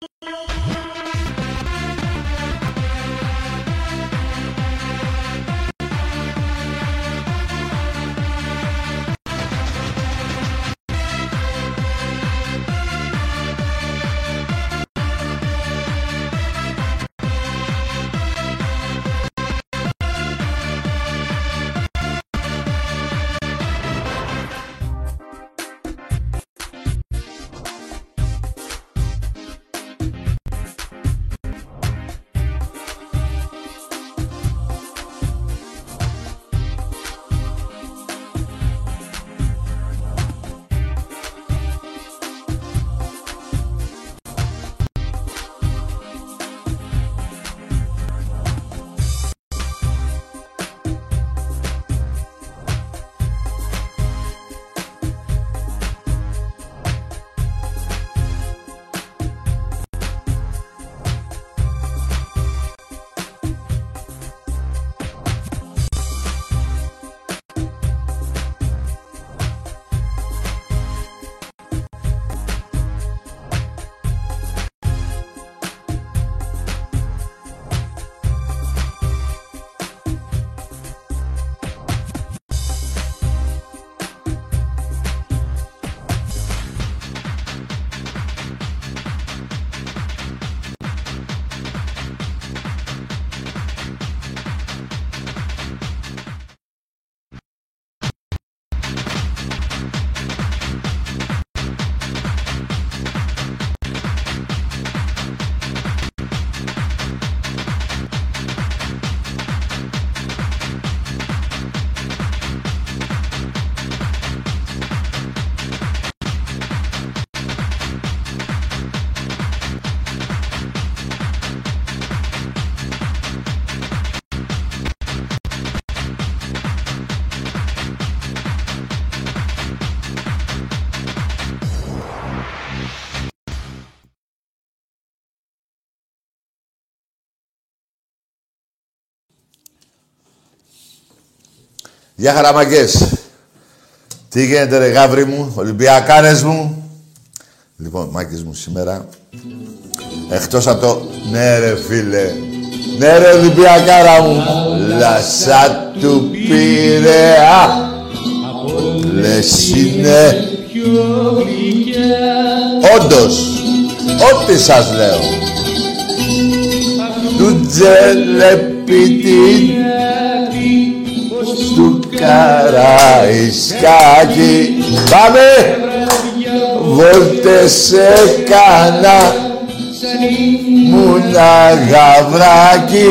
you Γεια χαραμαγκές. Τι γίνεται ρε γάβρι μου, Ολυμπιακάρες μου. Λοιπόν, μάκες μου σήμερα. Εκτός από το... Ναι ρε φίλε. Ναι ρε Ολυμπιακάρα μου. Λασά του Πειραιά. Λες είναι... Όντως. Ό,τι σας λέω. Του τζελεπίτη του Καραϊσκάκη. Πάμε! Βόλτες έκανα μου να γαβράκι.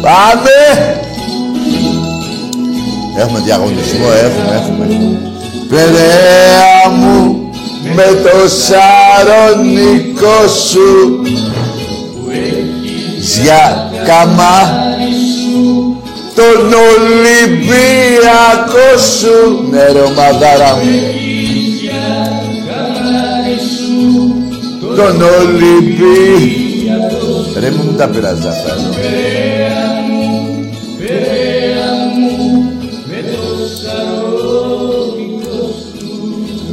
Πάμε! Έχουμε διαγωνισμό, έχουμε, έχουμε. Περαία μου με το σαρονικό σου για καμά τον Ολυμπιακό σου ναι ρε ομαδάρα μου τον Ολυμπιακό ρε μου τα πειράζει αυτά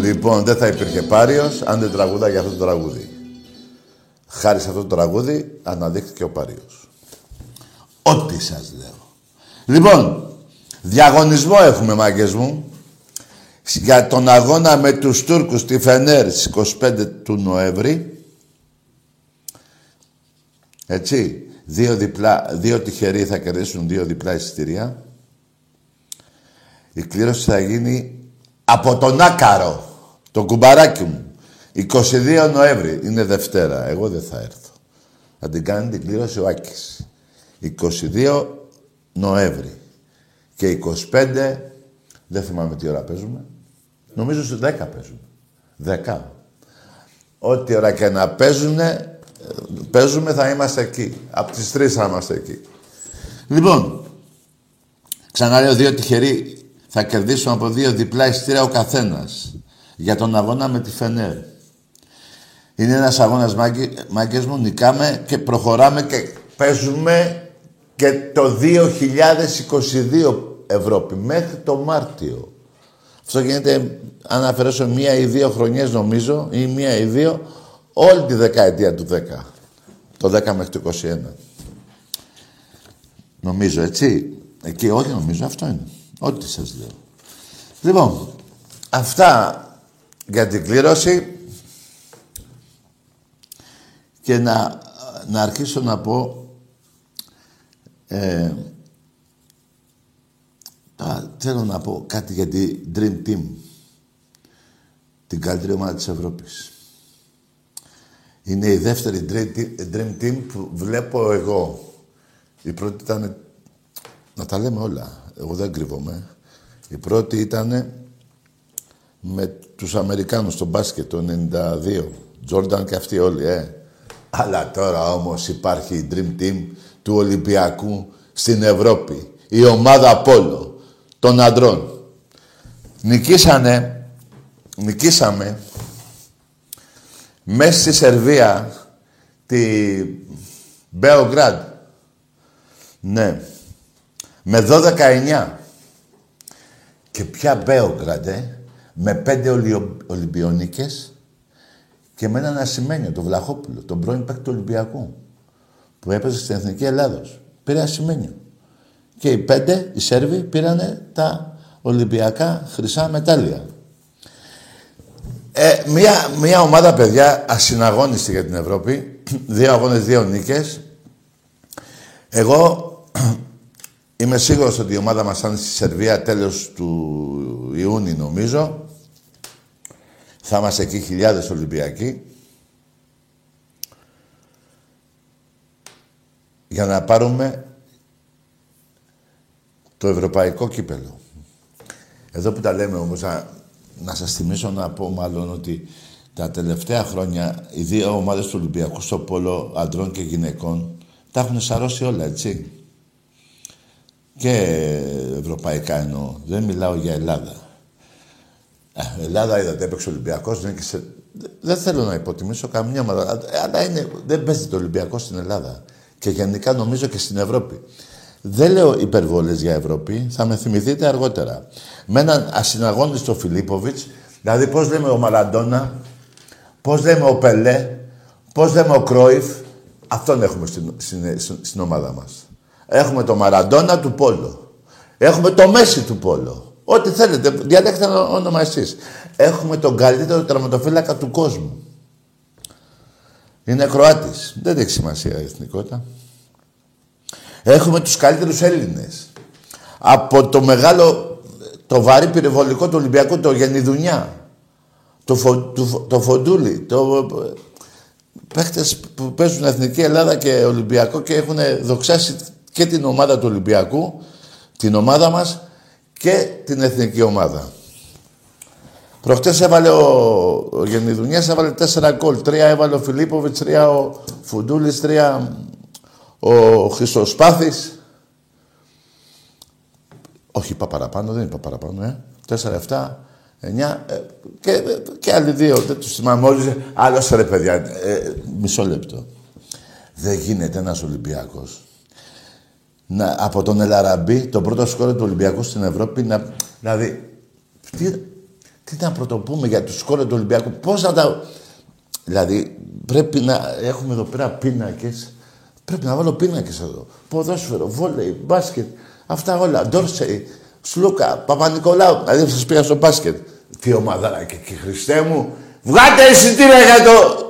Λοιπόν, δεν θα υπήρχε Πάριος αν δεν τραγουδά για αυτό το τραγούδι. Χάρη σε αυτό το τραγούδι αναδείχθηκε ο Πάριος. Ό,τι σας λέω. Λοιπόν, διαγωνισμό έχουμε, μάγκες μου, για τον αγώνα με τους Τούρκους στη Φενέρ στις 25 του Νοέμβρη. Έτσι, δύο, διπλά, δύο τυχεροί θα κερδίσουν δύο διπλά εισιτήρια. Η κλήρωση θα γίνει από τον Άκαρο, το κουμπαράκι μου. 22 Νοέμβρη, είναι Δευτέρα, εγώ δεν θα έρθω. Θα την κάνει την κλήρωση ο Άκης. 22 Νοέμβρη. Και 25, δεν θυμάμαι τι ώρα παίζουμε. Νομίζω στις 10 παίζουμε. 10. Ό,τι ώρα και να παίζουνε, παίζουμε θα είμαστε εκεί. Από τις 3 θα είμαστε εκεί. Λοιπόν, ξαναλέω δύο τυχεροί θα κερδίσουν από δύο διπλά ειστήρια ο καθένας για τον αγώνα με τη Φενέρ. Είναι ένας αγώνας μάγκες μου, νικάμε και προχωράμε και παίζουμε και το 2022 Ευρώπη, μέχρι το Μάρτιο. Αυτό γίνεται, αν αφαιρέσω μία ή δύο χρονιές νομίζω, ή μία ή δύο, όλη τη δεκαετία του 10. Το 10 μέχρι το 21. Νομίζω, έτσι. Εκεί όχι νομίζω, αυτό είναι. Ό,τι σας λέω. Λοιπόν, αυτά για την κλήρωση και να, να αρχίσω να πω ε, θέλω να πω κάτι για την Dream Team. Την καλύτερη ομάδα της Ευρώπης. Είναι η δεύτερη Dream Team που βλέπω εγώ. Η πρώτη ήταν... Να τα λέμε όλα. Εγώ δεν κρύβομαι. Η πρώτη ήταν με τους Αμερικάνους στο μπάσκετ το 92. Τζόρνταν και αυτοί όλοι, ε. Αλλά τώρα όμως υπάρχει η Dream Team του Ολυμπιακού στην Ευρώπη. Η ομάδα Πόλο των αντρών. Νικήσανε, νικήσαμε μέσα στη Σερβία τη Μπέογκραντ. Ναι. Με 12-9. Και ποια Μπέογκραντ, ε, με πέντε Ολυμπιονίκες και με έναν ασημένιο, τον Βλαχόπουλο, τον πρώην παίκτη του Ολυμπιακού που έπαιζε στην Εθνική Ελλάδος. Πήρε ασημένιο. Και οι πέντε, οι Σέρβοι, πήραν τα Ολυμπιακά χρυσά μετάλλια. Ε, μια, μια ομάδα, παιδιά, ασυναγώνιστη για την Ευρώπη. Δύο αγώνες, δύο νίκες. Εγώ είμαι σίγουρος ότι η ομάδα μας θα είναι στη Σερβία τέλος του Ιούνιου, νομίζω. Θα είμαστε εκεί χιλιάδες Ολυμπιακοί. Για να πάρουμε το ευρωπαϊκό κύπελο. Εδώ που τα λέμε όμως, να, να σας θυμίσω να πω μάλλον ότι τα τελευταία χρόνια οι δύο ομάδες του Ολυμπιακού στο πόλο αντρών και γυναικών τα έχουν σαρώσει όλα, έτσι. Και ευρωπαϊκά εννοώ. Δεν μιλάω για Ελλάδα. Ε, Ελλάδα είδατε, έπαιξε ο Ολυμπιακός, δεν, σε... δεν θέλω να υποτιμήσω καμία ομάδα, αλλά είναι... δεν παίζει το Ολυμπιακός στην Ελλάδα και γενικά νομίζω και στην Ευρώπη. Δεν λέω υπερβολές για Ευρώπη, θα με θυμηθείτε αργότερα. Με έναν ασυναγώνιστο Φιλίπποβιτς, δηλαδή πώς λέμε ο Μαραντόνα, πώς λέμε ο Πελέ, πώς λέμε ο Κρόιφ, αυτόν έχουμε στην, στην, στην ομάδα μας. Έχουμε το Μαραντόνα του Πόλο. Έχουμε το Μέση του Πόλο. Ό,τι θέλετε, διαλέξτε όνομα εσείς. Έχουμε τον καλύτερο τραυματοφύλακα του κόσμου. Είναι Κροάτης. Δεν έχει σημασία η εθνικότητα. Έχουμε τους καλύτερους Έλληνες. Από το μεγάλο, το βαρύ πυροβολικό του Ολυμπιακού, το Γενιδουνιά, το, φο, το, το Φοντούλη, το, παίχτες που παίζουν Εθνική Ελλάδα και Ολυμπιακό και έχουν δοξάσει και την ομάδα του Ολυμπιακού, την ομάδα μας και την εθνική ομάδα. Προχτές έβαλε ο, ο Γενιδουνιάς, έβαλε τέσσερα γκολ. Τρία έβαλε ο Φιλίπποβιτς, τρία ο Φουντούλης, τρία ο Χριστοσπάθης. Όχι, είπα παραπάνω, δεν είπα παραπάνω, ε. Τέσσερα, εφτά, εννιά ε, και, και άλλοι δύο. Δεν τους θυμάμαι όλους. Άλλος ρε παιδιά, ε, μισό λεπτό. Δεν γίνεται ένας Ολυμπιακός να, από τον Ελαραμπή, τον πρώτο σκόρε του Ολυμπιακού στην Ευρώπη, να, δηλαδή, τι, τι να πρωτοπούμε για τους σκόρες του Ολυμπιακού, πώς να τα... Δηλαδή, πρέπει να έχουμε εδώ πέρα πίνακες, πρέπει να βάλω πίνακες εδώ. Ποδόσφαιρο, βόλεϊ, μπάσκετ, αυτά όλα. Ντόρσεϊ, Σλούκα, Παπα-Νικολάου, δηλαδή σας πήγα στο μπάσκετ. Τι ομάδα και, και Χριστέ μου, βγάτε εισιτήρια για το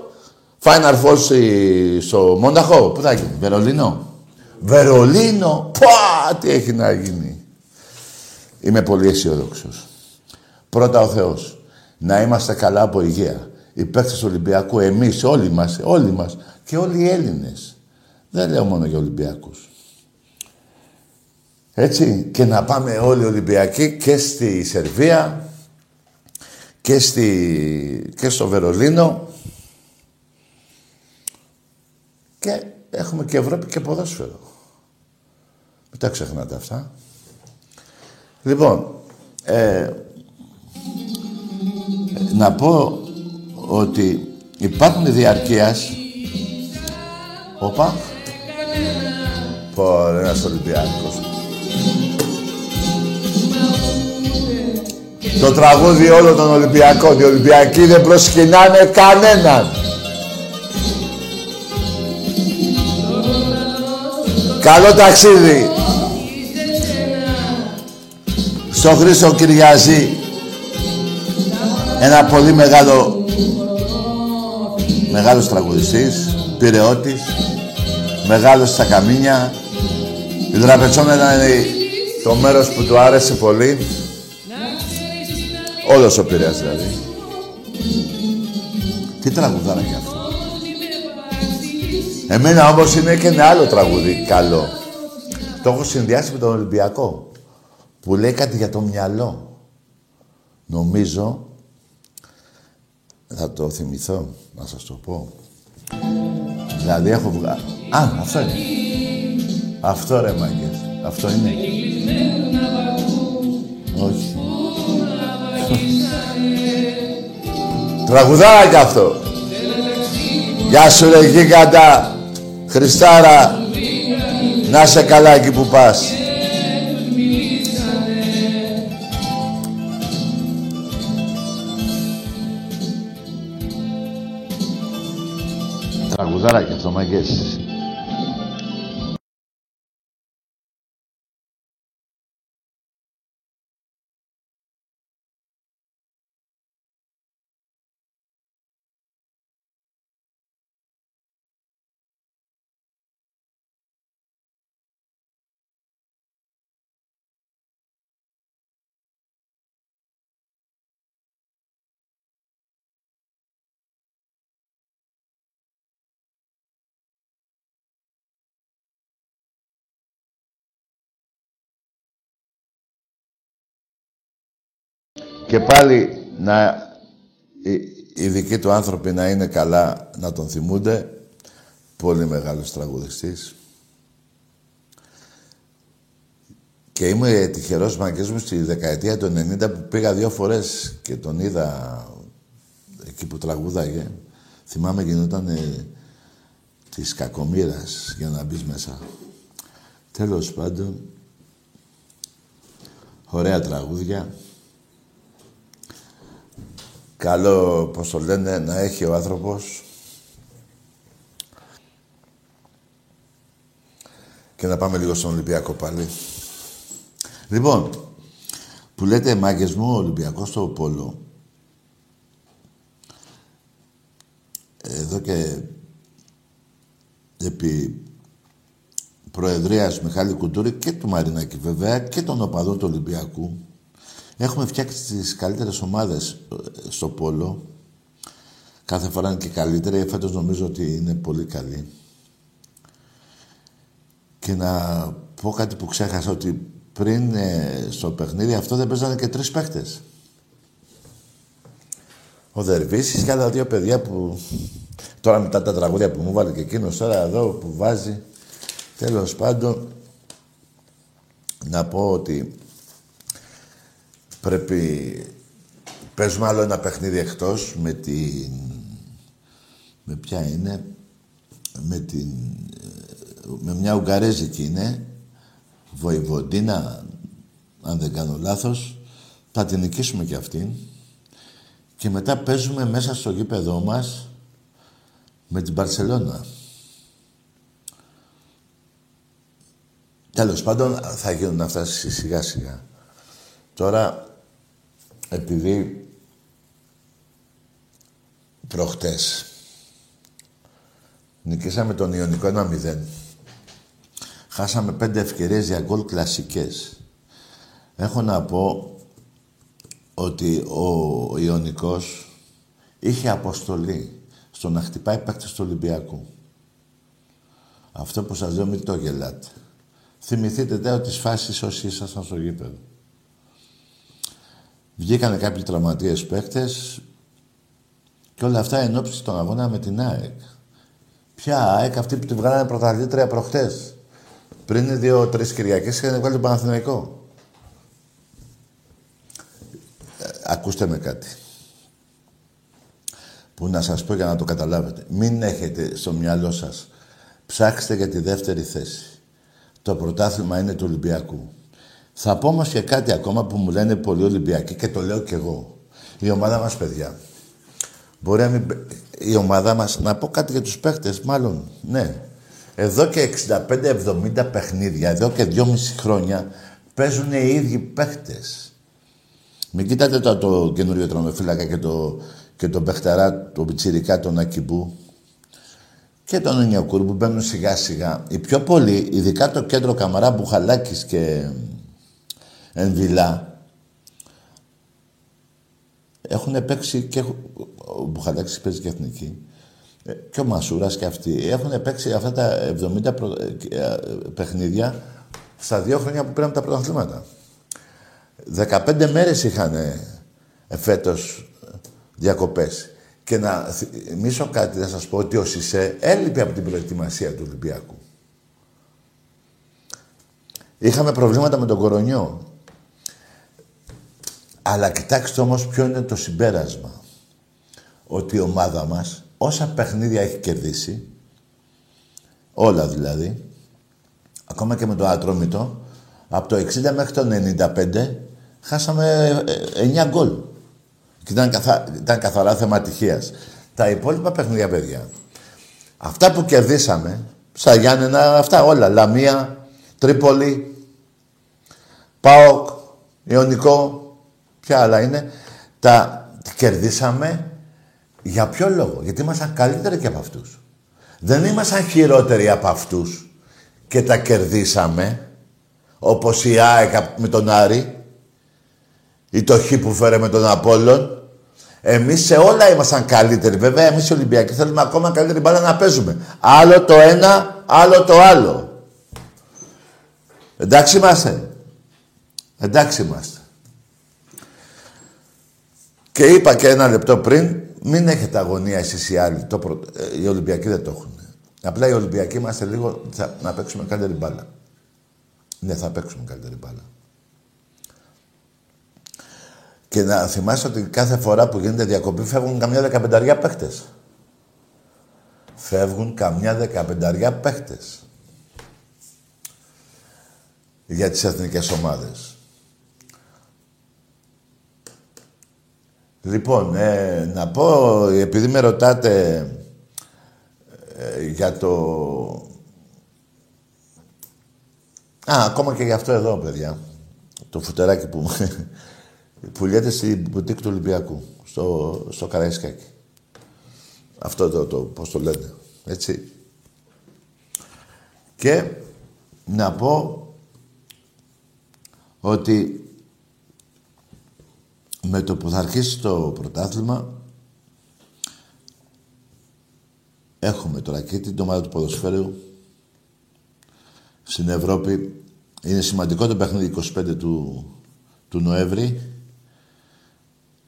Final Four στο Μόνταχο. Πού θα γίνει, Βερολίνο; Βερολίνο, πά, τι έχει να γίνει. Είμαι πολύ αισιόδοξος. Πρώτα ο Θεός. Να είμαστε καλά από υγεία. Οι παίκτες του Ολυμπιακού, εμείς, όλοι μας, όλοι μας και όλοι οι Έλληνες. Δεν λέω μόνο για Ολυμπιακούς. Έτσι, και να πάμε όλοι οι Ολυμπιακοί και στη Σερβία και, στη, και στο Βερολίνο και έχουμε και Ευρώπη και ποδόσφαιρο. Μην τα ξεχνάτε αυτά. Λοιπόν, ε, να πω ότι υπάρχουν διαρκείας... Όπα. Πω, ένας Ολυμπιακός. Το τραγούδι όλων των Ολυμπιακών. Οι Ολυμπιακοί δεν προσκυνάνε κανέναν. Καλό ταξίδι. Στο Χρήστο Κυριαζή. Ένα πολύ μεγάλο μεγάλος τραγουδιστής, πυρεώτης, μεγάλος στα καμίνια. Η Δραπετσόνα ήταν το μέρος που του άρεσε πολύ. Όλος ο Πειραιάς δηλαδή. Τι τραγουδάρα κι αυτό; Εμένα όμως είναι και ένα άλλο τραγούδι καλό. Το έχω συνδυάσει με τον Ολυμπιακό. Που λέει κάτι για το μυαλό. Νομίζω, θα το θυμηθώ, να σας το πω. Δηλαδή έχω βγάλει... Α, αυτό είναι. Αυτό ρε μάγκες. Αυτό είναι. Όχι. Τραγουδάκι αυτό. Γεια σου ρε γίγαντα. Χριστάρα, να σε καλά εκεί που πας. Τραγουδάρα και αυτό, μαγκές. Και πάλι να, οι, οι δικοί του άνθρωποι να είναι καλά, να τον θυμούνται. Πολύ μεγάλος τραγουδιστής. Και είμαι τυχερός μαγκές μου στη δεκαετία του 90 που πήγα δύο φορές και τον είδα εκεί που τραγούδαγε. Θυμάμαι γινόταν της κακομήρας για να μπεις μέσα. Τέλος πάντων, ωραία τραγούδια. Καλό, πώς το λένε, να έχει ο άνθρωπος. Και να πάμε λίγο στον Ολυμπιακό πάλι. Λοιπόν, που λέτε μάγκες μου, ο Ολυμπιακός στο Πόλο. Εδώ και επί Προεδρίας Μιχάλη Κουντούρη και του Μαρινάκη βέβαια και των οπαδών του Ολυμπιακού έχουμε φτιάξει τις καλύτερες ομάδες ε, στο Πόλο. Κάθε φορά είναι και καλύτερη. Φέτος νομίζω ότι είναι πολύ καλή. Και να πω κάτι που ξέχασα ότι πριν ε, στο παιχνίδι αυτό δεν παίζανε και τρεις παίχτες. Ο Δερβίσης και άλλα δύο παιδιά που τώρα μετά τα τραγούδια που μου βάλε και εκείνος τώρα εδώ που βάζει. Τέλος πάντων, να πω ότι πρέπει... Παίζουμε άλλο ένα παιχνίδι εκτός με την... Με ποια είναι... Με την... Με μια Ουγγαρέζικη είναι. Βοηβοντίνα, αν δεν κάνω λάθος. Θα την νικήσουμε κι αυτήν. Και μετά παίζουμε μέσα στο γήπεδό μας με την Παρσελώνα. Τέλος πάντων, θα γίνουν αυτά σιγά σιγά. Τώρα, επειδή προχτές νικήσαμε τον Ιωνικό 1-0, χάσαμε πέντε ευκαιρίες για γκολ κλασικές. Έχω να πω ότι ο Ιωνικός είχε αποστολή στο να χτυπάει παίκτες του Ολυμπιακού. Αυτό που σας λέω μην το γελάτε. Θυμηθείτε τώρα τις φάσεις όσοι ήσασταν στο γήπεδο. Βγήκανε κάποιοι τραυματίες παίκτες και όλα αυτά εν ώψη στον αγώνα με την ΑΕΚ. Ποια ΑΕΚ, αυτή που τη βγάλανε πρωταθλήτρια προχτές. Πριν δύο-τρεις Κυριακές είχαν βγάλει τον Παναθηναϊκό. Ε, ακούστε με κάτι. Που να σας πω για να το καταλάβετε. Μην έχετε στο μυαλό σας. Ψάξτε για τη δεύτερη θέση. Το πρωτάθλημα είναι του Ολυμπιακού. Θα πω όμως και κάτι ακόμα που μου λένε πολλοί Ολυμπιακοί και το λέω κι εγώ. Η ομάδα μας, παιδιά. Μπορεί να μην... Η ομάδα μας... Να πω κάτι για τους παίχτες, μάλλον. Ναι. Εδώ και 65-70 παιχνίδια, εδώ και 2,5 χρόνια, παίζουν οι ίδιοι παίχτες. Μην κοιτάτε το, το καινούριο τρομεφύλακα και το, και τον παιχτερά, τον πιτσιρικά, τον Ακιμπού και τον Ινιακούρ που μπαίνουν σιγά σιγά. Οι πιο πολλοί, ειδικά το κέντρο Καμαρά Μπουχαλάκης και Ενβιλά, έχουν παίξει και... Ο Μπουχαλάκης παίζει και εθνική. Ε, και ο Μασούρας και αυτοί. Έχουν παίξει αυτά τα 70 ε, παιχνίδια στα δύο χρόνια που πήραν τα πρωταθλήματα. 15 μέρες είχαν φέτος διακοπές. Και να θυμίσω κάτι, να σας πω ότι ο Σισε έλειπε από την προετοιμασία του Ολυμπιακού. Είχαμε προβλήματα με τον κορονιό. Αλλά κοιτάξτε όμως ποιο είναι το συμπέρασμα. Ότι η ομάδα μας, όσα παιχνίδια έχει κερδίσει, όλα δηλαδή, ακόμα και με το ατρόμητο, από το 60 μέχρι το 95, χάσαμε 9 ε, γκολ. Και ήταν, καθα... ήταν καθαρά θέμα τυχαία. Τα υπόλοιπα παιχνίδια, παιδιά. Αυτά που κερδίσαμε, στα Γιάννενα, αυτά όλα. Λαμία, Τρίπολη, ΠΑΟΚ, Ιωνικό, ποια άλλα είναι. Τα κερδίσαμε για ποιο λόγο; Γιατί ήμασταν καλύτεροι και από αυτούς. Δεν ήμασταν χειρότεροι από αυτούς και τα κερδίσαμε όπως η ΑΕΚ με τον Άρη ή το Χ που φέρε με τον Απόλλων εμείς σε όλα ήμασταν καλύτεροι. Βέβαια, εμείς οι Ολυμπιακοί θέλουμε ακόμα καλύτερη μπάλα να παίζουμε. Άλλο το ένα, άλλο το άλλο. Εντάξει είμαστε. Εντάξει είμαστε. Και είπα και ένα λεπτό πριν, μην έχετε αγωνία εσείς οι άλλοι. Το προ... Ε, οι Ολυμπιακοί δεν το έχουν. Απλά οι Ολυμπιακοί είμαστε λίγο θα... να παίξουμε καλύτερη μπάλα. Ναι, θα παίξουμε καλύτερη μπάλα. Και να θυμάσαι ότι κάθε φορά που γίνεται διακοπή φεύγουν καμιά δεκαπενταριά παίχτες. Φεύγουν καμιά δεκαπενταριά παίχτες. για τις εθνικές ομάδες. Λοιπόν, ε, να πω, επειδή με ρωτάτε ε, για το... Α, ακόμα και για αυτό εδώ, παιδιά. Το φουτεράκι που, που λέτε στην μπουτίκ του Ολυμπιακού, στο, στο Καραϊσκάκι. Αυτό το, το, πώς το λένε, έτσι. Και να πω ότι με το που θα αρχίσει το πρωτάθλημα έχουμε το ρακέτι, την ομάδα του ποδοσφαίρου στην Ευρώπη. Είναι σημαντικό το παιχνίδι 25 του, του Νοέμβρη.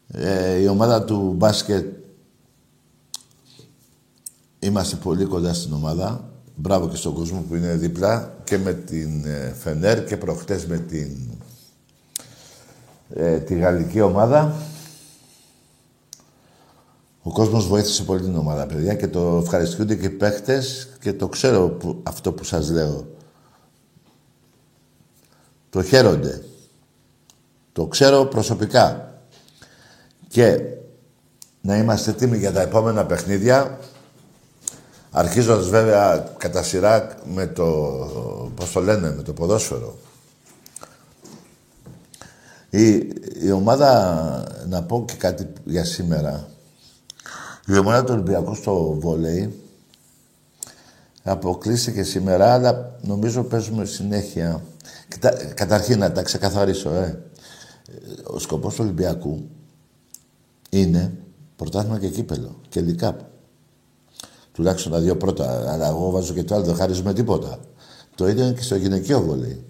Ε, η ομάδα του μπάσκετ είμαστε πολύ κοντά στην ομάδα. Μπράβο και στον κόσμο που είναι δίπλα και με την ε, Φενέρ και προχτές με την ε, τη γαλλική ομάδα. Ο κόσμος βοήθησε πολύ την ομάδα, παιδιά, και το ευχαριστούνται και οι παίχτες και το ξέρω που, αυτό που σας λέω. Το χαίρονται. Το ξέρω προσωπικά. Και να είμαστε έτοιμοι για τα επόμενα παιχνίδια. Αρχίζοντας βέβαια κατά σειρά με το, πώς το λένε, με το ποδόσφαιρο. Η, η ομάδα, να πω και κάτι για σήμερα. Η ομάδα του Ολυμπιακού στο βόλεϊ αποκλείστηκε σήμερα, αλλά νομίζω παίζουμε συνέχεια. καταρχήν να τα ξεκαθαρίσω, ε. Ο σκοπός του Ολυμπιακού είναι πρωτάθλημα και κύπελο και λικάπ. Τουλάχιστον τα δύο πρώτα, αλλά εγώ βάζω και το άλλο, δεν χαρίζουμε τίποτα. Το ίδιο είναι και στο γυναικείο βολέι.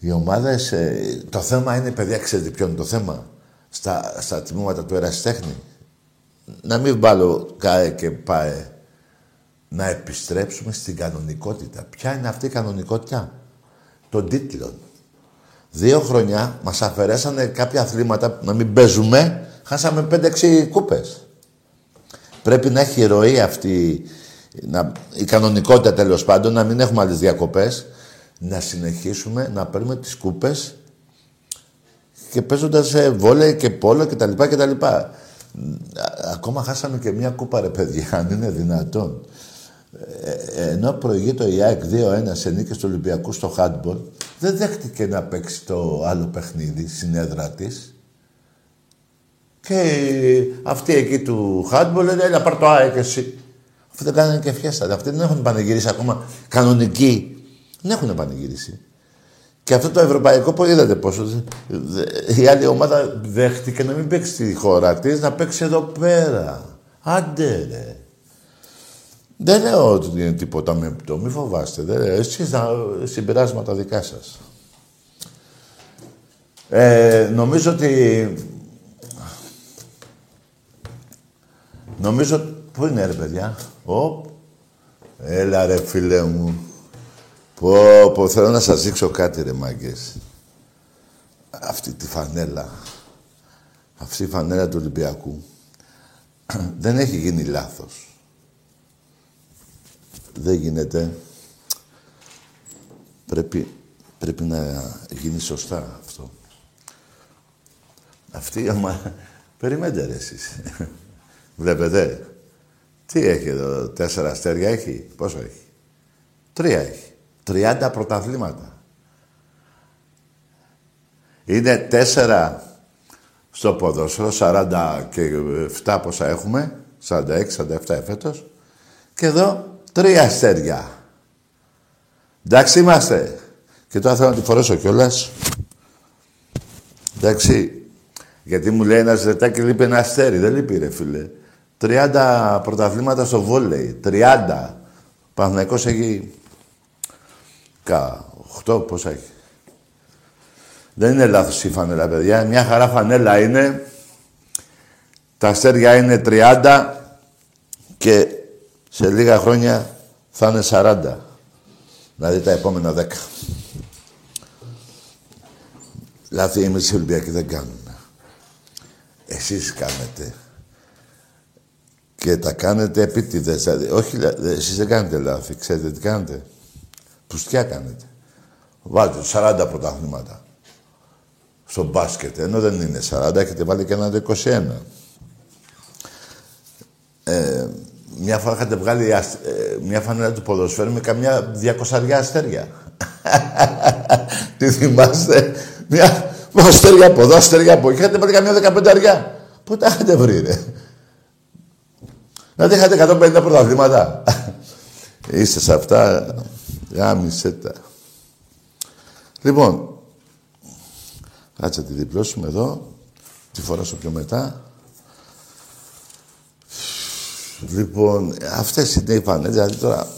Οι ομάδες, ε, το θέμα είναι, παιδιά, ξέρετε ποιο είναι το θέμα; Στα, στα τμήματα του ερασιτέχνη. Να μην βάλω ΚΑΕ και ΠΑΕ. Να επιστρέψουμε στην κανονικότητα. Ποια είναι αυτή η κανονικότητα; Των τίτλων. Δύο χρονιά μας αφαιρέσανε κάποια αθλήματα να μην παίζουμε. Χάσαμε 5-6 κούπες. Πρέπει να έχει ροή αυτή να, η κανονικότητα τέλος πάντων, να μην έχουμε άλλες διακοπές να συνεχίσουμε να παίρνουμε τις κούπες και παίζοντας σε βόλεϊ και πόλο και τα λοιπά και τα λοιπά. Ακόμα χάσαμε και μια κούπα ρε παιδιά, αν είναι δυνατόν. Ε, ε ενώ προηγείται η ΑΕΚ 2-1 σε νίκες του Ολυμπιακού στο χάντμπολ, δεν δέχτηκε να παίξει το άλλο παιχνίδι στην έδρα της. Και αυτοί εκεί του χάντμπολ λένε, έλα πάρ' το ΑΕΚ εσύ. Αυτοί δεν κάνανε και φιέστα. Αυτοί δεν έχουν πανηγυρίσει ακόμα κανονική δεν έχουν πανηγυρίσει. Και αυτό το ευρωπαϊκό που είδατε πόσο. Η άλλη ομάδα δέχτηκε να μην παίξει στη χώρα της, να παίξει εδώ πέρα. Άντε ρε. Δεν λέω ότι είναι τίποτα με το, μη φοβάστε. Δεν, εσείς να συμπεράσματα δικά σας. Ε, νομίζω ότι... Νομίζω... Πού είναι ρε παιδιά; Οπ. Έλα ρε φίλε μου. Πω, πω, θέλω να σας δείξω κάτι ρε μάγκες. Αυτή τη φανέλα. Αυτή η φανέλα του Ολυμπιακού. Δεν έχει γίνει λάθος. Δεν γίνεται. Πρέπει, πρέπει να γίνει σωστά αυτό. Αυτή η αμα... Περιμένετε ρε εσείς. Βλέπετε. Τι έχει εδώ, τέσσερα αστέρια έχει; Πόσο έχει; Τρία έχει. 30 πρωταθλήματα. Είναι τέσσερα στο ποδόσφαιρο, 40 και 7 πόσα έχουμε, 46-47 εφέτος. Και εδώ τρία αστέρια. Εντάξει είμαστε. Και τώρα θέλω να τη φορέσω κιόλας. Εντάξει. Γιατί μου λέει ένας ζετάκι λείπει ένα αστέρι. Δεν λείπει ρε φίλε. 30 πρωταθλήματα στο βόλεϊ. 30. Παναθηναϊκός έχει 8 πόσα έχει. Δεν είναι λάθος η φανέλα, παιδιά. Μια χαρά φανέλα είναι. Τα αστέρια είναι 30 και σε λίγα χρόνια θα είναι 40. Δηλαδή τα επόμενα 10. Λάθη εμείς οι Ολυμπιακοί δεν κάνουμε. Εσείς κάνετε. Και τα κάνετε επίτηδες. Δηλαδή, όχι, εσείς δεν κάνετε λάθη. Ξέρετε τι κάνετε. Πουστιά κάνετε. Βάζετε 40 πρωταθλήματα στο μπάσκετ, ενώ δεν είναι 40, έχετε βάλει και ένα 21. Ε, μια φορά είχατε βγάλει ε, μια φανέλα του ποδοσφαίρου με καμιά 200 αστέρια. Τι θυμάστε, μια αστέρια από εδώ, αστέρια από εκεί, είχατε βάλει καμιά 15 αριά. Πού τα είχατε βρει, ρε; Δηλαδή είχατε 150 πρωταθλήματα. Είστε σε αυτά, γάμισε τα. Λοιπόν, κάτσε τη διπλώσουμε εδώ, τη φοράσω πιο μετά. Λοιπόν, αυτές είναι οι φανέλες, δηλαδή τώρα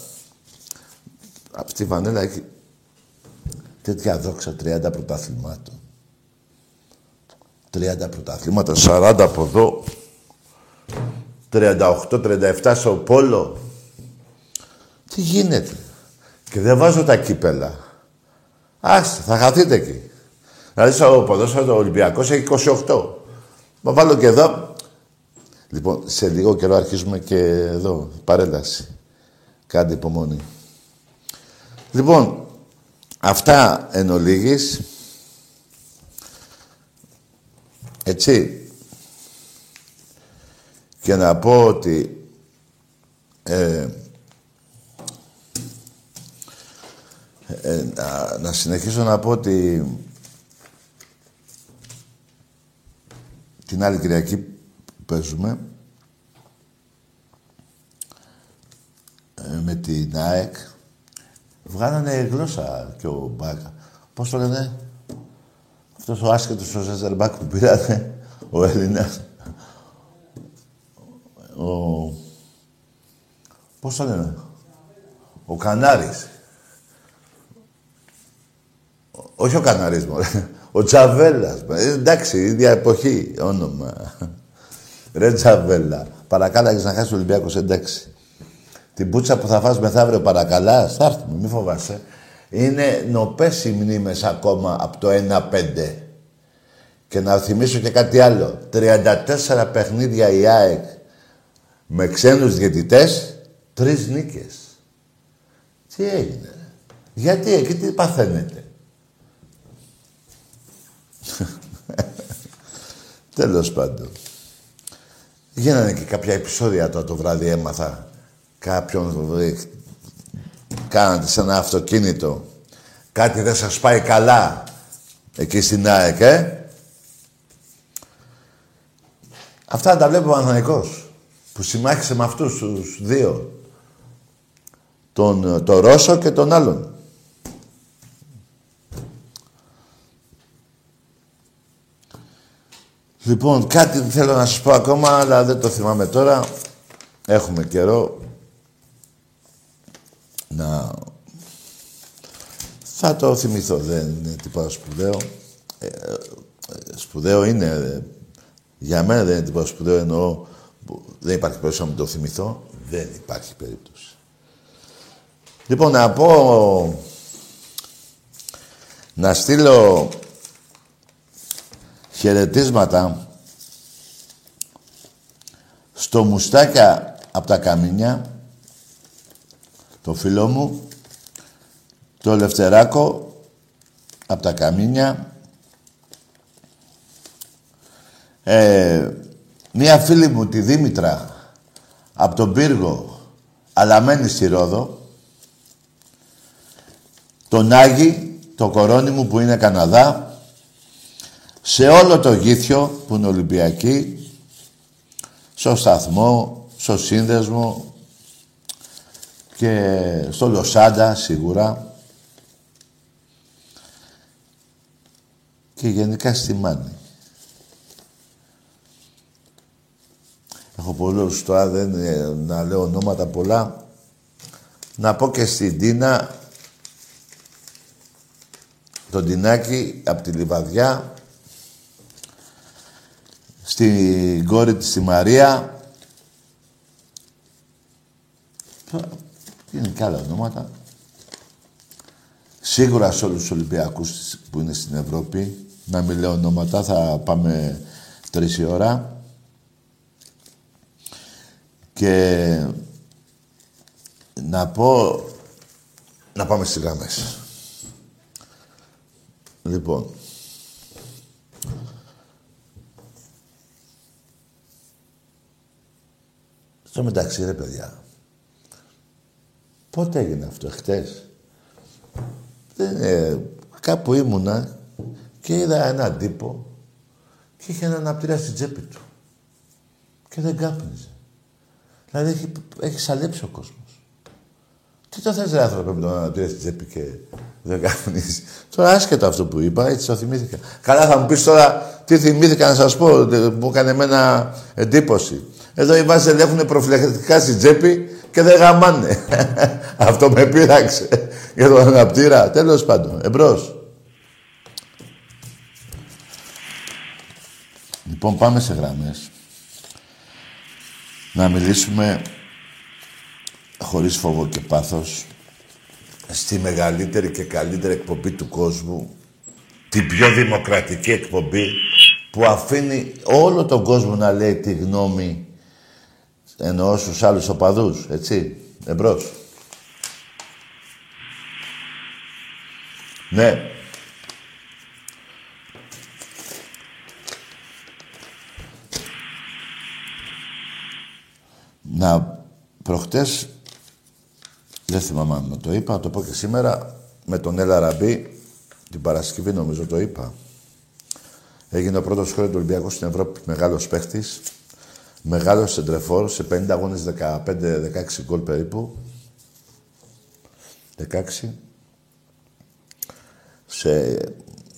αυτή η φανέλα έχει τέτοια δόξα 30 πρωταθλημάτων. 30 πρωταθλήματα, 40 από εδώ, 38-37 στο πόλο. Τι γίνεται; Και δεν βάζω τα κύπελα. Άστε, θα χαθείτε εκεί. Δηλαδή στο ποδόσφαιρο ο Ολυμπιακός έχει 28. Μα βάλω και εδώ. Λοιπόν, σε λίγο καιρό αρχίζουμε και εδώ, παρέλαση. Κάντε υπομονή. Λοιπόν, αυτά εν ολίγης. Έτσι. Και να πω ότι ε, ε, να, να συνεχίσω να πω ότι την άλλη Κυριακή που παίζουμε ε, με την ΑΕΚ βγάλανε γλώσσα και ο Μπάκα. Πώς το λένε, αυτός ο άσχετος ο Ζαζαρμπάκ που πήρανε, ο Έλληνας. Ο... Πώς το λένε, ο Κανάρης. Όχι ο Κανάρης, μωρέ. Ο Τσαβέλας. Ε, εντάξει, ίδια εποχή, όνομα. Ρε Τσαβέλα. Παρακάλαγες να χάσεις ο Ολυμπιακός, εντάξει. Την πούτσα που θα φας μεθαύριο παρακαλά, θα έρθουμε, μη φοβάσαι. Είναι νοπές οι μνήμες ακόμα από το 1-5. Και να θυμίσω και κάτι άλλο. 34 παιχνίδια η ΑΕΚ με ξένους διαιτητές, τρεις νίκες. Τι έγινε. Γιατί εκεί τι παθαίνετε. Τέλος πάντων. Γίνανε και κάποια επεισόδια τώρα το βράδυ έμαθα κάποιον κάνατε σε ένα αυτοκίνητο κάτι δεν σας πάει καλά εκεί στην ΑΕΚ, ε; Αυτά τα βλέπω ο που συμμάχισε με αυτούς τους δύο. Τον, το Ρώσο και τον άλλον. Λοιπόν, κάτι θέλω να σας πω ακόμα, αλλά δεν το θυμάμαι τώρα. Έχουμε καιρό να... Θα το θυμηθώ, δεν είναι τίποτα σπουδαίο. Ε, ε, σπουδαίο είναι, ε, για μένα δεν είναι τίποτα σπουδαίο, εννοώ δεν υπάρχει περίπτωση να μην το θυμηθώ. Δεν υπάρχει περίπτωση. Λοιπόν, να πω... Να στείλω χαιρετίσματα. Στο μουστάκια από τα καμίνια, το φίλο μου, το Λευτεράκο από τα καμίνια, ε, μία φίλη μου, τη Δήμητρα, από τον Πύργο, αλλά μένει στη Ρόδο, τον Άγη, το κορώνι μου που είναι Καναδά, σε όλο το γήθιο που είναι Ολυμπιακή, στο σταθμό, στο σύνδεσμο και στο Λοσάντα σίγουρα και γενικά στη Μάνη. Έχω πολλούς τώρα, δεν να λέω ονόματα πολλά. Να πω και στην Τίνα, τον Τινάκη από τη Λιβαδιά, στην κόρη της τη Μαρία. Είναι και άλλα ονόματα. Σίγουρα σε όλους τους Ολυμπιακούς που είναι στην Ευρώπη. Να μην λέω ονόματα, θα πάμε τρεις η ώρα. Και να πω... Να πάμε στις γραμμές. Λοιπόν. Στο μεταξύ, ρε παιδιά. Πότε έγινε αυτό, χτες; Δεν, κάπου ήμουνα και είδα έναν τύπο και είχε έναν αναπτήρα στην τσέπη του. Και δεν κάπνιζε. Δηλαδή έχει, έχει σαλέψει ο κόσμος. Τι το θες ρε άνθρωπε με τον αναπτήρα στην τσέπη και δεν κάπνιζε; Τώρα άσχετο αυτό που είπα, έτσι το θυμήθηκα. Καλά θα μου πεις τώρα τι θυμήθηκα να σας πω, μου έκανε εμένα εντύπωση. Εδώ οι βάζελοι έχουν προφυλακτικά στην τσέπη και δεν γαμάνε. αυτό με πείραξε για τον αναπτήρα. Τέλος πάντων. Εμπρός. Λοιπόν, πάμε σε γραμμές. Να μιλήσουμε χωρίς φόβο και πάθος στη μεγαλύτερη και καλύτερη εκπομπή του κόσμου, την πιο δημοκρατική εκπομπή που αφήνει όλο τον κόσμο να λέει τη γνώμη εννοώ στους άλλους οπαδούς, έτσι, εμπρός. Ναι. Να, προχτές, δεν θυμάμαι αν το είπα, να το πω και σήμερα, με τον Έλα Ραμπή, την Παρασκευή νομίζω το είπα. Έγινε ο πρώτος χώρο του Ολυμπιακού στην Ευρώπη, μεγάλος παίχτης, μεγάλος σεντρεφόρ, σε 50 αγώνες 15-16 γκολ περίπου. 16 σε...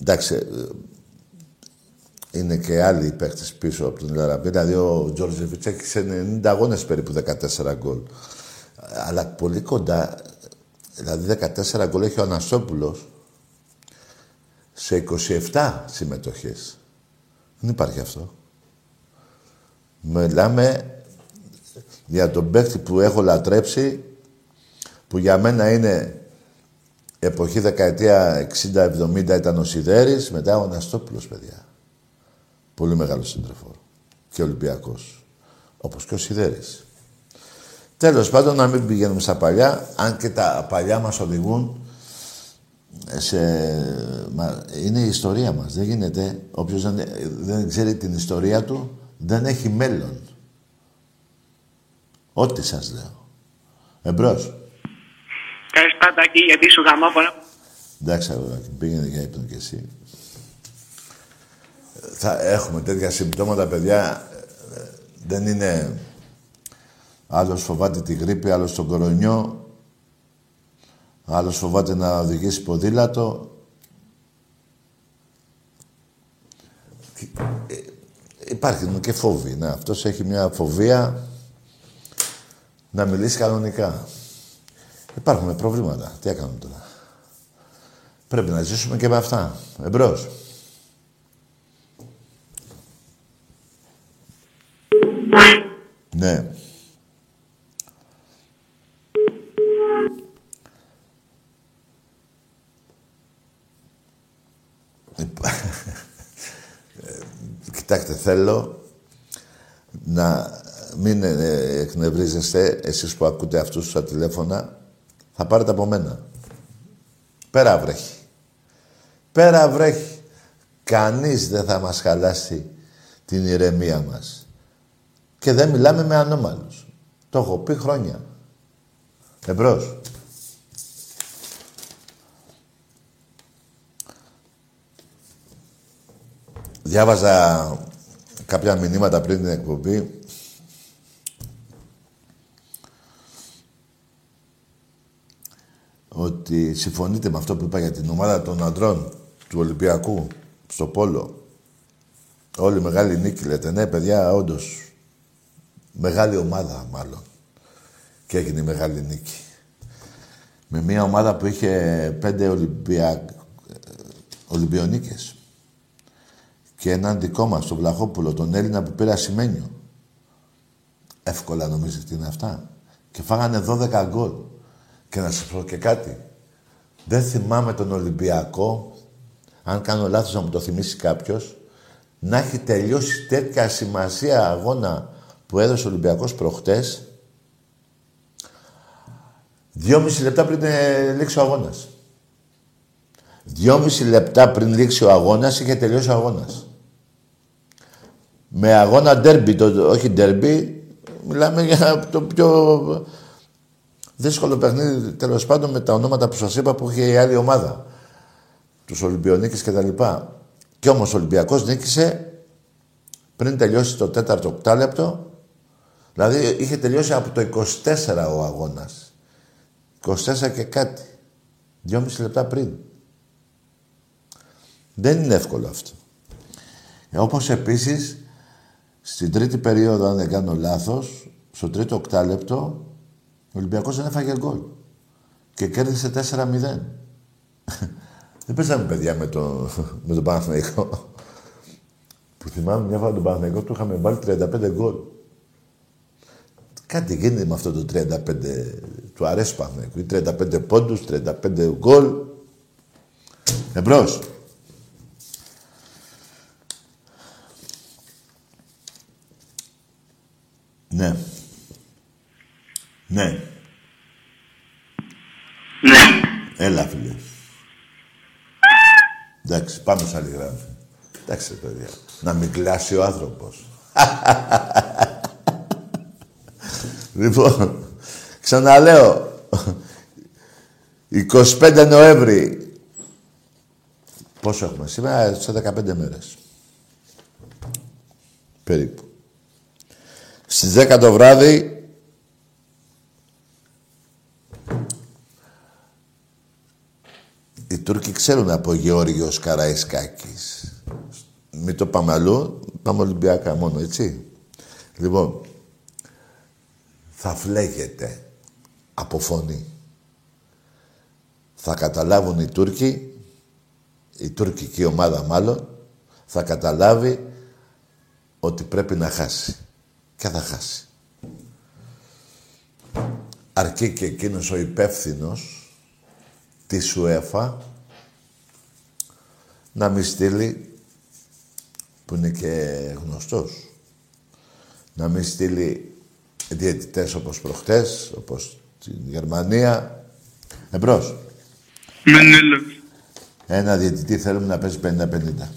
Εντάξει, είναι και άλλοι παίχτε πίσω από τον Λαραμπή. Δηλαδή ο Τζόρτζεβιτ έχει σε 90 αγώνες περίπου 14 γκολ. Αλλά πολύ κοντά, δηλαδή 14 γκολ έχει ο Αναστόπουλο σε 27 συμμετοχές. Δεν υπάρχει αυτό. Μιλάμε για τον παίχτη που έχω λατρέψει, που για μένα είναι Εποχή δεκαετία 60-70 ήταν ο Σιδέρης, μετά ο Αναστόπουλος, παιδιά. Πολύ μεγάλος σύντροφος. Και Ολυμπιακός. Όπως και ο Σιδέρης. Τέλος πάντων, να μην πηγαίνουμε στα παλιά, αν και τα παλιά μας οδηγούν σε... Είναι η ιστορία μας. Δεν γίνεται. Όποιος δεν, δεν ξέρει την ιστορία του, δεν έχει μέλλον. Ό,τι σας λέω. Εμπρός. Καλησπέρα Τάκη, γιατί σου γαμάω Εντάξει, αγοράκι, πήγαινε για ύπνο κι εσύ. Θα έχουμε τέτοια συμπτώματα, παιδιά. Δεν είναι... Άλλος φοβάται τη γρήπη, άλλος τον κορονιό. Άλλος φοβάται να οδηγήσει ποδήλατο. Ε, υπάρχει και φόβη. Ναι, αυτός έχει μια φοβία να μιλήσει κανονικά. Υπάρχουν προβλήματα. Τι έκαναμε τώρα; Πρέπει να ζήσουμε και με αυτά. Εμπρός. Ναι. Κοιτάξτε, θέλω να μην ε, εκνευρίζεστε εσείς που ακούτε αυτούς στα τηλέφωνα θα πάρετε από μένα. Πέρα βρέχει. Πέρα βρέχει. Κανείς δεν θα μας χαλάσει την ηρεμία μας. Και δεν μιλάμε με ανώμαλους. Το έχω πει χρόνια. Εμπρός. Διάβαζα κάποια μηνύματα πριν την εκπομπή ότι συμφωνείτε με αυτό που είπα για την ομάδα των αντρών του Ολυμπιακού στο Πόλο. Όλη μεγάλη νίκη λέτε. Ναι, παιδιά, όντως. Μεγάλη ομάδα, μάλλον. Και έγινε η μεγάλη νίκη. Με μια ομάδα που είχε πέντε Ολυμπια... Ολυμπιονίκες. Και έναν δικό μας, τον Βλαχόπουλο, τον Έλληνα που πήρε ασημένιο. Εύκολα νομίζετε είναι αυτά. Και φάγανε 12 γκολ. Και να σας πω και κάτι. Δεν θυμάμαι τον Ολυμπιακό, αν κάνω λάθος να μου το θυμίσει κάποιος, να έχει τελειώσει τέτοια σημασία αγώνα που έδωσε ο Ολυμπιακός προχτές, δυόμιση λεπτά πριν ε, λήξει ο αγώνας. Δυόμιση λεπτά πριν λήξει ο αγώνας, είχε τελειώσει ο αγώνας. Με αγώνα ντέρμπι, το, όχι ντέρμπι, μιλάμε για το πιο δύσκολο παιχνίδι, τέλος πάντων με τα ονόματα που σας είπα που είχε η άλλη ομάδα. Τους Ολυμπιονίκης κτλ. Και όμως ο Ολυμπιακός νίκησε πριν τελειώσει το τέταρτο οκτάλεπτο. Δηλαδή είχε τελειώσει από το 24 ο αγώνας. 24 και κάτι. Δυόμιση λεπτά πριν. Δεν είναι εύκολο αυτό. Ε, όπως επίσης, στην τρίτη περίοδο, αν δεν κάνω λάθος, στο τρίτο οκτάλεπτο, ο Ολυμπιακός δεν έφαγε γκολ. Και κέρδισε 4-0. δεν παίζαμε παιδιά με, το, με τον Παναθηναϊκό. Που θυμάμαι μια φορά τον Παναθηναϊκό του είχαμε βάλει 35 γκολ. Κάτι γίνεται με αυτό το 35. Του αρέσει Παναθηναϊκός. Ή 35 πόντους, 35 γκολ. Εμπρός. Ναι. Ναι. Ναι. Έλα, φίλε. Εντάξει, πάμε σε άλλη γράμμα. Εντάξει, παιδιά. Να μην κλάσει ο άνθρωπος. λοιπόν, ξαναλέω. 25 Νοέμβρη. Πόσο έχουμε σήμερα, σε 15 μέρες. Περίπου. Στις 10 το βράδυ οι Τούρκοι ξέρουν από Γεώργιος Καραϊσκάκης. Μην το πάμε αλλού, πάμε Ολυμπιακά μόνο, έτσι. Λοιπόν, θα φλέγεται από φωνή. Θα καταλάβουν οι Τούρκοι, η τουρκική ομάδα μάλλον, θα καταλάβει ότι πρέπει να χάσει. Και θα χάσει. Αρκεί και εκείνος ο υπεύθυνος της ΣΟΕΦΑ να μη στείλει, που είναι και γνωστός, να μη στείλει διαιτητές όπως προχτές, όπως στην Γερμανία. Εμπρός. Ένα διαιτητή θέλουμε να παίζει 50-50.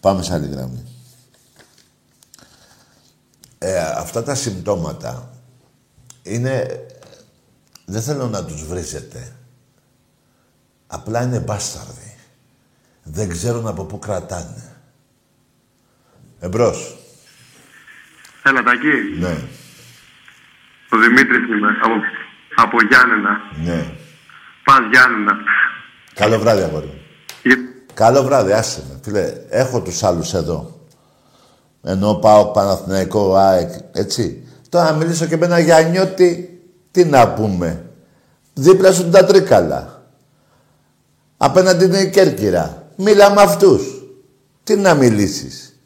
Πάμε σε άλλη γραμμή. Ε, αυτά τα συμπτώματα είναι... Δεν θέλω να τους βρίσετε. Απλά είναι μπάσταρδοι. Δεν ξέρουν από πού κρατάνε. Εμπρός. Έλα, Τακί. Ναι. Ο Δημήτρης είμαι. Από, από Γιάννενα. Ναι. Πας Γιάννενα. Καλό βράδυ, αγόρι. Καλό βράδυ, άσε με. Φίλε, έχω τους άλλους εδώ. Ενώ πάω Παναθηναϊκό, ΑΕΚ, έτσι. Τώρα να μιλήσω και με ένα Γιάννιώτη, τι να πούμε. Δίπλα σου τα τρίκαλα. Απέναντι είναι η Κέρκυρα. Μίλα με αυτούς. Τι να μιλήσεις.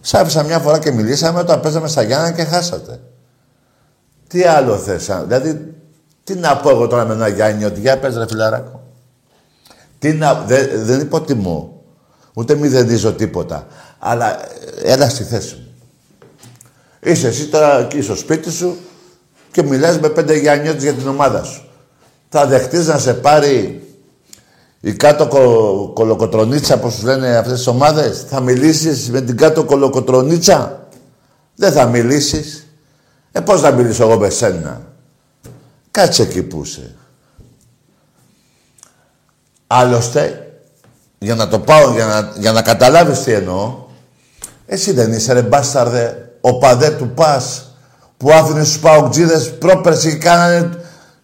Σ' άφησα μια φορά και μιλήσαμε όταν παίζαμε στα Γιάννα και χάσατε. Τι άλλο θες, δηλαδή, τι να πω εγώ τώρα με ένα Γιάννη, ότι για πες ρε φιλαράκο. Τι να, δε, δεν υποτιμώ, ούτε μηδενίζω τίποτα, αλλά ε, έλα στη θέση μου. Είσαι εσύ τώρα εκεί στο σπίτι σου και μιλάς με πέντε Γιάννιώτες για την ομάδα σου θα δεχτείς να σε πάρει η κάτω κο, κολοκοτρονίτσα, όπως σου λένε αυτές τις ομάδες; Θα μιλήσεις με την κάτω κολοκοτρονίτσα; Δεν θα μιλήσεις. Ε, πώς θα μιλήσω εγώ με σένα; Κάτσε εκεί που είσαι. Άλλωστε, για να το πάω, για να, για να καταλάβεις τι εννοώ, εσύ δεν είσαι ρε μπάσταρδε, ο παδέ του Πας, που άφηνε στους παοκτζίδες πρόπερση και κάνανε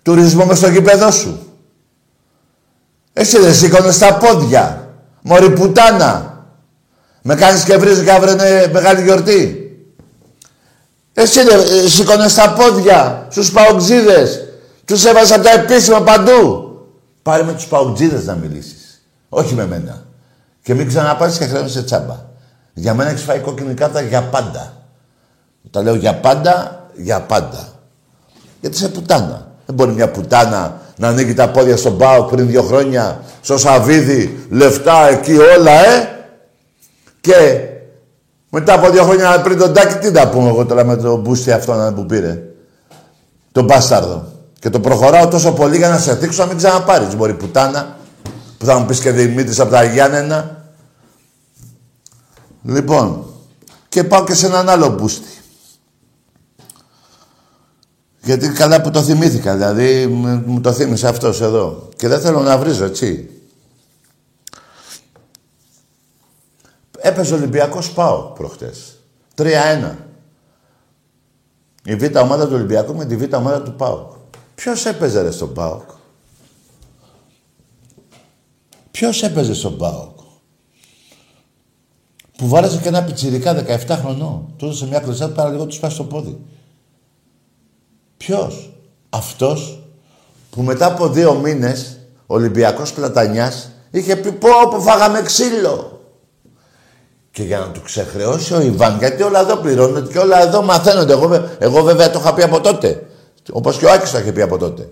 τουρισμό μες στο γήπεδο σου. Εσύ δεν σήκωνες τα πόδια. Μωρή πουτάνα. Με κάνεις και βρίζεις και αύριο είναι μεγάλη γιορτή. Εσύ δεν ε, σήκωνες τα πόδια στους παουτζίδες. Τους έβαζα από τα επίσημα παντού. Πάρε με τους παουτζίδες να μιλήσεις. Όχι με μένα. Και μην ξαναπάρεις και χρέωσες τσάμπα. Για μένα έχεις φάει κόκκινη κάρτα για πάντα. Τα λέω για πάντα, για πάντα. Γιατί είσαι πουτάνα. Δεν μπορεί μια πουτάνα να ανοίγει τα πόδια στον Πάο πριν δύο χρόνια, στο Σαββίδι, λεφτά εκεί όλα, ε; Και μετά από δύο χρόνια πριν τον Τάκη, τι να πούμε εγώ τώρα με τον μπούστι αυτό που πήρε; Τον μπάσταρδο. Και το προχωράω τόσο πολύ για να σε δείξω να μην ξαναπάρεις. Μπορεί πουτάνα, που θα μου πεις και Δημήτρης από τα Γιάννενα. Λοιπόν, και πάω και σε έναν άλλο μπούστι. Γιατί καλά που το θυμήθηκα, δηλαδή μου το θύμισε αυτός εδώ. Και δεν θέλω να βρίζω, έτσι. Έπαιζε ο Ολυμπιακός πάω προχτές. 3-1. Η β' ομάδα του Ολυμπιακού με τη β' ομάδα του ΠΑΟΚ. Ποιος έπαιζε ρε στον ΠΑΟΚ; Ποιος έπαιζε στον ΠΑΟΚ; Που βάρεσε και ένα πιτσιρικά 17 χρονών. Του έδωσε μια κλωσιά πάρα λίγο του σπάσει το πόδι. Ποιος; Αυτός που μετά από δύο μήνες ο Ολυμπιακός Πλατανιάς είχε πει πω που φάγαμε ξύλο. Και για να του ξεχρεώσει ο Ιβάν, γιατί όλα εδώ πληρώνονται και όλα εδώ μαθαίνονται. Εγώ, εγώ βέβαια το είχα πει από τότε. Όπως και ο Άκης το είχε πει από τότε.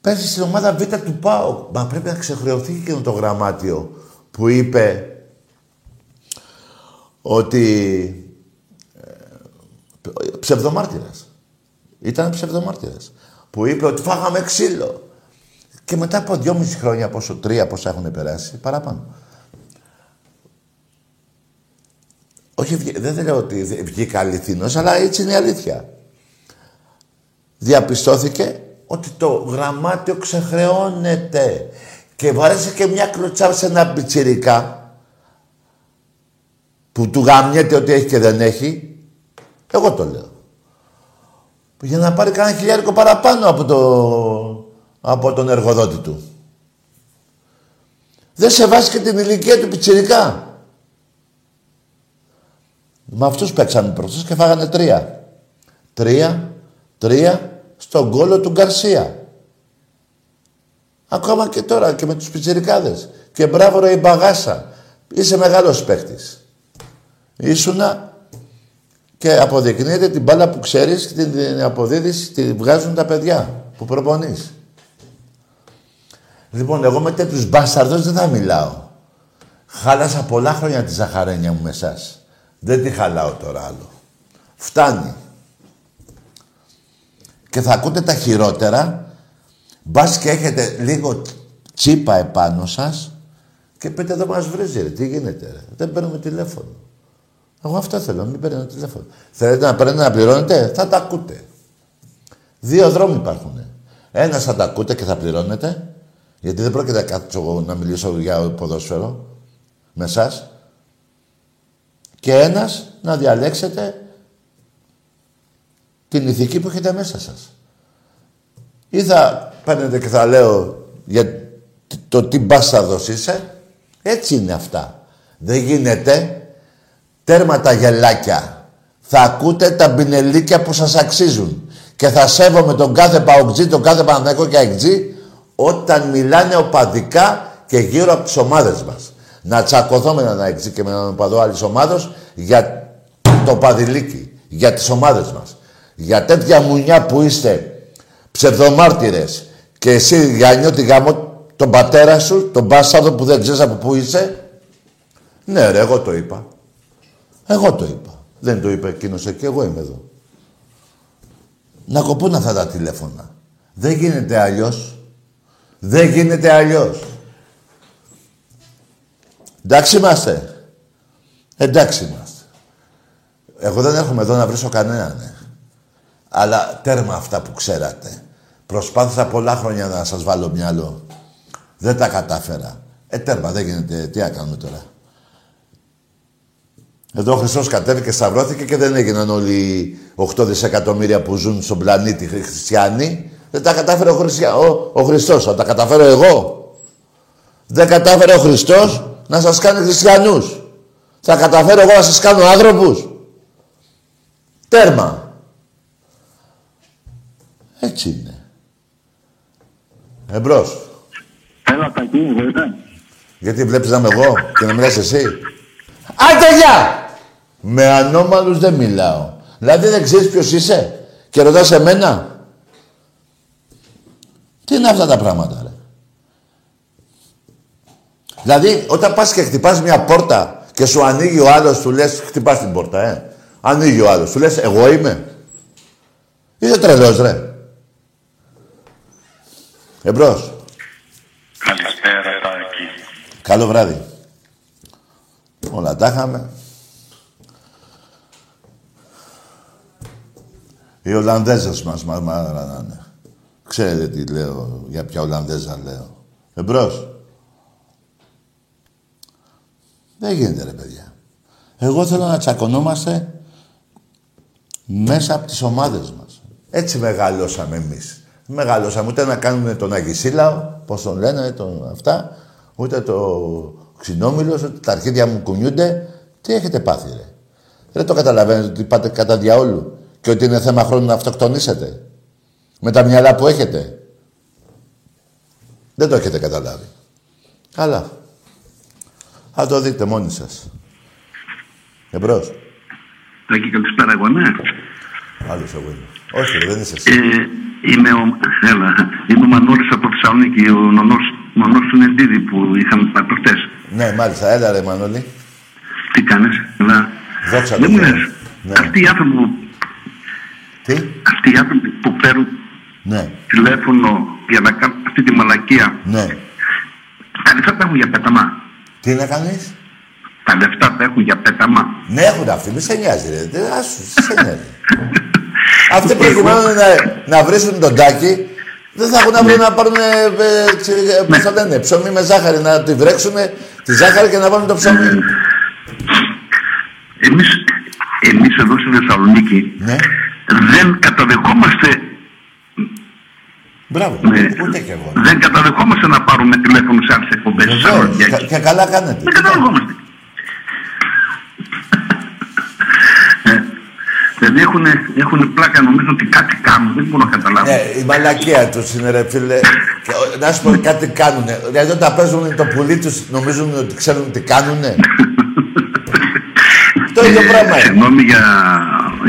Πέρασε στην ομάδα Β του ΠΑΟ. Μα πρέπει να ξεχρεωθεί και το γραμμάτιο που είπε ότι ε, ψευδομάρτυρας. Ήταν ψευδομάρτυρας. Που είπε ότι φάγαμε ξύλο. Και μετά από δυόμιση χρόνια, πόσο, τρία πόσα έχουν περάσει, παραπάνω. Όχι, δεν λέω ότι βγήκα αληθινός, αλλά έτσι είναι η αλήθεια. Διαπιστώθηκε ότι το γραμμάτιο ξεχρεώνεται. Και βάρεσε και μια κλωτσά σε ένα πιτσιρικά που του γαμιέται ότι έχει και δεν έχει. Εγώ το λέω. Για να πάρει κανένα χιλιάρικο παραπάνω από, το, από τον εργοδότη του. Δεν σε βάζει και την ηλικία του πιτσιρικά. Με αυτούς παίξαμε προχθές και φάγανε τρία. Τρία, τρία στον κόλο του Γκαρσία. Ακόμα και τώρα και με τους πιτσιρικάδες. Και μπράβο ρε η Μπαγάσα. Είσαι μεγάλος παίχτης. Ήσουνα και αποδεικνύεται την μπάλα που ξέρεις και την αποδίδεις, τη βγάζουν τα παιδιά που προπονείς. Λοιπόν, εγώ με τέτοιους μπάσταρδους δεν θα μιλάω. Χάλασα πολλά χρόνια τη ζαχαρένια μου με εσάς. Δεν τη χαλάω τώρα άλλο. Φτάνει. Και θα ακούτε τα χειρότερα. Μπας και έχετε λίγο τσίπα επάνω σας και πείτε εδώ μας βρίζει ρε. Τι γίνεται ρε. Δεν παίρνουμε τηλέφωνο. Εγώ αυτό θέλω, μην παίρνω τηλέφωνο. Θέλετε να παίρνετε να πληρώνετε, θα τα ακούτε. Δύο δρόμοι υπάρχουν. Ένας θα τα ακούτε και θα πληρώνετε, γιατί δεν πρόκειται να κάτσω να μιλήσω για ποδόσφαιρο με εσάς και ένας να διαλέξετε την ηθική που έχετε μέσα σας. Ή θα παίρνετε και θα λέω για το τι μπάσταδος είσαι. Έτσι είναι αυτά. Δεν γίνεται τέρμα τα γελάκια. Θα ακούτε τα μπινελίκια που σας αξίζουν. Και θα σέβομαι τον κάθε παοκτζή, τον κάθε παναθηναϊκό και αεκτζή όταν μιλάνε οπαδικά και γύρω από τις ομάδες μας να τσακωθώ με έναν και με έναν παδό άλλης ομάδα για το παδιλίκι, για τις ομάδες μας. Για τέτοια μουνιά που είστε ψευδομάρτυρες και εσύ γιανιώτη γάμο τον πατέρα σου, τον μπάσαδο που δεν ξέρεις από πού είσαι. Ναι, ρε, εγώ το είπα. Εγώ το είπα. Δεν το είπε εκείνος εκεί, εγώ είμαι εδώ. Να κοπούν αυτά τα τηλέφωνα. Δεν γίνεται αλλιώς. Δεν γίνεται αλλιώς. Εντάξει είμαστε. Εντάξει είμαστε. Εγώ δεν έρχομαι εδώ να βρίσω κανέναν. Ναι. Αλλά τέρμα αυτά που ξέρατε. Προσπάθησα πολλά χρόνια να σας βάλω μυαλό. Δεν τα κατάφερα. Ε, τέρμα, δεν γίνεται. Τι να κάνουμε τώρα. Εδώ ο Χριστός κατέβηκε, σταυρώθηκε και δεν έγιναν όλοι οι 8 δισεκατομμύρια που ζουν στον πλανήτη χριστιανοί. Δεν τα κατάφερε ο, Χριστια... ο, ο Χριστός. Θα τα καταφέρω εγώ. Δεν κατάφερε ο Χριστός να σας κάνει χριστιανούς. Θα καταφέρω εγώ να σας κάνω άνθρωπους. Τέρμα. Έτσι είναι. Εμπρός. Έλα, τα βέβαια. Γιατί βλέπεις να είμαι εγώ και να μιλάς εσύ; Άντε γεια! Με ανώμαλους δεν μιλάω. Δηλαδή δεν ξέρεις ποιος είσαι και ρωτάς εμένα; Τι είναι αυτά τα πράγματα, ρε; Δηλαδή, όταν πας και χτυπάς μια πόρτα και σου ανοίγει ο άλλος, του λες, χτυπάς την πόρτα, ε. Ανοίγει ο άλλος, του λες, εγώ είμαι. Είσαι τρελός, ρε. Εμπρός. Καλησπέρα, Τάκη. Καλό βράδυ. Όλα τα είχαμε. Οι Ολλανδέζες μας μας μάρανανε. Ξέρετε τι λέω, για ποια Ολλανδέζα λέω. Εμπρός. Δεν γίνεται ρε παιδιά. Εγώ θέλω να τσακωνόμαστε μέσα από τις ομάδες μας. Έτσι μεγαλώσαμε εμείς. Μεγαλώσαμε ούτε να κάνουμε τον Αγισίλαο, πώς τον λένε, τον, αυτά, ούτε το ξινόμιλος, ούτε τα αρχίδια μου κουνιούνται. Τι έχετε πάθει ρε. Δεν το καταλαβαίνετε ότι πάτε κατά διαόλου και ότι είναι θέμα χρόνου να αυτοκτονήσετε. Με τα μυαλά που έχετε. Δεν το έχετε καταλάβει. Καλά. Θα το δείτε μόνοι σας. Εμπρός. Τάκη, καλησπέρα, εγώ, ναι. Άλλος εγώ είμαι. Όχι, ρε, δεν είσαι εσύ. Ε, είμαι ο, έλα, είμαι ο Μανώλης από Θεσσαλονίκη. Ο νονός, νονός του Νεντίδη που είχαμε πάει προχτές. Ναι, μάλιστα. Έλα ρε Μανώλη. Τι κάνεις, έλα. Δόξα Δεν τω μου Θεώ. λες, Ναι. αυτοί οι άνθρωποι που, Τι; αυτοί οι άνθρωποι που παίρνουν Ναι. τηλέφωνο για να κάνουν αυτή τη μαλακία, Ναι. τα λεφτά τα έχουν για πέταμα. Τι να κάνεις; Τα λεφτά τα έχουν για πέταμα. Ναι, έχουν αυτοί. Μη σε νοιάζει, ρε. Δεν άσου, τι σε νοιάζει. αυτοί προκειμένου να, να βρίσουν τον τάκι, δεν θα έχουν αύριο να πάρουν, ε, ε, ξε- ε, πώς το λένε, ψωμί με ζάχαρη, να τη βρέξουν τη ζάχαρη και να βάλουν το ψωμί. Εμείς, εμείς εδώ στη Θεσσαλονίκη ναι. δεν καταδεχόμαστε Μπράβο. Ναι. Ούτε κι εγώ. Δεν καταδεχόμαστε να πάρουμε τηλέφωνο σε άλλες εκπομπές. Βεβαίως. Και, και καλά κάνετε. Δεν καταδεχόμαστε. Ε, Δηλαδή έχουν, έχουν πλάκα νομίζω ότι κάτι κάνουν. Δεν μπορώ να καταλάβω. Ναι, η μαλακία τους είναι ρε φίλε. Και, ο- να σου πω κάτι κάνουνε. Δηλαδή όταν παίζουν το πουλί τους νομίζουν ότι ξέρουν τι κάνουνε; το ίδιο πράγμα είναι. Συγγνώμη για,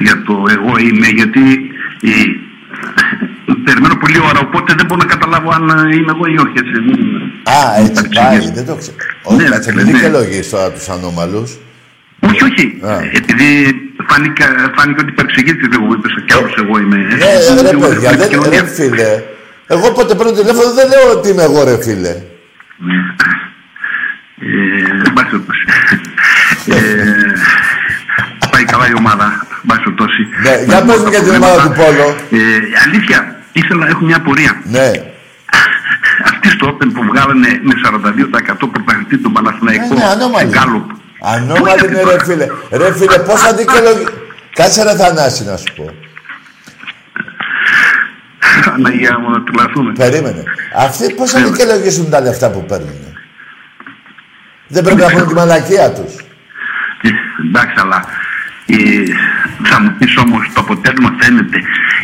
για το εγώ είμαι, γιατί η, περιμένω πολλή ώρα, οπότε δεν μπορώ να καταλάβω αν είμαι εγώ ή όχι. Έτσι. Α, έτσι Εντάξει, πάει. ναι. Δεν το ξέρω. Όχι, Ναι, κάτσε, ναι, μην ναι. δικαιολογείς τώρα τους ανώμαλους. Όχι, όχι. Α. Επειδή φάνηκε, φάνηκε ότι υπερξηγήθηκε λίγο που είπες κι άλλος εγώ είμαι. Ναι, ρε Λίγο παιδιά, δεν, επικοινωνία. ρε φίλε. Εγώ πότε παίρνω τηλέφωνο δεν λέω ότι είμαι εγώ ρε φίλε. Ναι. Ε, εν πάση περιπτώσει. Ε, Πάει καλά η ομάδα. εν πάση περιπτώσει. Ναι, για πες μου για την ομάδα του Πόλο. Ε, αλήθεια, ήθελα να έχω μια απορία. Ναι. Αυτοί στο Open που βγάλανε με 42% πρωταθλητή τον Παναθηναϊκό Ναι, ναι, ανώμαλοι. σε Γκάλοπ. Ανώμαλοι είναι ρε φίλε. Ρε φίλε, πώς θα δικαιολογεί... Κάτσε ρε Θανάση να σου πω. Αναγία μου να τουλαθούμε. Περίμενε. Αυτοί πώς θα Βέβαια. δικαιολογήσουν τα λεφτά που παίρνουν; Δεν πρέπει να πούνε τη μαλακία τους. Ε, Εντάξει, αλλά ε, θα μου πεις όμως το αποτέλεσμα φαίνεται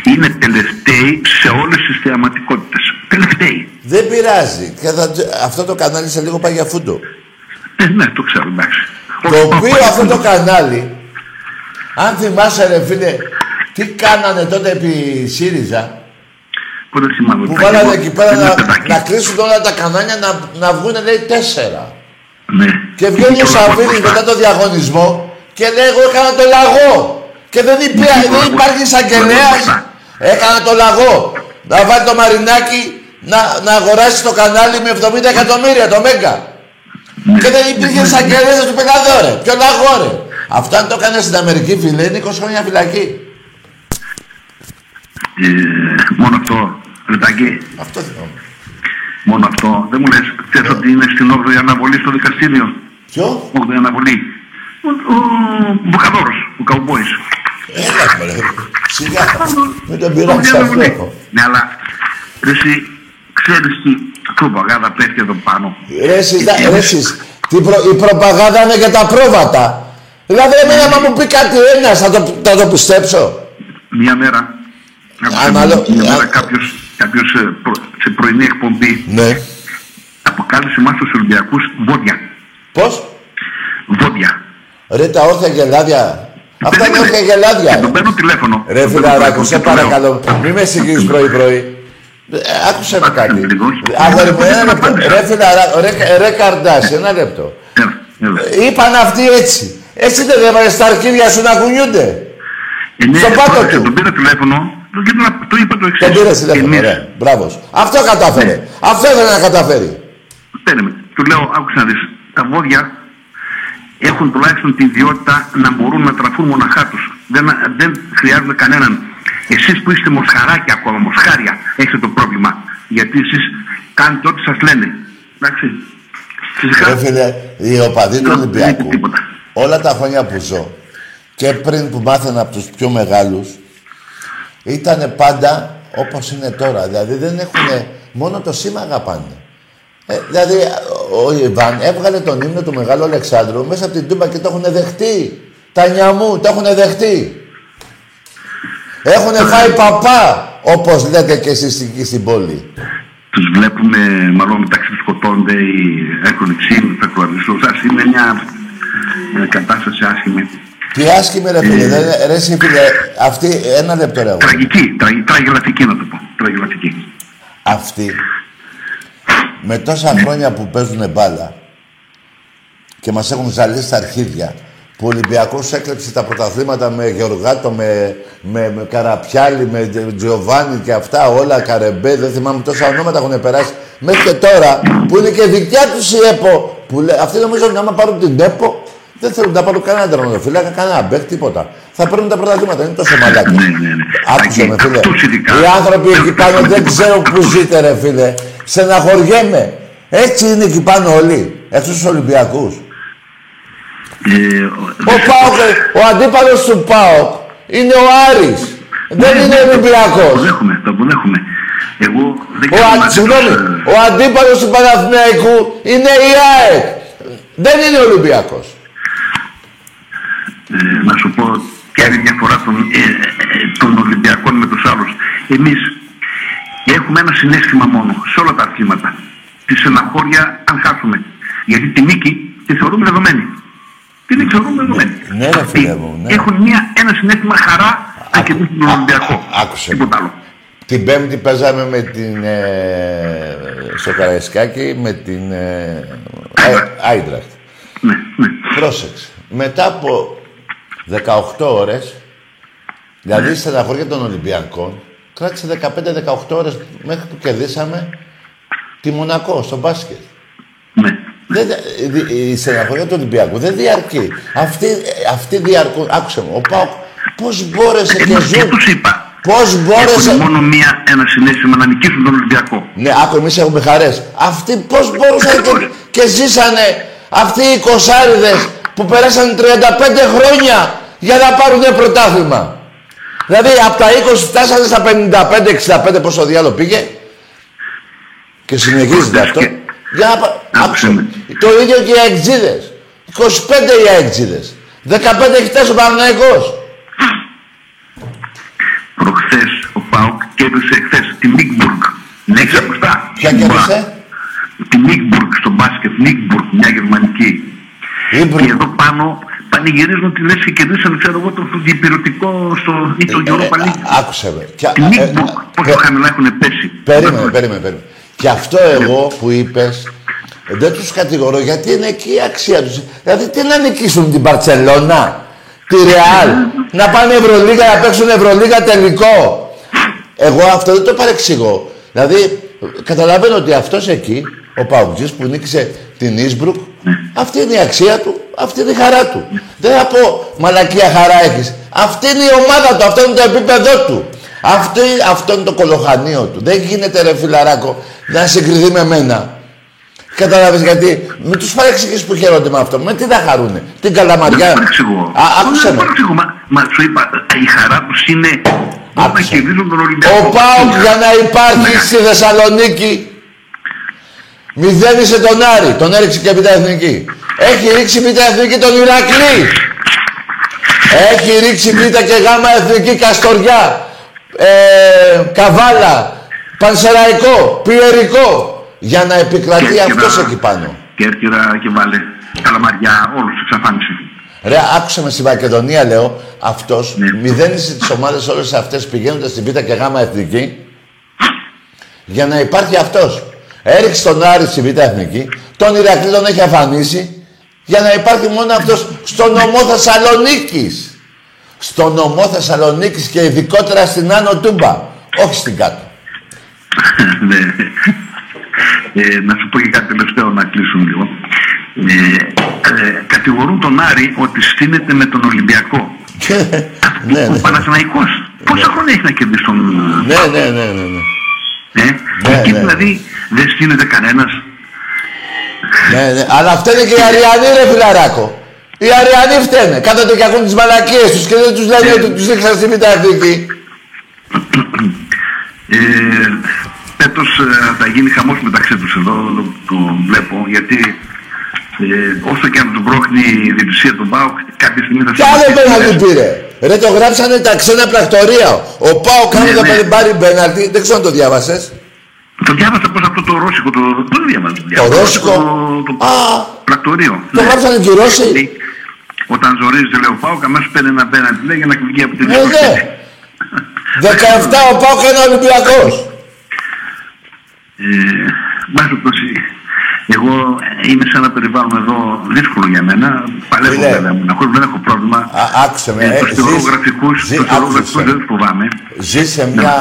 είναι τελευταίοι σε όλες τις θεαματικότητες. Τελευταίοι. Δεν πειράζει. Και θα... Αυτό το κανάλι σε λίγο πάει για φούντο. Ε, ναι, το ξέρω, εντάξει. Το Όχι, οποίο όχι, αυτό το όχι. κανάλι, αν θυμάσαι ρε φίλε, τι κάνανε τότε επί ΣΥΡΙΖΑ, Πού δεν θυμάμαι. που τα βάλανε εγώ- εκεί πέρα δεν να, είμαι παιδάκι. να κλείσουν όλα τα κανάλια να, να βγουν λέει τέσσερα. Ναι. Και βγαίνει ο Και Σαββίδης όλα μετά το διαγωνισμό και λέει εγώ έκανα το λαγό. Και δεν, υπή, Ναι, δεν υπάρχει εισαγγελέας. Έκανα το λαγό. Να βάλει το μαρινάκι να, να αγοράσει το κανάλι με 70 εκατομμύρια το Μέγκα. Ναι. Και δεν υπήρχε εισαγγελέα να του πει «Κάτω, ρε. Ποιο λαγό ρε. Αυτό αν το έκανες στην Αμερική φίλε είναι 20 χρόνια φυλακή. Ε, μόνο αυτό, Ρετάκη, Αυτό θυμάμαι. μόνο αυτό. Δεν μου λες, ξέρεις ότι είναι στην 8η αναβολή στο δικαστήριο; Ποιο; 8η αναβολή. Ο, ο Βουκαδόρος, ο Καουμπόης. Έλα ρε. Σιγά. Μην τον Όγδοη πειράξει αναβολή. αυτό. Ναι, αλλά ρε, εσύ ξέρεις τι προπαγάνδα πέφτει εδώ πάνω. Ρε εσείς, τα- ρε εσείς, τι προ- η προπαγάνδα είναι για τα πρόβατα. Δηλαδή εμένα άμα μου πει κάτι ένας θα το, θα το πιστέψω. Μία μέρα, άκουσε Αναλο- μου, μία α- μέρα κάποιος, κάποιος ε, προ- σε πρωινή εκπομπή Ναι. αποκάλυψε εμάς τους Ολυμπιακούς βόδια. Πώς; Βόδια. Ρε τα όρθια γελάδια. Αυτά είναι όρθια Και τον γελάδια. παίρνω τηλέφωνο. Ρε Τον παίρνω φιλαράκο, τηλέφωνο σε και του λέω, παρακαλώ. Μη με συγκρίνεις πρωί-πρωί. Ε, Άκουσε με κάτι. λίγο, όχι. Αγόρι μου, ένα Δεν λεπτό. απάντησα. Ρε φιλαράκο, ρε, ρε καρντάς, ένα λεπτό. Έλα, έλα. Είπαν αυτοί έτσι. Έτσι δεν έβαλε στα αρχίδια σου να κουνιούνται. Ε, ναι, στον πάτο τώρα, του. Τον πήρα τηλέφωνο Το, και το, το είπα το εξής. Τον πήρε τηλέφωνο, Εμείς- ωραία. Μπράβος. Αυτό κατάφερε. Αυτό ήθελε να καταφέρει. Παίρνουμε. Του λέω, άκουσα να δεις, τα βόδια έχουν τουλάχιστον την ιδιότητα να μπορούν να τραφούν μοναχά τους. Δεν, δεν χρειάζονται κανέναν. Εσείς που είστε μοσχαράκια ακόμα, μοσχάρια, έχετε το πρόβλημα. Γιατί εσείς κάνετε ό,τι σας λένε. Εντάξει. Φυσικά. Ρε φίλε, οι οπαδοί του δεν Ολυμπιακού, έχετε τίποτα. όλα τα χρόνια που ζω και πριν που μάθαινα από τους πιο μεγάλους, ήταν πάντα όπως είναι τώρα. Δηλαδή δεν έχουν μόνο το σήμα αγαπάνε. Ε, δηλαδή ο Ιβάν έβγαλε τον ύμνο του Μεγάλου Αλεξάνδρου μέσα από την Τούμπα και το έχουν δεχτεί. Τα νιαμού το έχουν δεχτεί. Έχουν φάει παπά, όπως λέτε και εσείς εκεί στην πόλη. Τους βλέπουμε, μάλλον μεταξύ τους σκοτώνται ή έχουν εξήνου, θα κουραδιστούν. Σας είναι μια ε, κατάσταση άσχημη. Τι άσχημη ρε φίλε, δεν, ρε εσύ φίλε, αυτή, ένα λεπτό ρε αγόρι. Τραγική, τραγ, τραγελαφική να το πω. Τραγελαφική. Αυτοί με τόσα χρόνια που παίζουν μπάλα και μας έχουν ζαλίσει τα αρχίδια που ο Ολυμπιακός έκλεψε τα πρωταθλήματα με Γεωργάτο, με, με, με Καραπιάλη, με Τζ- Τζιοβάνι και αυτά όλα, Καρεμπέ, δεν θυμάμαι τόσα ονόματα έχουν περάσει. Μέχρι και τώρα που είναι και δικιά τους η ΕΠΟ. Που λέ, αυτοί νομίζω ότι άμα πάρουν την ΕΠΟ δεν θέλουν να πάρουν κανένα τερματοφύλακα, κανένα μπέκ, τίποτα. Θα παίρνουν τα πρωταθλήματα, είναι τόσο μαλάκια. Ναι, ναι, ναι. Άκουσε με, Εκεί, φίλε. αυτούς ειδικά. Οι άνθρωποι εκεί πάνω Αυτούς δεν ειδικά. ξέρω πού ζείτε, ρε φίλε. Στεναχωριέμαι. Έτσι είναι εκεί πάνω όλοι. Εκτός τους Ολυμπιακούς. Ε, Ο Πάοκ, ο αντίπαλος του Πάοκ είναι ο Άρης. Δεν είναι ο Το Ολυμπιακός. αποδέχομαι, το αποδέχομαι. Εγώ δεν Ο, ξέρω α, να συγγνώμη, τους, ο αντίπαλος του Παναθηναϊκού είναι η ΑΕΚ. Δεν είναι ο Ολυμπιακός. ε, ε, να σου πω ποια είναι η διαφορά των, ε, ε, των Ολυμπιακών με τους άλλους. Εμείς έχουμε ένα συνέστημα μόνο σε όλα τα αθλήματα. Τη στεναχώρια αν χάσουμε. Γιατί τη νίκη τη θεωρούμε δεδομένη. Την νίκη θεωρούμε δεδομένη. Ναι, ρε φίλε μου, ναι. Έχουν μια, ένα συνέστημα χαρά αν κερδίσουν τον Ολυμπιακό. άκουσε. Τίποτα άλλο. Την Πέμπτη παίζαμε με την. Ε, στο Καραϊσκάκι με την. Ε, Άιντραχτ. Ναι, ναι. Πρόσεξε. Μετά από 18 ώρες, δηλαδή η στεναχώρια των Ολυμπιακών, κράτησε 15-18 ώρες μέχρι που κερδίσαμε τη Μονακό στο μπάσκετ. ναι. Δεν, δι- η στεναχώρια του Ολυμπιακού δεν διαρκεί. Αυτοί, αυτοί διαρκούν. Άκουσε μου, ο Πάοκ πώς μπόρεσε και Εμείς και ζουν. τους είπα. Πώς μπόρεσε. Έχουν μόνο μία, ένα συνέστημα να νικήσουν τον Ολυμπιακό. Ναι, άκου, εμείς έχουμε χαρές. Αυτοί πώς μπορούσαν και, και ζήσανε αυτοί οι κοσάριδες που περάσαν 35 χρόνια για να πάρουν πρωτάθλημα. Δηλαδή, από τα 20 φτάσανε στα 55-65 πόσο διάλογο πήγε και συνεχίζεται αυτό. Για να πα- Άκουσε άκουσε. με. Το ίδιο και οι αεξίδες. 25 οι αεξίδες. 15 έχει φτάσει ο Παναθηναϊκός. Προχθές ο Πάοκ κέρδισε χθες τη Νίκμπουργκ. Ναι, έχεις ακουστά. Ποια κέρδισε; Τη Νίκμπουργκ στο μπάσκετ. Νίκμπουργκ, μια γερμανική. Ήμπρου. Και εδώ πάνω πανηγυρίζουν ότι λες και κερδίσαν, ξέρω εγώ, το διπυρωτικό στο ή το Ε, Europa ε, League. α- Άκουσε με. Και- Τη ε, Νίκμπουργκ, ε, πόσο χαμηλά έχουν πέσει. Περίμενε, περίμενε, περίμενε. Και αυτό εγώ που είπες, δεν τους κατηγορώ γιατί είναι εκεί η αξία τους. Δηλαδή τι να νικήσουν την Παρτσελώνα, τη Ρεάλ, να πάνε Ευρωλίγα, να παίξουν Ευρωλίγα τελικό. Εγώ αυτό δεν το παρεξηγώ. Δηλαδή καταλαβαίνω ότι αυτός εκεί, ο Παουτζής που νίκησε την Ίσμπρουκ, αυτή είναι η αξία του, αυτή είναι η χαρά του. Δεν θα πω μαλακία χαρά έχεις. Αυτή είναι η ομάδα του, αυτό είναι το επίπεδό του. Αυτό, αυτό είναι το κολοχανίο του. Δεν γίνεται ρε φιλαράκο να συγκριθεί με μένα. Κατάλαβες γιατί, μην τους παρεξηγείς που χαίρονται με αυτό. Με τι θα χαρούνε, την καλαμαριά. Δεν παρεξηγώ. Α, άκουσε Δεν με. παρεξηγώ. Μα, μα σου είπα, η χαρά τους είναι όταν Άκουσε. κερδίζουν τον Ολυμπιακό. Ο Πάοκ για να υπάρχει Ναι. στη Θεσσαλονίκη μηδένισε τον Άρη, τον έριξε και επί εθνική. Έχει ρίξει επί εθνική τον Ηρακλή. Έχει ρίξει β' και γάμα εθνική Καστοριά. Ε, καβάλα. Πανσεραϊκό. Πιερικό. Για να επικρατεί Κέρκυρα, αυτός εκεί πάνω. Κέρκυρα και βάλε καλαμαριά, όλους εξαφάνισε. Ρε, άκουσε με στη Μακεδονία, λέω, αυτός Ναι. μηδένισε τις ομάδες όλες αυτές πηγαίνοντας στην Β' και Γ' Εθνική για να υπάρχει αυτός. Έριξε τον Άρη στη Β' Εθνική, τον Ηρακλή τον έχει αφανίσει για να υπάρχει μόνο αυτός στο νομό Θεσσαλονίκης. Στον νομό Θεσσαλονίκης και ειδικότερα στην Άνω Τούμπα. Όχι στην κάτω. ναι. Ε, να σου πω και κάτι τελευταίο να κλείσουν λίγο. Ε, ε, κατηγορούν τον Άρη ότι στείνεται με τον Ολυμπιακό. ναι, Ο ναι. Παναθηναϊκός πόσα χρόνια έχει να κερδίσει τον... ναι, ναι, ναι, ναι, ναι. Ε; Ναι, Εκεί ναι. δηλαδή δεν στείνεται κανένας. Ναι, ναι. Αλλά φταίνε και οι Αριανοί, ρε φιλαράκο. Οι Αριανοί φταίνε. Κάθονται και ακούν τις μαλακίες τους και δεν τους λένε ότι τους δείξαν στη Β' Εθνική. Ε, Πέτος ε, θα γίνει χαμός μεταξύ τους εδώ, το, το βλέπω, γιατί ε, όσο και αν του μπρόχνει η διαιτησία του ΠΑΟΚ, κάποια στιγμή θα Κι άλλο σταματήσει. πέναλτι πήρε. Ρε το γράψανε τα ξένα πρακτορία. Ο Πάο κάνει Ναι, το ναι. πάρει πέναλτι. Δεν ξέρω αν το διάβασες. Το διάβασα πώς αυτό το ρώσικο, το, το δεν διάβασα. Το, διάβασα. ρώσικο; Το, το, Α, πρακτορείο. το ναι. γράψανε και οι Ρώσοι. Λέει, Όταν ζορίζεται λέει ο ΠΑΟΚ, αμέσως παίρνει ένα πέναντι λέει, για να βγει από την Ναι, ναι. 17 ο Πάο κάνει Ολυμπιακός. Ε, Μπας περιπτώσει, εγώ είμαι σε ένα περιβάλλον εδώ δύσκολο για μένα. Παλεύω Φίλε. βέβαια, μοναχός, δεν έχω πρόβλημα. Α, άκουσε με. Ε, ε, τους ζεις- θεωρογραφικούς, ζη- τους θεωρογραφικούς άκουσες. δεν τους φοβάμαι. Ζει σε μια,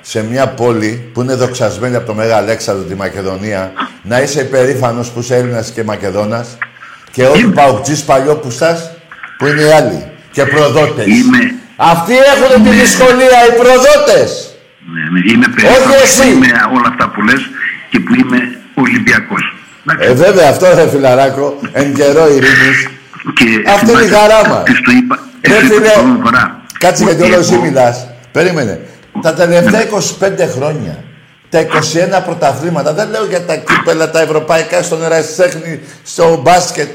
σε μια πόλη που είναι δοξασμένη από το Μέγα Αλέξανδρο τη Μακεδονία. Να είσαι υπερήφανος που είσαι Έλληνας και Μακεδόνας. Και όχι Είμαι. παουτζής παλιόπουστα που είναι οι άλλοι. Και προδότες. Είμαι- Αυτοί έχουν τη δυσκολία, οι προδότες. Ναι, ναι, είμαι περήφανος εσύ. που είμαι όλα αυτά που λες και που είμαι Ολυμπιακός. Εντάξει. Ε, βέβαια, αυτό ρε φιλαράκο, εν καιρό ειρήνης. Και αυτή είναι η θυμάσαι, χαρά μας. Της το είπα, Ρε εσύ φίλε, την προηγούμενη φορά. κάτσε γιατί Ότι όλο εσύ εγώ- μιλάς. Περίμενε. Τα τελευταία 25 χρόνια, τα 21 πρωταθλήματα, δεν λέω για τα κύπελα, τα ευρωπαϊκά, στον ερασιτέχνη, στο μπάσκετ.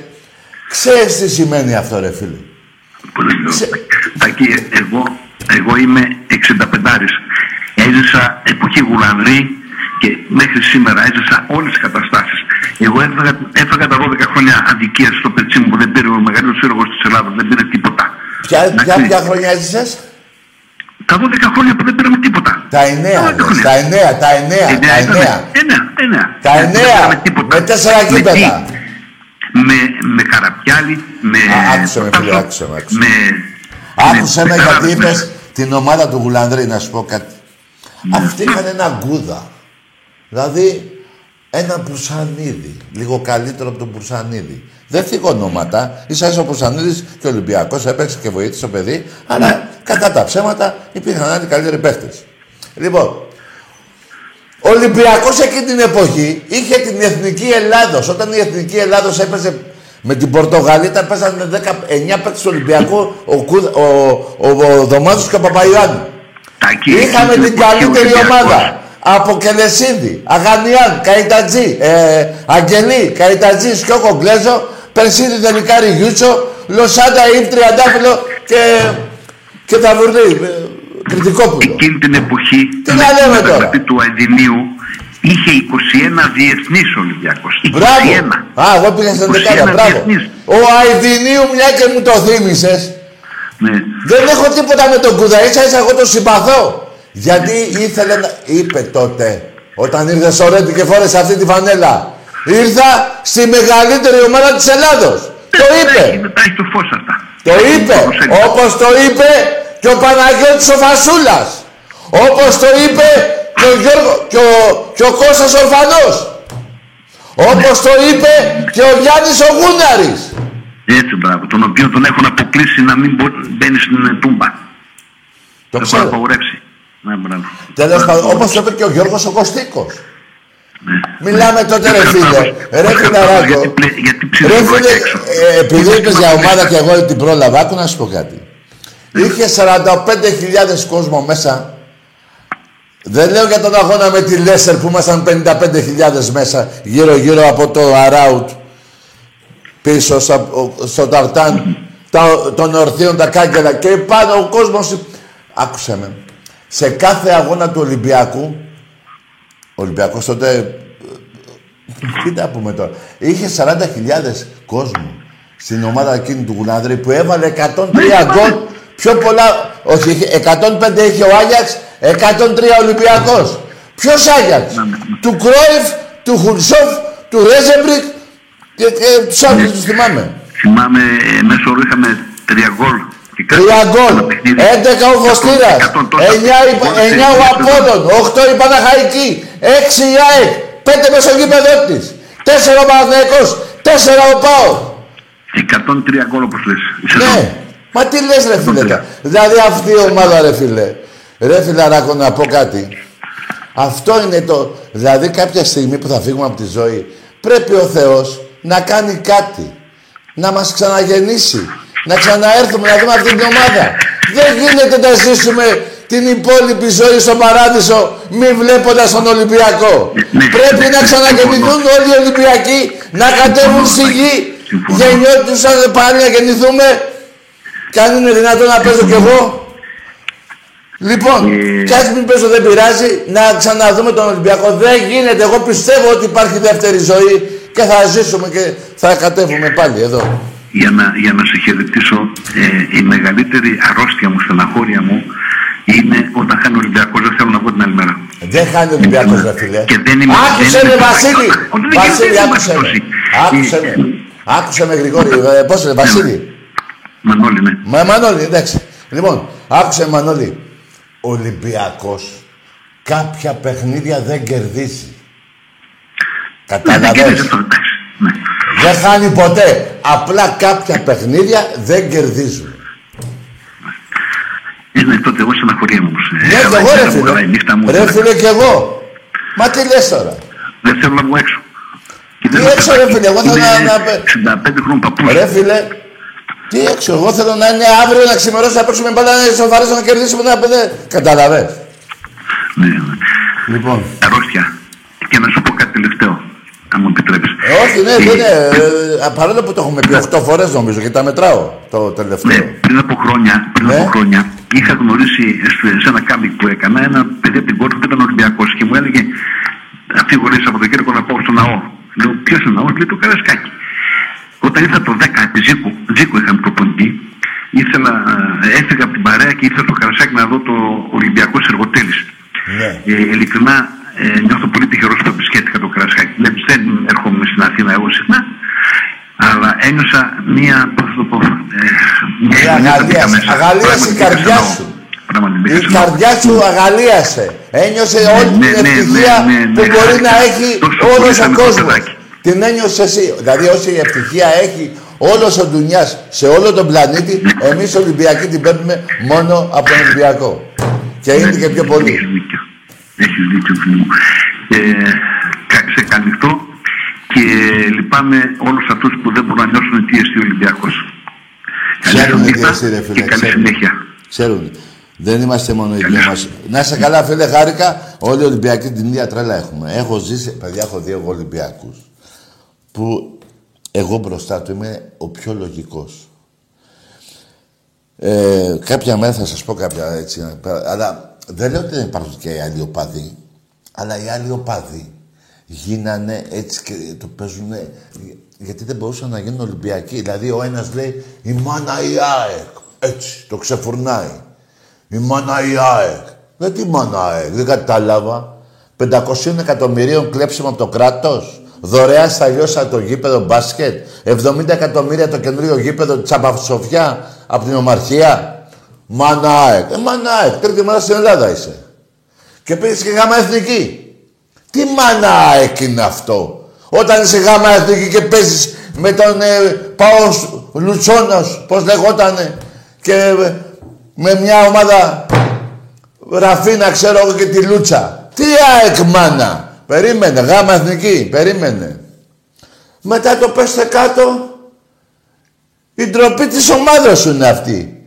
Ξέρεις τι σημαίνει αυτό, ρε φίλε. Πολύ λέω. Σε- Τάκη, εγώ, εγώ είμαι 65 Έζησα εποχή Γουλανδρή και μέχρι σήμερα έζησα όλες τις καταστάσεις. Εγώ έφαγα, έφαγα τα 12 χρόνια αντικία στο πετσί μου που δεν πήρε ο μεγαλύτερος σύλλογος της Ελλάδας, δεν πήρε τίποτα. Ποια, Εντάξει. ποια, ποια χρόνια έζησες; Τα 12 χρόνια που δεν πήραμε τίποτα. Τα εννέα, 12 λες, χρόνια. τα εννέα, τα εννέα, τα Εννέα, εννέα. εννέα, εννέα. Τα Δεν εννέα, πήραμε τίποτα. με τέσσερα τι; Κύπελα. Με, με καραπιάλι, με... Α, άκουσε με, φίλε, άκουσε με, άκουσε. Με, Άκουσε με γιατί πεταράδες είπες μέσα. την ομάδα του Γουλανδρή, να σου πω κάτι. Αυτοί είχαν ένα γκούδα. Δηλαδή, ένα Μπουρσανίδη. Λίγο καλύτερο από τον Μπουρσανίδη. Δεν θίγω ονόματα. Ίσα ίσα ο Μπουρσανίδης και ο Ολυμπιακός έπαιξε και βοήθησε το παιδί. Αλλά κατά τα ψέματα υπήρχαν άλλοι καλύτεροι παίχτες. Λοιπόν, ο Ολυμπιακός εκείνη την εποχή είχε την Εθνική Ελλάδος. Όταν η Εθνική Ελλάδος έπαιζε με την Πορτογαλία, ήταν παίζανε με 19 παίκτες του Ολυμπιακού, ο, Κούδ- ο, ο, ο Δωμάτος και ο Παπαϊωάννου. Τάκη, Είχαμε εκείνη την εποχή ο καλύτερη Ολυμπιακός. ομάδα. Από Κελεσίδη, Αγανιάν, Καϊτατζή, ε, Αγγελή, Καϊτατζή, Σκιόκο Γκλέζο, Περσίδη Δελικάρη Γιούτσο, Λοσάντα Ιπ Τριαντάφυλλο και, και Ταβουρνή, ε, Κρητικόπουλο. Εκείνη την εποχή, Τι με να λέμε την τώρα; μεταγραφή του Αιδινίου, είχε 21 διεθνείς Ολυμπιακός. 21. Μπράβο! Α, εγώ πήγα στα 21 δεκάδα, μπράβο. διεθνείς. Ο Αιδινίου, μια και μου το θύμισες, Ναι. δεν έχω τίποτα με τον Κούδα, ίσα ίσα εγώ τον συμπαθώ. Γιατί ήθελε να... Είπε τότε, όταν ήρθε στο Ρέντι και φόρεσε αυτή τη φανέλα, ήρθα στη μεγαλύτερη ομάδα της Ελλάδος. Το Τα είπε. έχει- Τα έχει το φως αυτά. Το είπε. Προσέξτε. Όπως το είπε και ο Παναγιώτης ο Φασούλας. Όπως το είπε και ο, Γιώργο, και ο, και ο Κώστας Ορφανός. Όπως το είπε και ο Γιάννης ο Γούναρης. Έτσι, μπράβο. Τον οποίο τον έχουν αποκλείσει να μην μπο- μπαίνει στην ε, τούμπα. Το Έχουν ξέρω. απαγορεύσει. Ναι, μπράβο. Τέλος πάντων, όπως το είπε και ο Γιώργος ο Κωστίκος. Ναι. Μιλάμε τότε ρε Και φίλε. Καρπάθος- Ρε ο Καρπάθος φιλαράκο. γιατί πλε- Γιατί Ρε ψήφισε φίλε, έξω. ε, επειδή είπες για ομάδα και εγώ την πρόλαβα, άκου να σου πω κάτι. Είχε 45.000 κόσμο μέσα. Δεν λέω για τον αγώνα με τη Λέσσερ που ήμασταν 55.000 μέσα γύρω γύρω από το Αράουτ πίσω στο, στο Ταρτάν τα, των ορθίων τα κάγκελα και πάνω ο κόσμος άκουσε με σε κάθε αγώνα του Ολυμπιακού ο Ολυμπιακός τότε τι να πούμε τώρα. Είχε 40.000 κόσμο στην ομάδα εκείνη του Γουλανδρή που έβαλε 103 γκολ. Πιο πολλά, όχι, είχε- 105 είχε ο Άγιαξ, 103 Ολυμπιακός. Ποιος Άγιαξ, του Κρόιφ, του Χούλσοφ, του Ρέζενμπρινκ και, και τους άλλους τους θυμάμαι. Θυμάμαι, ε, μέσο όρο είχαμε τρία γκολ Τρία γκολ. 11 ο Φωστήρας. 9 ο Απόλλων. 8 η Παναχαϊκή. 6 η ΑΕΚ. 5 μες στο γήπεδό της. 4 ο Παναθηναϊκός. 4 ο ΠΑΟ. 103 γκολ όπως λες. Ναι. Μα τι λες ρε φίλε. Δηλαδή αυτή η ομάδα ρε φίλε. Ρε φιλαράκο να πω κάτι. Αυτό είναι το... Δηλαδή κάποια στιγμή που θα φύγουμε από τη ζωή πρέπει ο Θεός να κάνει κάτι. Να μας ξαναγεννήσει. Να ξαναέρθουμε να δούμε αυτή την ομάδα. Δεν γίνεται να ζήσουμε την υπόλοιπη ζωή στον παράδεισο μη βλέποντας τον Ολυμπιακό. Ναι, Πρέπει να ξαναγεννηθούν όλοι οι Ολυμπιακοί, να κατέβουν στη γη. Γεννιόντουσαν πάλι να γεννηθούμε. Κι αν είναι δυνατόν να παίζω κι εγώ. Λοιπόν, Ε. κι ας μην παίζω δεν πειράζει, να ξαναδούμε τον Ολυμπιακό. Δεν γίνεται. Εγώ πιστεύω ότι υπάρχει δεύτερη ζωή και θα ζήσουμε και θα κατέβουμε πάλι εδώ. για να, για να σε χαιρετήσω, ε, η μεγαλύτερη αρρώστια μου, στεναχώρια μου, είναι όταν χάνει ο Ολυμπιακός, δεν θέλω να πω την άλλη μέρα. Δεν χάνει ο Ολυμπιακός, ρε φίλε. Και δεν είμαι- Άκουσε δεν με, είμαι- Βασίλη. Όχι, δεν Βασίλη, γίνεται άκουσε με. περίπτωση. Άκουσε Ε, με. Άκουσε με, Γρηγόρη. Ε, Πώς είναι, Βασίλη; Μανώλη, ναι. Μα Μανώλη, εντάξει. Λοιπόν, άκουσε με, Μανώλη. Ο Ολυμπιακός κάποια παιχνίδια δεν κερδίζει. Ναι, δεν κερδίζει Καταλαβαίνεις. αυτό, εντάξει. Ναι. Δεν χάνει ποτέ. Απλά κάποια παιχνίδια δεν κερδίζουν. Ε, ναι, τότε εγώ στεναχωρία μου. όμως. Ε, Ναι, κι αλλά εγώ η ρε μέρα μου, αλλά η φίλε. νύχτα μου, Ρε δεν- φίλε κι εγώ. Μα τι λες τώρα; Δεν θέλω να βγω έξω. Και Τι δεν είμαι έξω, ρε παιδάκι. φίλε, εγώ θέλω Είμαι να- να- 65 χρόνων παππούς. Ρε φίλε, τι έξω, εγώ θέλω να είναι αύριο να ξημερώσει να παίξουμε μπάλα να ισοφαρίσουμε να κερδίσουμε ένα παιδί. Καταλαβες. Ναι, ναι. Λοιπόν. Αρρώστια. Και να σου πω κάτι τελευταίο, αν μου επιτρέπεις. Ε, όχι, ναι, Ε, δεν είναι. πριν- Ε, παρόλο που το έχουμε πει 8 φορές νομίζω και τα μετράω το Ναι, τελευταίο. πριν από χρόνια, πριν Ναι. από χρόνια είχα γνωρίσει σε- σε ένα κάμπινγκ που έκανα ένα παιδί από την κόρη που ήταν Ολυμπιακός και μου έλεγε αυτή η από το Κύρκο να πάω στο ναό. Λέω ποιος είναι ο ναός, λέει το Καρασκάκι. Όταν ήρθα το 10 επί Ζήκου, Ζήκου είχαμε προπονητή, ήθελα, ε, έφυγα από την παρέα και ήρθα στο Καρασάκι να δω το Ολυμπιακό Εργοτέλη. Ναι. Ε, ειλικρινά ε, νιώθω πολύ τυχερός που επισκέφτηκα το Καρασκάκι. Βλέπεις, δεν έρχομαι στην Αθήνα εγώ συχνά, αλλά ένιωσα μία, πώς θα το πω, ε, Μια μια γωνιά τα μπήκα αγαλίαση. μέσα. Αγαλίασε Πράγματι η μπήκα καρδιά σε ναό. σου. Πράγματι μπήκα Η σε ναό. καρδιά σου αγαλίασε. Ένιωσε όλη ναι, την ναι, ευτυχία ναι, ναι, που ναι, μπορεί χάρηκα. να έχει Τόσο πολύ όλος σαν ο μικρό κόσμος. παιδάκι. Την ένιωσε εσύ. Δηλαδή όση ευτυχία έχει όλος ο Ντουνιάς σε όλο τον πλανήτη, εμείς Ολυμπιακοί την παίρνουμε μόνο από τον Ολυμπιακό. Και είναι και πιο πολύ. Έχεις δίκιο. Έχεις δίκιο, φίλε μου. Ε, κα- σε καλυφτώ και λυπάμαι όλους αυτούς που δεν μπορούν να νιώσουν τι εστί ο Ολυμπιακός. Καλή Ξέρουν σου τι νύχτα εσύ ρε φίλε, και καλή ξέρουν. συνέχεια. Ξέρουν. Δεν είμαστε μόνο οι δυο μας. Να είσαι καλά φίλε, χάρηκα. Όλοι οι Ολυμπιακοί την ίδια τρέλα έχουμε. Έχω ζήσει, παιδιά έχω δει εγώ Ολυμπιακούς που εγώ μπροστά του είμαι ο πιο λογικός. Ε, κάποια μέρα θα σας πω κάποια έτσι, αλλά δεν λέω ότι δεν υπάρχουν και οι άλλοι οπαδοί, αλλά οι άλλοι οπαδοί γίνανε έτσι και το παίζουν γιατί δεν μπορούσαν να γίνουν Ολυμπιακοί. Δηλαδή ο ένας λέει η μάνα η ΑΕΚ, έτσι, το ξεφουρνάει. Η μάνα η ΑΕΚ. Δεν τι μάνα ΑΕΚ, δεν κατάλαβα. 500 εκατομμυρίων κλέψιμο από το κράτος. Δωρεάς στα λιώσα το γήπεδο μπάσκετ. 70 εκατομμύρια το καινούριο γήπεδο Τσαπαυσοφιά από την Ομαρχία. Μάνα ΑΕΚ. Ε, μάνα ΑΕΚ. Τρίτη μέρα στην Ελλάδα είσαι. Και πήγες και γάμα εθνική. Τι μάνα ΑΕΚ είναι αυτό; Όταν είσαι γάμα εθνική και παίζεις με τον ε, Πάος Λουτσόνος, πώς λεγότανε, και ε, με μια ομάδα Ραφίνα, ξέρω εγώ και τη Λούτσα. Τι ΑΕΚ μάνα; Περίμενε, γάμα εθνική, περίμενε. Μετά το πέστε κάτω, η ντροπή της ομάδας σου είναι αυτή.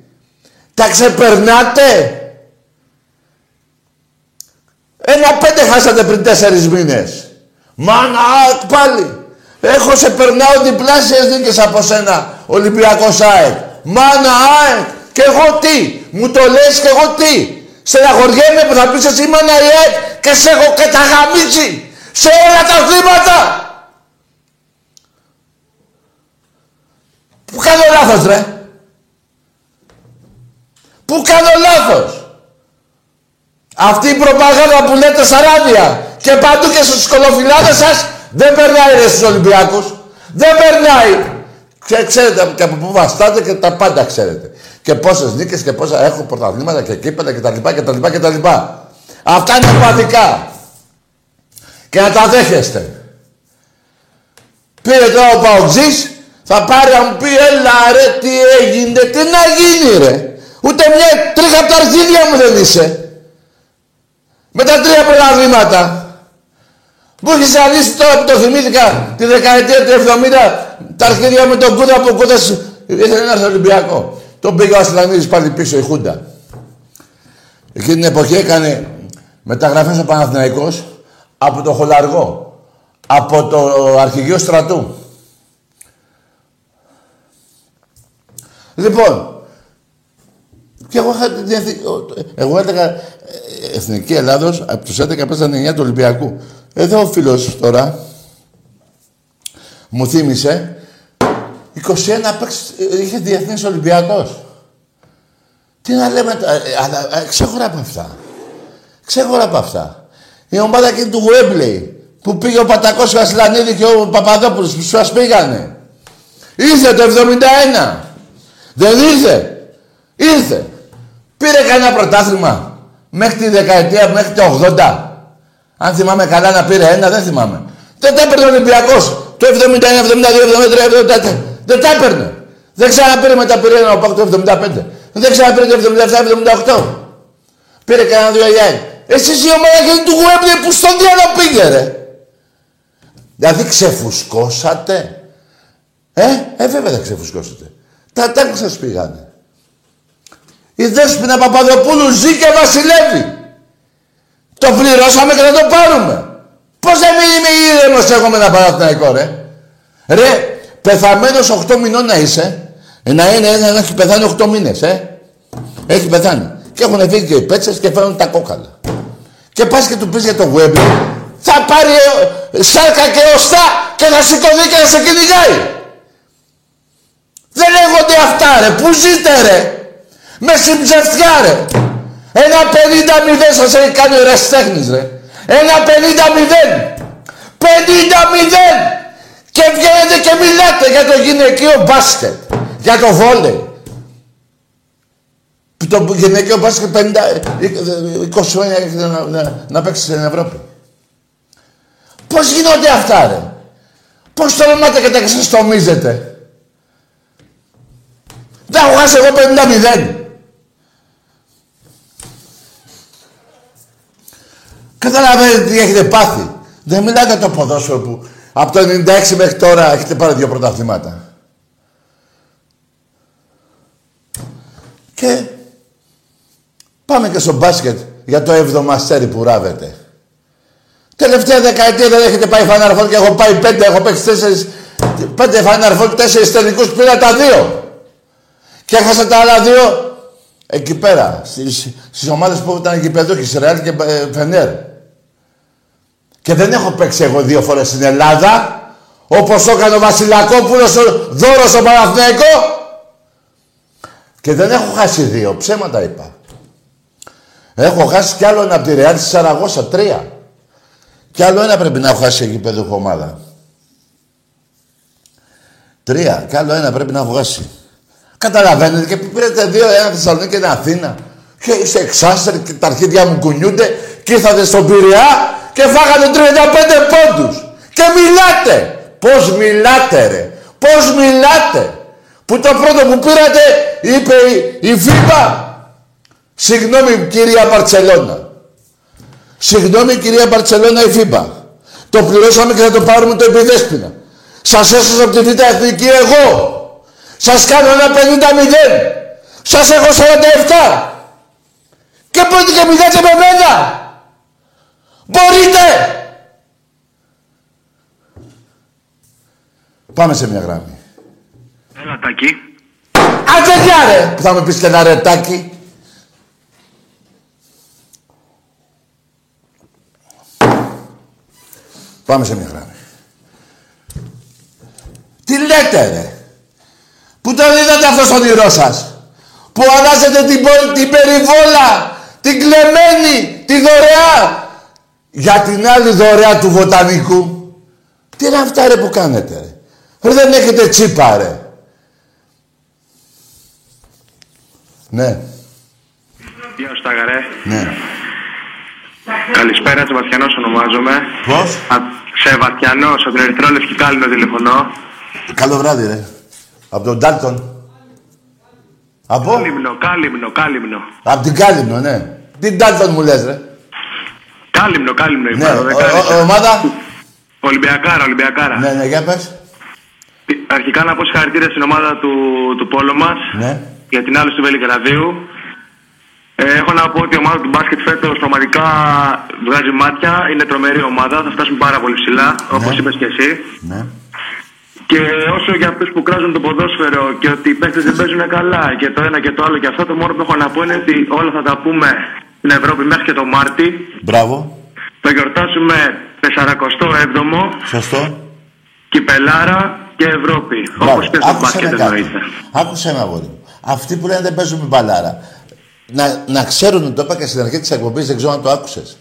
Τα ξεπερνάτε. Ένα πέντε χάσατε πριν τέσσερις μήνες. Μάνα, ΑΕΚ πάλι. Έχω σε περνάω διπλάσιες νίκες από σένα, Ολυμπιακός ΑΕΚ. Μάνα, ΑΕΚ. Και εγώ τι. Μου το λες και εγώ τι. Στεναχωριέμαι που θα πεις εσύ μάνα η ΑΕΚ και σε έχω καταγαμίσει σε όλα τα θύματα. Πού κάνω λάθος ρε; Πού κάνω λάθος; Αυτή η προπαγάνδα που λέτε στα ράδια και παντού και στους σκολοφυλάδες σας δεν περνάει ρε στους Ολυμπιακούς. Δεν περνάει. Ξέ, ξέρετε και από πού βαστάτε και τα πάντα ξέρετε. Και πόσες νίκες και πόσα έχω πρωταθλήματα και κύπελα και τα λοιπά και τα λοιπά και τα λοιπά. Αυτά είναι παδικά. Και να τα δέχεστε. Πήρε τώρα ο Παουτζής, θα πάρει να μου πει έλα ρε τι έγινε, τι να γίνει ρε. Ούτε μια τρίχα από τα αρχίδια μου δεν είσαι. Με τα τρία πρωταθλήματα. Μου έχεις αλύσει τώρα που το θυμήθηκα τη δεκαετία του 70 τα αρχίδια με τον Κούδα που ο Κούδας ήθελε να έρθει Ολυμπιακός. Τον πήγα ο Ασλανίδης πάλι πίσω η Χούντα. Εκείνη την εποχή έκανε μεταγραφές ο Παναθηναϊκός από το Χολαργό. Από το αρχηγείο στρατού. Λοιπόν, και εγώ είχα Εγώ έλεγα ε, Εθνική Ελλάδος από τους 11 παίζανε 9 του Ολυμπιακού. Εδώ ο φίλος τώρα μου θύμισε 21 είχε διεθνής Ολυμπιακός. Τι να λέμε, ε, αλλά ε, ξέχωρα από αυτά. Ξέχωρα από αυτά. Η ομάδα εκείνη του Γουέμπλεϊ που πήγε ο Πατακός Βασιλανίδη και ο Παπαδόπουλος που σας πήγανε. Ήρθε το 71. Δεν ήρθε. Ήρθε. Πήρε κανένα πρωτάθλημα μέχρι τη δεκαετία, μέχρι το 80. Αν θυμάμαι καλά να πήρε ένα, δεν θυμάμαι. Δεν τα έπαιρνε ο Ολυμπιακός. Το 71, 72, 73, 74. Δεν τα έπαιρνε. Δεν ξαναπήρε μετά πήρε ένα από το 75. Δεν ξαναπήρε το 77, 78. Πήρε κανένα δύο αγιάι. Εσείς η ομάδα και του Γουέμπλε που στον διάλογο πήγε ρε. Δηλαδή ξεφουσκώσατε. Ε, ε βέβαια δεν ξεφουσκώσατε. Τα τάγκ σας πήγανε. Η Δέσποινα Παπαδοπούλου ζει και βασιλεύει. Το πληρώσαμε και θα το πάρουμε. Πώς δεν είμαι ήρεμος εγώ με ένα παραθυναϊκό ρε. Ρε, πεθαμένος 8 μηνών να είσαι. Να είναι ένα να έχει πεθάνει 8 μήνες, ε. Έχει πεθάνει. Και έχουν φύγει και οι πέτσες και φέρνουν τα κόκαλα. Και πας και του πεις για το web, θα πάρει ε, σάρκα και οστά και θα σηκωθεί και θα σε κυνηγάει. Δεν λέγονται αυτά ρε. Πού ζείτε ρε. Με συμψευτιά ρε. Ένα 50-0 σας έχει κάνει ο τέχνης, ρε. Ένα 50-0. 50-0. Και βγαίνετε και μιλάτε για το γυναικείο μπάσκετ. Για το βόλε. Το γυναικείο μπάσκετ 50, 20 χρόνια έχετε να, να, να παίξει στην Ευρώπη. Πώς γίνονται αυτά, ρε; Πώς τολμάτε και τα ξεστομίζετε; Δεν έχω χάσει εγώ 50-0. Καταλαβαίνετε τι έχετε πάθει. Δεν μιλάτε για το ποδόσφαιρο που από το 96 μέχρι τώρα έχετε πάρει δύο πρωταθλήματα. Και πάμε και στο μπάσκετ για το 7ο αστέρι που ράβεται. Τελευταία δεκαετία δεν έχετε πάει Final και έχω πάει πέντε, έχω παίξει τέσσερις, πέντε Final Four, τέσσερις τελικούς, πήρα τα δύο. Και έχασα τα άλλα δύο εκεί πέρα, στις, στις ομάδες που ήταν εκεί παιδούχοι, Ρεάλ και ε, Φενέρ. Και δεν έχω παίξει εγώ δύο φορές στην Ελλάδα, όπως το έκανε ο Βασιλακόπουλος, δώρος στο Παναθηναϊκό. Και δεν έχω χάσει δύο, ψέματα είπα. Έχω χάσει κι άλλο ένα από τη Ρεάλ στη Σαραγώσα, τρία. Κι άλλο ένα πρέπει να έχω χάσει εκεί παιδούχο ομάδα. Τρία. Κι άλλο ένα πρέπει να έχω χάσει. Καταλαβαίνετε και πήρατε δύο, ένα Θεσσαλονίκη και ένα Αθήνα. Και είστε εξάστεροι και τα αρχίδια μου κουνιούνται και ήρθατε στον Πειραιά και φάγατε 35 πόντους. Και μιλάτε. Πώς μιλάτε ρε. Πώς μιλάτε. Που το πρώτο που πήρατε είπε η, η ΦΥΠΑ. Συγγνώμη κυρία Μπαρτσελώνα. Συγγνώμη κυρία Μπαρτσελώνα η ΦΥΠΑ. Το πληρώσαμε και θα το πάρουμε το επιδέσπινα. Σας έσωσα από τη Β' Εθνική εγώ. Σας κάνω ένα 50-0. Σας έχω 47. Και πότε και μιλάτε με μένα. Μπορείτε! Πάμε σε μια γράμμη. Έλα, Τάκη. Άντε ρε! Που θα με πεις και ένα ρετάκι. Πάμε σε μια γράμμη. Τι λέτε ρε; Πού το είδατε αυτό στον όνειρό σας; Που αλλάζετε την, την περιβόλα, την κλεμμένη, τη δωρεά, για την άλλη δωρεά του βοτανικού. Τι είναι αυτά ρε που κάνετε ρε; Δεν έχετε τσίπα ρε. Ναι, Γεια σου, Ταγαρέ. ναι. Καλησπέρα, Σεβαστιανό ονομάζομαι. Πώς; Α, Σεβαστιανό, από την Ερυθρό Λευκή Κάλινο τηλεφωνώ. Καλό βράδυ, ρε. Από τον Ντάλτον. Από; Κάλυμνο, κάλυμνο, κάλυμνο. Από την Κάλυμνο, ναι. Τι Ντάλτον μου λες, ρε. Κάλυμνο, κάλυμνο Ναι, είπα. ο- δεν ο- κάλυψα. ο- ομάδα. Ολυμπιακάρα, Ολυμπιακάρα. Ναι, ναι, για πες. Αρχικά να πω συγχαρητήρια στην ομάδα του, του Πόλο μας Ναι. για την άλλη του Βελιγραδίου. Ε, έχω να πω ότι η ομάδα του μπάσκετ φέτος πραγματικά βγάζει μάτια. Είναι τρομερή ομάδα. Θα φτάσουμε πάρα πολύ ψηλά, όπως Ναι. είπες και εσύ. Ναι. Και όσο για αυτούς που κράζουν το ποδόσφαιρο και ότι οι παίκτες δεν παίζουν καλά και το ένα και το άλλο και αυτό, το μόνο που έχω να πω είναι ότι όλα θα τα πούμε στην Ευρώπη μέχρι και το Μάρτι. Μπράβο. Θα γιορτάσουμε 47ο Σωστό. Κυπελάρα και Ευρώπη. Όπως Μπράβο. και στο Άκουσε μπάσκετ με κάτι. εννοείται. Άκουσε με αγόρι μου. Αυτοί που λένε δεν παίζουμε μπαλάρα. Να, να ξέρουν, το είπα και στην αρχή της εκπομπής, δεν ξέρω αν το άκουσες.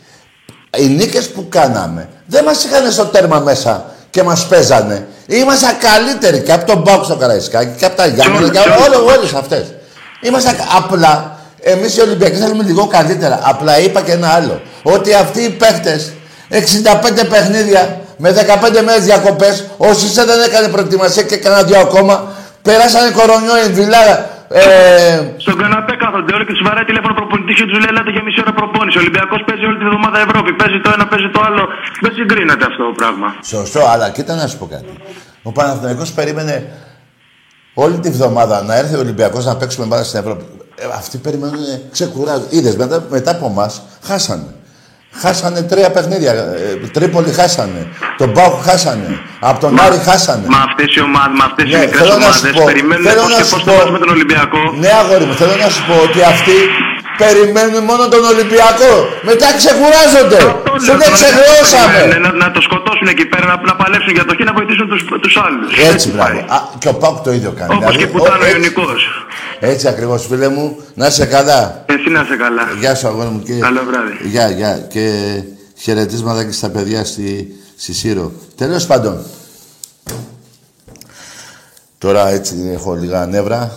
Οι νίκες που κάναμε δεν μας είχαν στο τέρμα μέσα και μας παίζανε. Ήμασταν καλύτεροι και από τον Μπάουκ στο Καραϊσκάκι και από τα Γιάννη και Σure, sure. όλε όλες αυτές. Ήμασταν απλά. Εμείς οι Ολυμπιακοί θέλουμε λίγο καλύτερα. Απλά είπα και ένα άλλο. Ότι αυτοί οι παίχτε 65 παιχνίδια με 15 μέρες διακοπές, όσοι σε δεν έκανε προετοιμασία και κανένα δύο ακόμα, περάσανε κορονιό η Βιλάρα. Ε, Στον καναπέ κάθονται όλοι και του βαράει τηλέφωνο προπονητής και τους λέει: Ελάτε για μισή ώρα προπόνηση. Ο Ολυμπιακός παίζει όλη τη βδομάδα Ευρώπη. Παίζει το ένα, παίζει το άλλο. Δεν συγκρίνεται αυτό το πράγμα. Σωστό, αλλά κοίτα να σου πω κάτι. Ο Παναθηναϊκός περίμενε όλη τη βδομάδα να έρθει ο Ολυμπιακός να παίξουμε μπάλα στην Ευρώπη. Ε, αυτοί περιμένουν, ξεκουράζουν. Είδες, μετά, μετά από εμάς χάσανε. Χάσανε τρία παιχνίδια. Ε, Τρίπολη χάσανε. Τον Μπάουκ χάσανε. Από τον Άρη χάσανε. Με αυτές οι ομάδε, με αυτές οι Ναι, μικρές θέλω να σου ομάδε πω, περιμένουν θέλω πώς να και σου πώς θα πω. παίζουμε τον Ολυμπιακό. Ναι, αγόρι μου, θέλω να σου πω ότι αυτοί περιμένουν μόνο τον Ολυμπιακό. Μετά ξεκουράζονται. Αυτό λέω, Σου τον δεν Ολυμπιακό ξεχρεώσαμε. περιμένουν, Να, να το σκοτώσουν εκεί πέρα, να, να παλέψουν για το χ να βοηθήσουν τους τους άλλους. Έτσι, μπράβο. Α, και ο Πάουκ το ίδιο κάνει. Όπως Δηλαδή, και που ήταν ο έτσι- Ιωνικός. Έτσι ακριβώς φίλε μου, να είσαι καλά. Εσύ να είσαι καλά. Γεια σου αγόρι μου και... Καλό βράδυ. Γεια, γεια. Και χαιρετίσματα και στα παιδιά στη, στη Σύρο. Τέλος πάντων. Τώρα έτσι έχω λίγα νεύρα.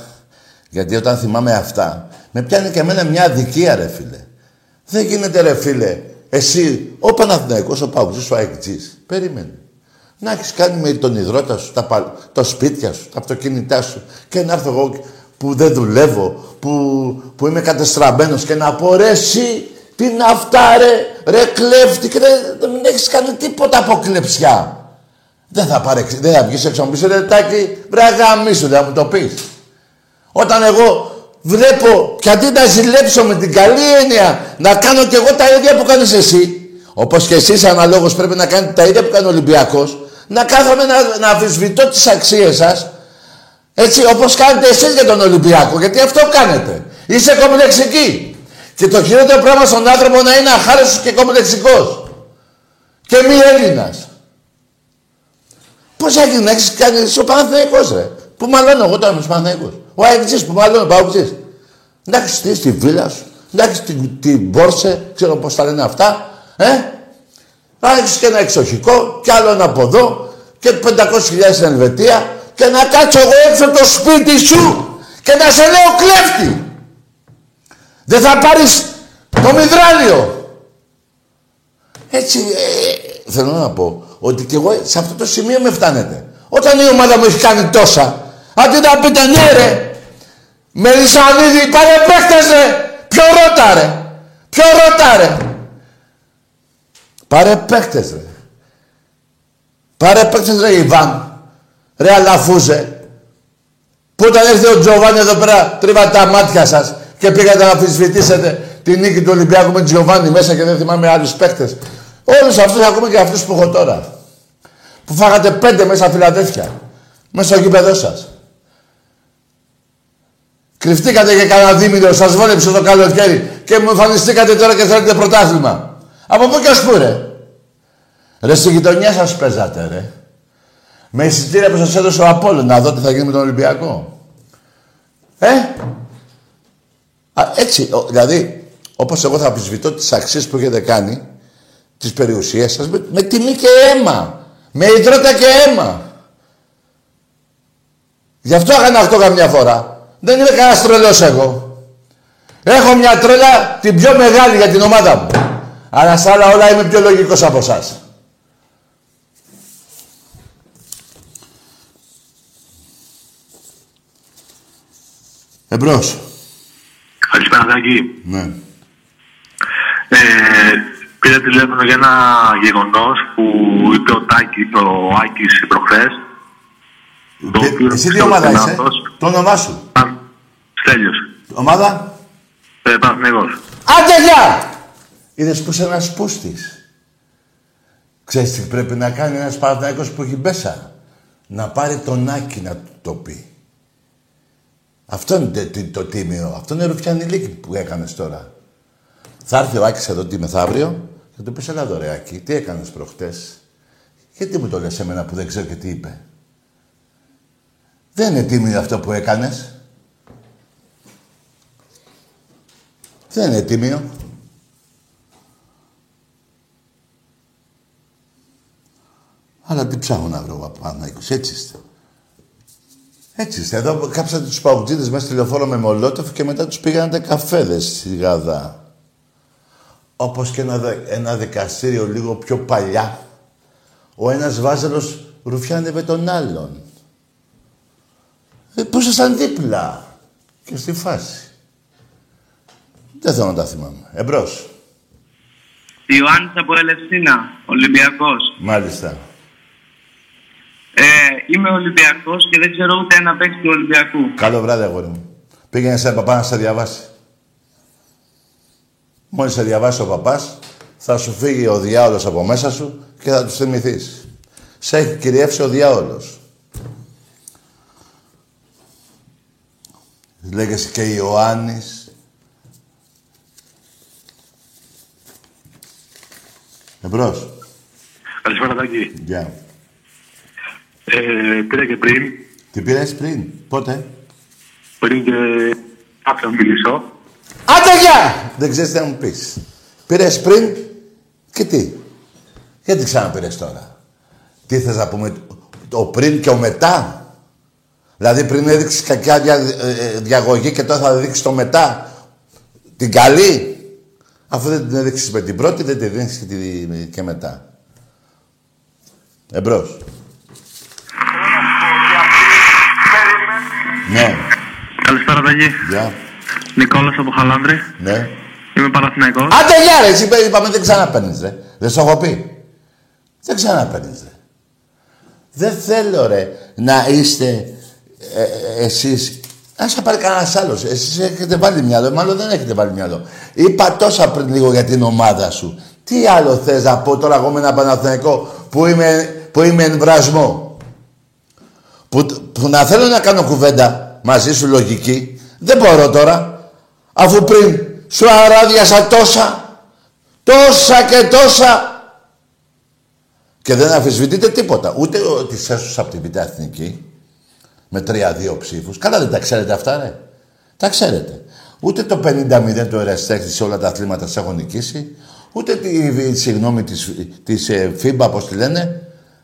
Γιατί όταν θυμάμαι αυτά, με πιάνει και εμένα μια αδικία ρε φίλε. Δεν γίνεται ρε φίλε. Εσύ, ο Παναθηναϊκός, ο Παγκοσμίος, ο Αεκτζής, περίμενε. Να έχεις κάνει με τον υδρότα σου, τα, πα- το σπίτια σου, τα αυτοκίνητά σου και να έρθω εγώ που δεν δουλεύω, που, που είμαι κατεστραμμένος και να πω ρε εσύ, τι είναι αυτά ρε, ρε κλέφτη και ρε, δεν έχεις κάνει τίποτα από κλεψιά. Δεν θα, πάρεις, δεν θα βγεις έξω να μου πεις ρε Τάκη, βρε αγαμίσου, δεν θα μου το πεις. Όταν εγώ βλέπω και αντί να ζηλέψω με την καλή έννοια να κάνω κι εγώ τα ίδια που κάνεις εσύ, όπως και εσείς αναλόγως πρέπει να κάνετε τα ίδια που κάνει ο Ολυμπιακός, να κάθομαι να, να αμφισβητώ τις αξίες σας, έτσι όπως κάνετε εσείς για τον Ολυμπιακό, γιατί αυτό κάνετε. Είσαι κομπλεξική. Και το χειρότερο πράγμα στον άνθρωπο να είναι αχάρεστος και κομπλεξικός. Και μη Έλληνας. Πώς έγινε να έχεις κάνει εσύ ο Παναθηναϊκός ρε. Που μαλώνω εγώ τώρα με τους Παναθηναϊκούς. Ο Αεκτζής που μαλώνω, ο Παοκτζής. Να έχεις στήσει τη βίλα σου, να έχεις την, την Μπόρσε, ξέρω πώς τα λένε αυτά, ε. Να έχεις και ένα εξοχικό, και άλλο ένα από εδώ, και 500.000 στην Ελβετία, και να κάτσω εγώ έξω το σπίτι σου και να σε λέω κλέφτη. Δεν θα πάρεις το μυδράλιο. Έτσι, ε, θέλω να πω ότι και εγώ σε αυτό το σημείο με φτάνετε. Όταν η ομάδα μου έχει κάνει τόσα, αντί να πείτε ναι ρε, Μελισανίδη, πάρε παίχτες ρε, ποιο ρώτα ρε, ποιο ρώτα ρε. Πάρε παίχτες ρε. Πάρε παίχτες ρε Ιβάν, ρε Αλαφούζε. Που όταν έρθει ο Τζοβάνι εδώ πέρα τρίβα τα μάτια σας και πήγατε να αμφισβητήσετε τη νίκη του Ολυμπιακού με Τζοβάνι μέσα και δεν θυμάμαι άλλους παίχτες. Όλους αυτούς ακούμε και αυτούς που έχω τώρα. Που φάγατε πέντε μέσα Φιλαδέλφια. Μέσα στο γήπεδό σας. Κρυφτήκατε για κανένα δίμηνο, σας βόλεψε το καλοκαίρι και μου εμφανιστήκατε τώρα και θέλετε πρωτάθλημα. Από πού και ως πού ρε; Ρε στη γειτονιά σας παίζατε ρε. Με εισιτήρια που σας έδωσε ο Απόλλων να δω τι θα γίνει με τον Ολυμπιακό. Ε; Α, έτσι, ο, δηλαδή, όπως εγώ θα αμφισβητώ τις αξίες που έχετε κάνει, τις περιουσίες σας, με, με τιμή και αίμα. Με υδρότα και αίμα. Γι' αυτό έκανα αυτό καμιά φορά. Δεν είμαι κανένας τρελός εγώ. Έχω μια τρέλα την πιο μεγάλη για την ομάδα μου. Αλλά στα άλλα όλα είμαι πιο λογικός από εσάς. Εμπρός. Καλησπέρα, Δάκη. Ναι. Ε, πήρα τηλέφωνο για ένα γεγονός που είπε ο Τάκης, ο Άκης προχθές. Το Τε- οποίο Εσύ τι ξέρω ομάδα ότι είναι είσαι, αυτός. το όνομά σου. Α, Στέλιος. Ομάδα; Ε, Παναθηναϊκός. Άντε γεια! Είδες που είσαι ένας πούστης. Ξέρεις τι πρέπει να κάνει ένας Παναθηναϊκός που έχει μπέσα; Να πάρει τον Άκη να του το πει. Αυτό είναι το, το, το τίμιο. Αυτό είναι ρουφιανιλίκη που έκανες τώρα. Θα έρθει ο Άκης εδώ τη μεθαύριο και του πεις, έλα εδώ ρε Άκη, τι έκανες προχτές; Γιατί μου το λες εμένα που δεν ξέρω και τι είπε; Δεν είναι τίμιο αυτό που έκανες. Δεν είναι τίμιο. Αλλά τι ψάχνω να βρω Παναγικός, έτσι είστε. Έτσι είστε. Εδώ κάψατε τους παουτζίδες μέσα στη λεωφόρο με μολότοφ και μετά τους πήγατε καφέδες στη Γαδά. Όπως και ένα, δε- ένα δικαστήριο λίγο πιο παλιά, ο ένας βάζελος ρουφιάνευε τον άλλον. Ε, που ήσασταν δίπλα και στη φάση. Δεν θέλω να τα θυμάμαι. Εμπρός. Ιωάννης από Ελευσίνα, Ολυμπιακός. Μάλιστα. Ε, είμαι Ολυμπιακός και δεν ξέρω ούτε ένα παίκτη του Ολυμπιακού. Καλό βράδυ, αγόρι μου. Πήγαινε σε παπά να σε διαβάσει. Μόλις σε διαβάσει ο παπάς, θα σου φύγει ο διάολος από μέσα σου και θα τους θυμηθείς. Σε έχει κυριεύσει ο διάολος. Λέγεσαι και Ιωάννης. Εμπρός. Καλησπέρα, Τάκη. Γεια. Ε, πήρα και πριν, Τι πήρες πριν, πότε; πριν και άφησα να μιλήσω. Άντε γεια! Δεν ξέρεις τι να μου πεις. Πήρες πριν και τι; Γιατί ξαναπήρες τώρα; Τι θες να πούμε, το πριν και ο μετά; Δηλαδή πριν έδειξες κακιά δια, ε, ε, διαγωγή και τώρα θα δείξεις το μετά. Την καλή; Αφού δεν την έδειξες με την πρώτη, δεν την δείξεις και, τη- και μετά. Εμπρός. Ναι, Καλησπέρα, Ταγί. γεια. Νικόλας από Χαλάνδρη. Ναι. Είμαι Παναθηναϊκός. Άντε γεια ρε, εσύ είπαμε δεν ξαναπαίρνεις ρε. Δεν σου έχω πει. Δεν ξαναπαίρνεις ρε. Δεν θέλω ρε να είστε ε, ε, εσείς να σε πάρει κανένας άλλος. Εσείς έχετε βάλει μυαλό, μάλλον δεν έχετε βάλει μυαλό. Είπα τόσα πριν λίγο για την ομάδα σου. Τι άλλο θες να πω τώρα εγώ με ένα Παναθηναϊκό που είμαι, που είμαι εν βρασμό; Που, που να θέλω να κάνω κουβέντα μαζί σου λογική. Δεν μπορώ τώρα. Αφού πριν σου αράδιασα τόσα, τόσα και τόσα. Και δεν αμφισβητείτε τίποτα. Ούτε ότι έσωσα από την Β' Εθνική με 3-2 ψήφους. Καλά δεν τα ξέρετε αυτά, ρε. Τα ξέρετε. Ούτε το 50-0 του Εραστέχνη σε όλα τα αθλήματα σε έχω νικήσει. Ούτε τη συγγνώμη της, της ε, FIBA, πώς τη λένε,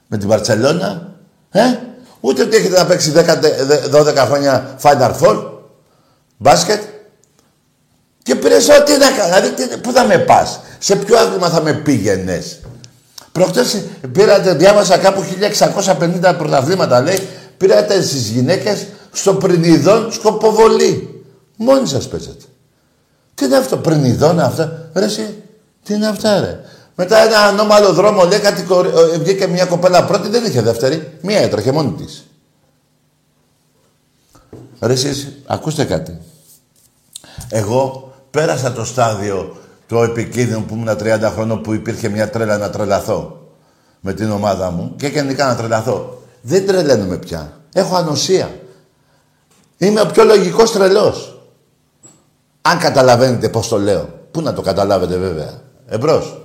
με την Βαρτσελώνα. Ε; Ούτε ότι έχετε να παίξει 10, δε- 12 χρόνια Final Four, μπάσκετ. Και πήρες ό,τι να κάνω. Δηλαδή, τι- πού θα με πας; Σε ποιο άθλημα θα με πήγαινες; Προχτές πήρατε, διάβασα κάπου 1650 πρωταθλήματα, λέει, πήρατε στις γυναίκες στο πρινιδόν σκοποβολή. Μόνοι σας παίζετε. Τι είναι αυτό, πρινιδόν αυτά. Ρε εσύ, τι είναι αυτά ρε; Μετά ένα ανώμαλο δρόμο, λέει, κάτι κορ... ε, βγήκε μια κοπέλα πρώτη, δεν είχε δεύτερη. Μία έτρεχε μόνη της. Ρε εσείς, ακούστε κάτι. Εγώ πέρασα το στάδιο το επικίνδυνο που ήμουν 30 χρόνων που υπήρχε μια τρέλα να τρελαθώ με την ομάδα μου και γενικά να τρελαθώ. Δεν τρελαίνομαι πια. Έχω ανοσία. Είμαι ο πιο λογικός τρελός. Αν καταλαβαίνετε πώς το λέω. Πού να το καταλάβετε βέβαια. Εμπρός.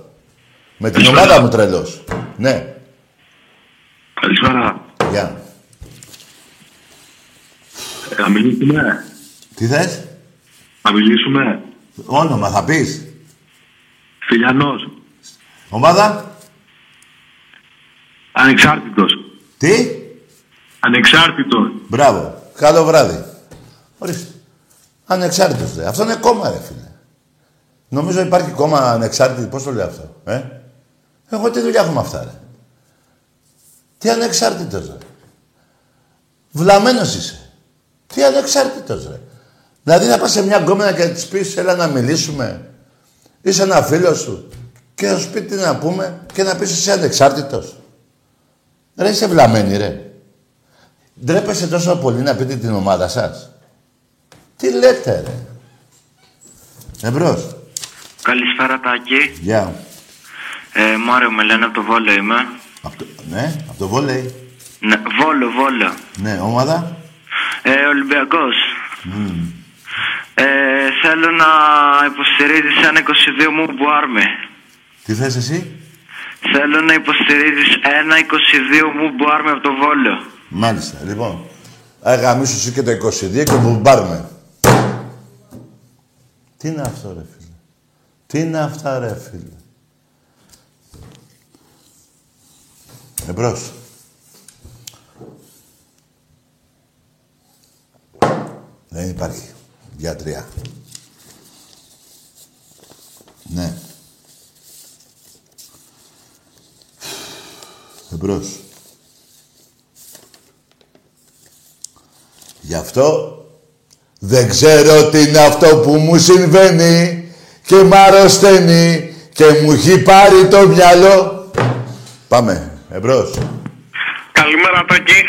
Με την ομάδα μου τρελός. Ναι. Καλησπέρα. Γεια. Ε, να μιλήσουμε; Τι θες; Να μιλήσουμε. Όνομα θα πεις. Φιλιανός. Ομάδα; Ανεξάρτητος. Τι; Ανεξάρτητος. Μπράβο. Καλό βράδυ. Ορίστε. Ανεξάρτητος, ρε. Αυτό είναι κόμμα, ρε φίλε. Νομίζω υπάρχει κόμμα ανεξάρτητο. Πώς το λέω αυτό, ε; Εγώ τι δουλειά έχω με αυτά, ρε; Τι ανεξάρτητος, ρε; Βλαμμένος είσαι. Τι ανεξάρτητος, ρε; Δηλαδή να πας σε μια γκόμενα και να της πεις, έλα να μιλήσουμε. Είσαι ένα φίλος σου. Και να σου πει τι να πούμε και να πεις είσαι ανεξάρτητος. Ρε είσαι βλαμμένη, ρε. Ντρέπεσαι τόσο πολύ να πείτε την ομάδα σας. Τι λέτε, ρε. Εμπρός. Καλησπέρα Τάκη. Γεια. Ε, Μάριο με λένε από το Βόλο είμαι. Από το, ναι, από το βόλεϊ. Ναι, Βόλο, Βόλο. Ναι, ομάδα. Ε, Ολυμπιακός. Ε, θέλω να υποστηρίζεις ένα 22 μου Μπουάρμε. Τι θες εσύ; Θέλω να υποστηρίζεις ένα 22 μου Μπουάρμε από το Βόλο. Μάλιστα, λοιπόν. Αγαμίσου εσύ και το 22 και μπουμπάρμε. Τι είναι αυτό, ρε φίλε; Τι είναι αυτά, ρε φίλε; Εμπρός. Δεν υπάρχει. Γιατρία. Ναι. Εμπρός. Γι' αυτό δεν ξέρω τι είναι αυτό που μου συμβαίνει και μ' αρρωσταίνει και μου έχει πάρει το μυαλό. Πάμε, εμπρός. Καλημέρα, Τάκη.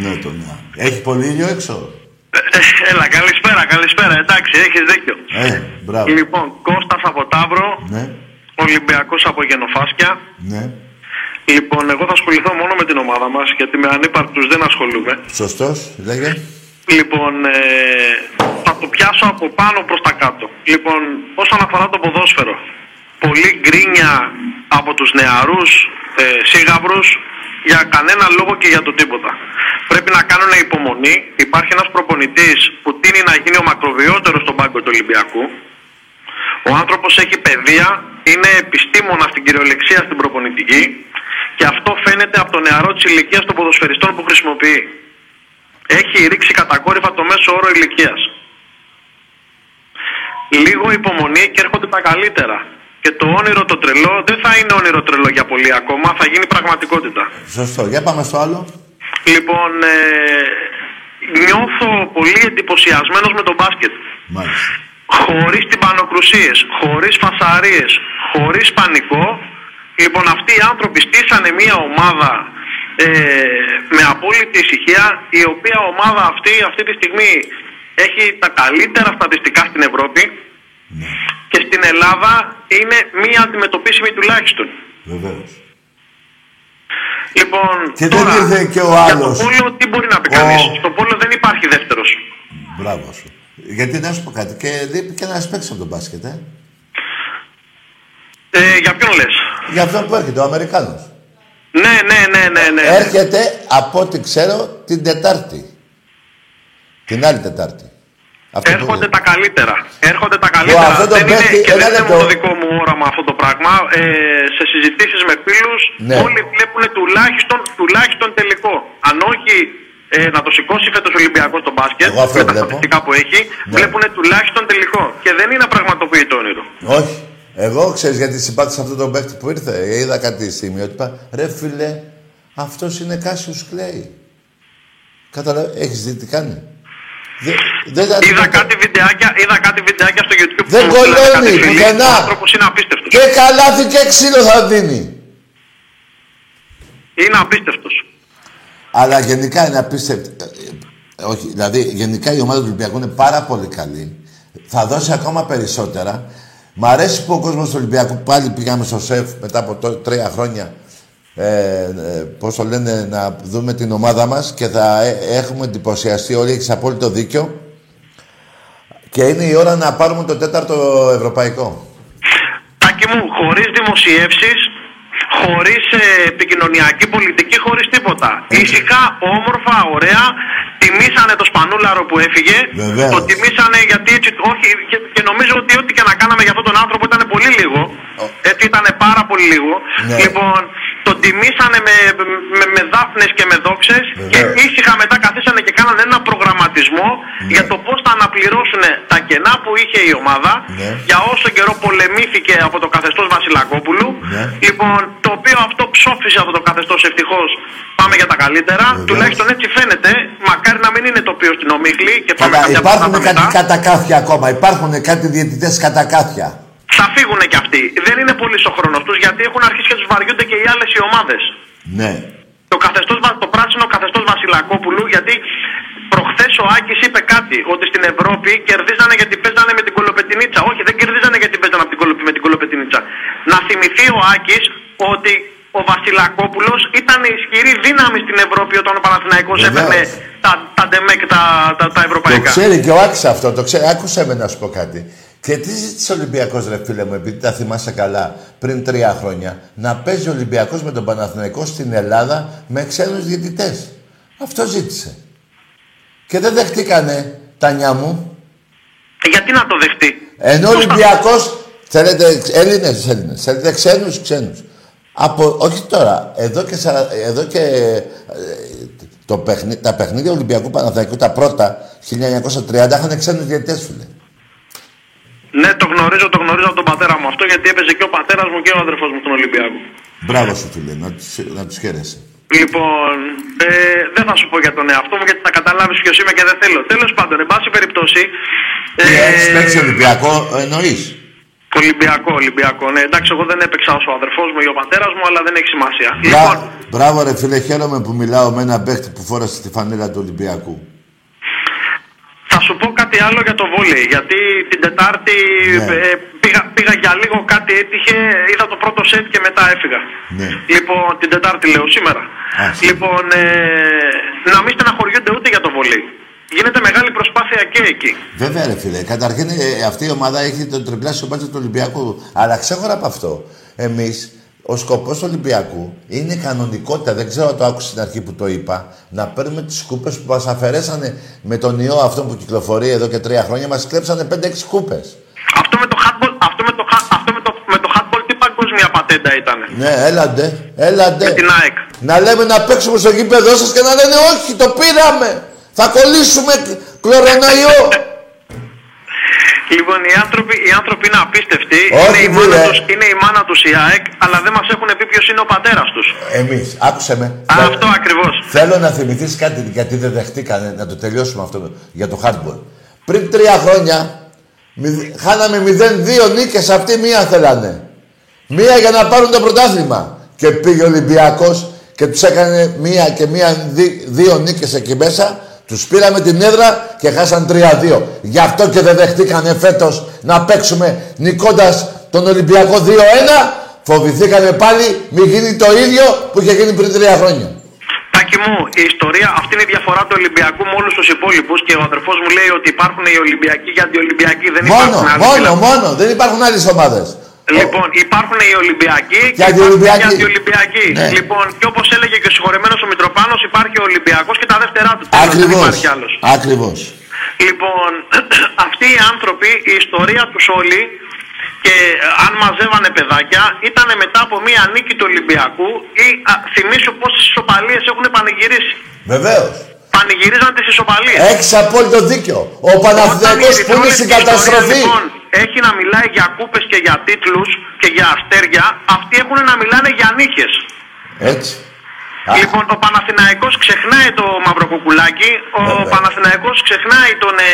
Ναι, το ναι. Έχει πολύ ήλιο έξω; Ε, Έλα, καλησπέρα, καλησπέρα. Εντάξει, έχεις δίκιο. Ε, μπράβο. Λοιπόν, Κώστας από Ταύρο, Ναι, Ολυμπιακός από Γενοφάσκια. ναι. Λοιπόν, εγώ θα ασχοληθώ μόνο με την ομάδα μας, γιατί με ανύπαρκτους δεν ασχολούμαι. Σωστός, λέγε. Λοιπόν, ε, θα το πιάσω από πάνω προς τα κάτω. Λοιπόν, όσον αφορά το ποδόσφαιρο, πολύ γκρίνια από τους νεαρούς ε, σίγαυρους για κανένα λόγο και για το τίποτα. Πρέπει να κάνουν υπομονή. Υπάρχει ένας προπονητής που τίνει να γίνει ο μακροβιότερος στον πάγκο του Ολυμπιακού. Ο άνθρωπος έχει παιδεία, είναι επιστήμονα στην κυριολεξία στην προπονητική και αυτό φαίνεται από το νεαρό της ηλικίας των ποδοσφαιριστών που χρησιμοποιεί. Έχει ρίξει κατακόρυφα το μέσο όρο ηλικίας. Λίγο υπομονή και έρχονται τα καλύτερα. Και το όνειρο το τρελό δεν θα είναι όνειρο τρελό για πολύ ακόμα, θα γίνει πραγματικότητα. Σωστό. Για πάμε στο άλλο. Λοιπόν, ε, νιώθω πολύ εντυπωσιασμένος με τον μπάσκετ. Μάλιστα. Χωρίς τυμπανοκρουσίες, χωρίς φασαρίες, χωρίς πανικό. Λοιπόν, αυτοί οι άνθρωποι στήσανε μια ομάδα ε, με απόλυτη ησυχία, η οποία ομάδα αυτή, αυτή τη στιγμή έχει τα καλύτερα στατιστικά στην Ευρώπη και στην Ελλάδα είναι μία αντιμετωπίσιμη τουλάχιστον. Βεβαίως. Λοιπόν, Και δεν τώρα, ήρθε και ο για άλλος. το πόλο τι μπορεί να πει Ο- κανείς. Στο πόλο δεν υπάρχει δεύτερος. Μπράβο σου. Γιατί να σου πω κάτι. Και λείπει και ένα παίξει από τον μπάσκετ, ε. Ε, για ποιον λες; Για αυτόν που έρχεται, ο Αμερικάνος. Ναι, ναι, ναι, ναι, ναι. Έρχεται, από ό,τι ξέρω, την Τετάρτη. Την άλλη Τετάρτη. Αυτό που Έρχονται λέει. τα καλύτερα. Έρχονται τα καλύτερα. αυτό το δεν είναι, παίχτη, και ένα δεν είναι λεπτό. μόνο δικό μου όραμα αυτό το πράγμα. Ε, σε συζητήσεις με φίλους Ναι. όλοι βλέπουν τουλάχιστον, τουλάχιστον τελικό. Αν όχι ε, να το σηκώσει φέτος ο Ολυμπιακός το μπάσκετ Εγώ αυτό με τα βλέπω. στατιστικά που έχει, Ναι. βλέπουν τουλάχιστον τελικό. Και δεν είναι πραγματοποιητό όνειρο. Όχι. Εγώ ξέρεις γιατί συμπάθησα αυτόν τον παίκτη που ήρθε. Είδα κάτι σημειότυπα. Ρε φίλε, αυτός είναι Κάσιους Κλέη. Κατάλαβε, έχεις δει τι κάνει. Δε, δεν τα- Είδα κάτι, βιντεάκια, είδα κάτι βιντεάκια στο YouTube Δεν μου στείλανε κολλώνει, κάτι φίλοι. πουθενά. Ο άνθρωπος είναι απίστευτος. Και καλάθι και ξύλο θα δίνει. Είναι απίστευτος. Αλλά γενικά είναι απίστευτο. Ε, Όχι, δηλαδή γενικά η ομάδα του Ολυμπιακού είναι πάρα πολύ καλή. Θα δώσει ακόμα περισσότερα. Μ' αρέσει που ο κόσμος του Ολυμπιακού πάλι πήγαμε στο σεφ μετά από τό- τρία χρόνια. Ε, ε, πώς το λένε, να δούμε την ομάδα μας και θα ε, έχουμε εντυπωσιαστεί όλοι, έχεις απόλυτο δίκιο. Και είναι η ώρα να πάρουμε το τέταρτο ευρωπαϊκό. Τάκη μου, χωρίς δημοσιεύσεις, χωρίς ε, επικοινωνιακή πολιτική, χωρίς τίποτα. Ήσυχα, όμορφα, ωραία. Τιμήσανε το σπανούλαρο που έφυγε. Βεβαίως. Το τιμήσανε γιατί έτσι, όχι, και, και νομίζω ότι ό,τι και να κάναμε για αυτόν τον άνθρωπο ήταν πολύ λίγο. Έτσι ήταν πάρα πολύ λίγο. Ναι. Λοιπόν, το τιμήσανε με, με, με δάφνες και με δόξες και Βεβαίως. ήσυχα μετά καθίσανε και κάνανε ένα προγραμματισμό ψηφισμό για το πώς θα αναπληρώσουν τα κενά που είχε η ομάδα Ναι. για όσο καιρό πολεμήθηκε από το καθεστώς Βασιλακόπουλου. Ναι. Λοιπόν, το οποίο αυτό ψόφισε από το καθεστώς ευτυχώς. Πάμε για τα καλύτερα. Βεβαίως. Τουλάχιστον έτσι φαίνεται. Μακάρι να μην είναι το οποίο στην ομίχλη και πάμε Καλά, κάποια υπάρχουν πράγματα κάτι μετά. κατακάθια ακόμα. Υπάρχουν κάτι διαιτητές κατακάθια. Θα φύγουν κι αυτοί. Δεν είναι πολύ ο χρόνος τους γιατί έχουν αρχίσει και τους βαριούνται και οι άλλες οι ομάδες. Ναι. Το, καθεστώς, Βα- το πράσινο καθεστώς Βασιλακόπουλου, γιατί προχθές ο Άκης είπε κάτι, ότι στην Ευρώπη κερδίζανε γιατί παίζανε με την κολοπετινίτσα. Όχι, δεν κερδίζανε γιατί παίζανε από την κολο- με την κολοπετινίτσα. Να θυμηθεί ο Άκης ότι ο Βασιλακόπουλος ήταν ισχυρή δύναμη στην Ευρώπη όταν ο Παναθηναϊκός Βεβαίως. έπαιρνε τα, τα ντεμεκ τα, τα, τα Το ευρωπαϊκά. ξέρει και ο Άκης αυτό, το ξέρει. Άκουσε με να σου πω κάτι. Και τι ζήτησε ο Ολυμπιακός ρε φίλε μου, επειδή τα θυμάσαι καλά, πριν τρία χρόνια, να παίζει ο Ολυμπιακός με τον Παναθηναϊκό στην Ελλάδα με ξένους διαιτητές. Αυτό ζήτησε. Και δεν δεχτήκανε τα νιά μου. Γιατί να το δεχτεί; Ενώ ο Πώς θα- Ολυμπιακός, θέλετε Έλληνες, Έλληνες, θέλετε ξένους, ξένους. Από, όχι τώρα, εδώ και, σαρα- εδώ και ε, το παιχνί, τα παιχνίδια Ολυμπιακού Παναθηναϊκού, τα πρώτα, 1930, είχαν ξένους διαιτητές, φίλε. Ναι, το γνωρίζω, το γνωρίζω από τον πατέρα μου αυτό, γιατί έπαιζε και ο πατέρας μου και ο αδερφός μου στον Ολυμπιακό. Μπράβο σου, φίλε, να τους, να τους χαίρεσαι. Λοιπόν, ε, δεν θα σου πω για τον εαυτό μου γιατί θα καταλάβεις ποιος είμαι και δεν θέλω. Τέλος πάντων, εν πάση περιπτώσει. Τι έχεις παίξει Ολυμπιακό, εννοείς; Ολυμπιακό, Ολυμπιακό. Ναι, εντάξει, εγώ δεν έπαιξα όσο ο αδερφός μου ή ο πατέρας μου, αλλά δεν έχει σημασία. Μπρά, Λοιπόν, μπράβο ρε φίλε, χαίρομαι που μιλάω με έναν παίχτη που φόρασε τη φανέλα του Ολυμπιακού. Θα σου πω κάτι άλλο για το βόλεϊ. Γιατί την Τετάρτη Ναι. ε, πήγα, πήγα για λίγο, κάτι έτυχε, είδα το πρώτο σετ και μετά έφυγα. Ναι. Λοιπόν, την Τετάρτη λέω σήμερα. Α, λοιπόν, ε, να μην στεναχωριούνται ούτε για το βολέι. Γίνεται μεγάλη προσπάθεια και εκεί. Βέβαια, ρε φίλε. Καταρχήν ε, αυτή η ομάδα έχει τον τριπλάσιο μπάτζετ του Ολυμπιακού. Αλλά ξέχωρα από αυτό, εμείς, ο σκοπός του Ολυμπιακού είναι η κανονικότητα. Δεν ξέρω αν το άκουσα στην αρχή που το είπα. Να παίρνουμε τις κούπε που μας αφαιρέσανε με τον ιό αυτό που κυκλοφορεί εδώ και τρία χρόνια. Μας κλέψανε 5-6 κούπε. Αυτό με το handball, αυτό με το, ha- αυτό με το, με το handball τι παγκόσμια πατέντα ήταν. Ναι, έλαντε, έλαντε. Με την ΑΕΚ. Να λέμε να παίξουμε στο γήπεδό σας και να λένε Όχι, το πήραμε. Θα κολλήσουμε κλωρονοϊό. Λοιπόν, οι άνθρωποι, οι άνθρωποι είναι απίστευτοι. Όχι, είναι, η μάνα φίλε. τους, είναι η μάνα τους η ΑΕΚ, αλλά δεν μας έχουν πει ποιος είναι ο πατέρας τους. Εμείς, άκουσε με. Α, αυτό ακριβώς. Θέλω να θυμηθείς κάτι γιατί δεν δεχτήκανε να το τελειώσουμε αυτό για το hardball. Πριν τρία χρόνια μηδ- χάναμε 0-2 νίκες, αυτοί μία θέλανε. Μία για να πάρουν το πρωτάθλημα. Και πήγε ο Ολυμπιακός και τους έκανε μία και μία δι- δύο νίκες εκεί μέσα. Τους πήραμε την έδρα και χάσαν 3-2. Γι' αυτό και δεν δεχτήκανε φέτος να παίξουμε νικώντας τον Ολυμπιακό 2-1. Φοβηθήκανε πάλι μη γίνει το ίδιο που είχε γίνει πριν τρία χρόνια. Τάκη μου, η ιστορία, αυτή είναι η διαφορά του Ολυμπιακού με όλους τους υπόλοιπους και ο αδερφός μου λέει ότι υπάρχουν οι Ολυμπιακοί και αντιολυμπιακοί. Δεν Μόνο, υπάρχουν άλλοι. μόνο, δηλαδή. μόνο. Δεν υπάρχουν άλλες ομάδες. Λοιπόν, υπάρχουν οι Ολυμπιακοί Και υπάρχουν αντιολυμπιακοί. και αντιολυμπιακοί. Ναι. Λοιπόν, και όπως έλεγε και ο συγχωρεμένος ο Μητροπάνος, υπάρχει ο Ολυμπιακός και τα δεύτερά του. Τέλος, Δεν Ακριβώς. υπάρχει άλλος. Ακριβώς. Λοιπόν, αυτοί οι άνθρωποι, η ιστορία τους όλοι και ε, αν μαζεύανε παιδάκια, ήταν μετά από μία νίκη του Ολυμπιακού ή α, θυμήσου πόσες ισοπαλίες έχουν πανηγυρίσει. Βεβαίως. Πανηγυρίζαν τις ισοπαλίες. Έχεις απόλυτο δίκιο. Ο Όταν Παναθηναϊκός η που είναι Ερυθρόλευκη στην ιστορία, καταστροφή. Λοιπόν, έχει να μιλάει για κούπες και για τίτλους και για αστέρια, αυτοί έχουν να μιλάνε για νίκες. Έτσι. Α, Λοιπόν, ο Παναθηναϊκός ξεχνάει το Μαυροκουκουλάκι, ο Βέβαια. Παναθηναϊκός ξεχνάει τον, ε,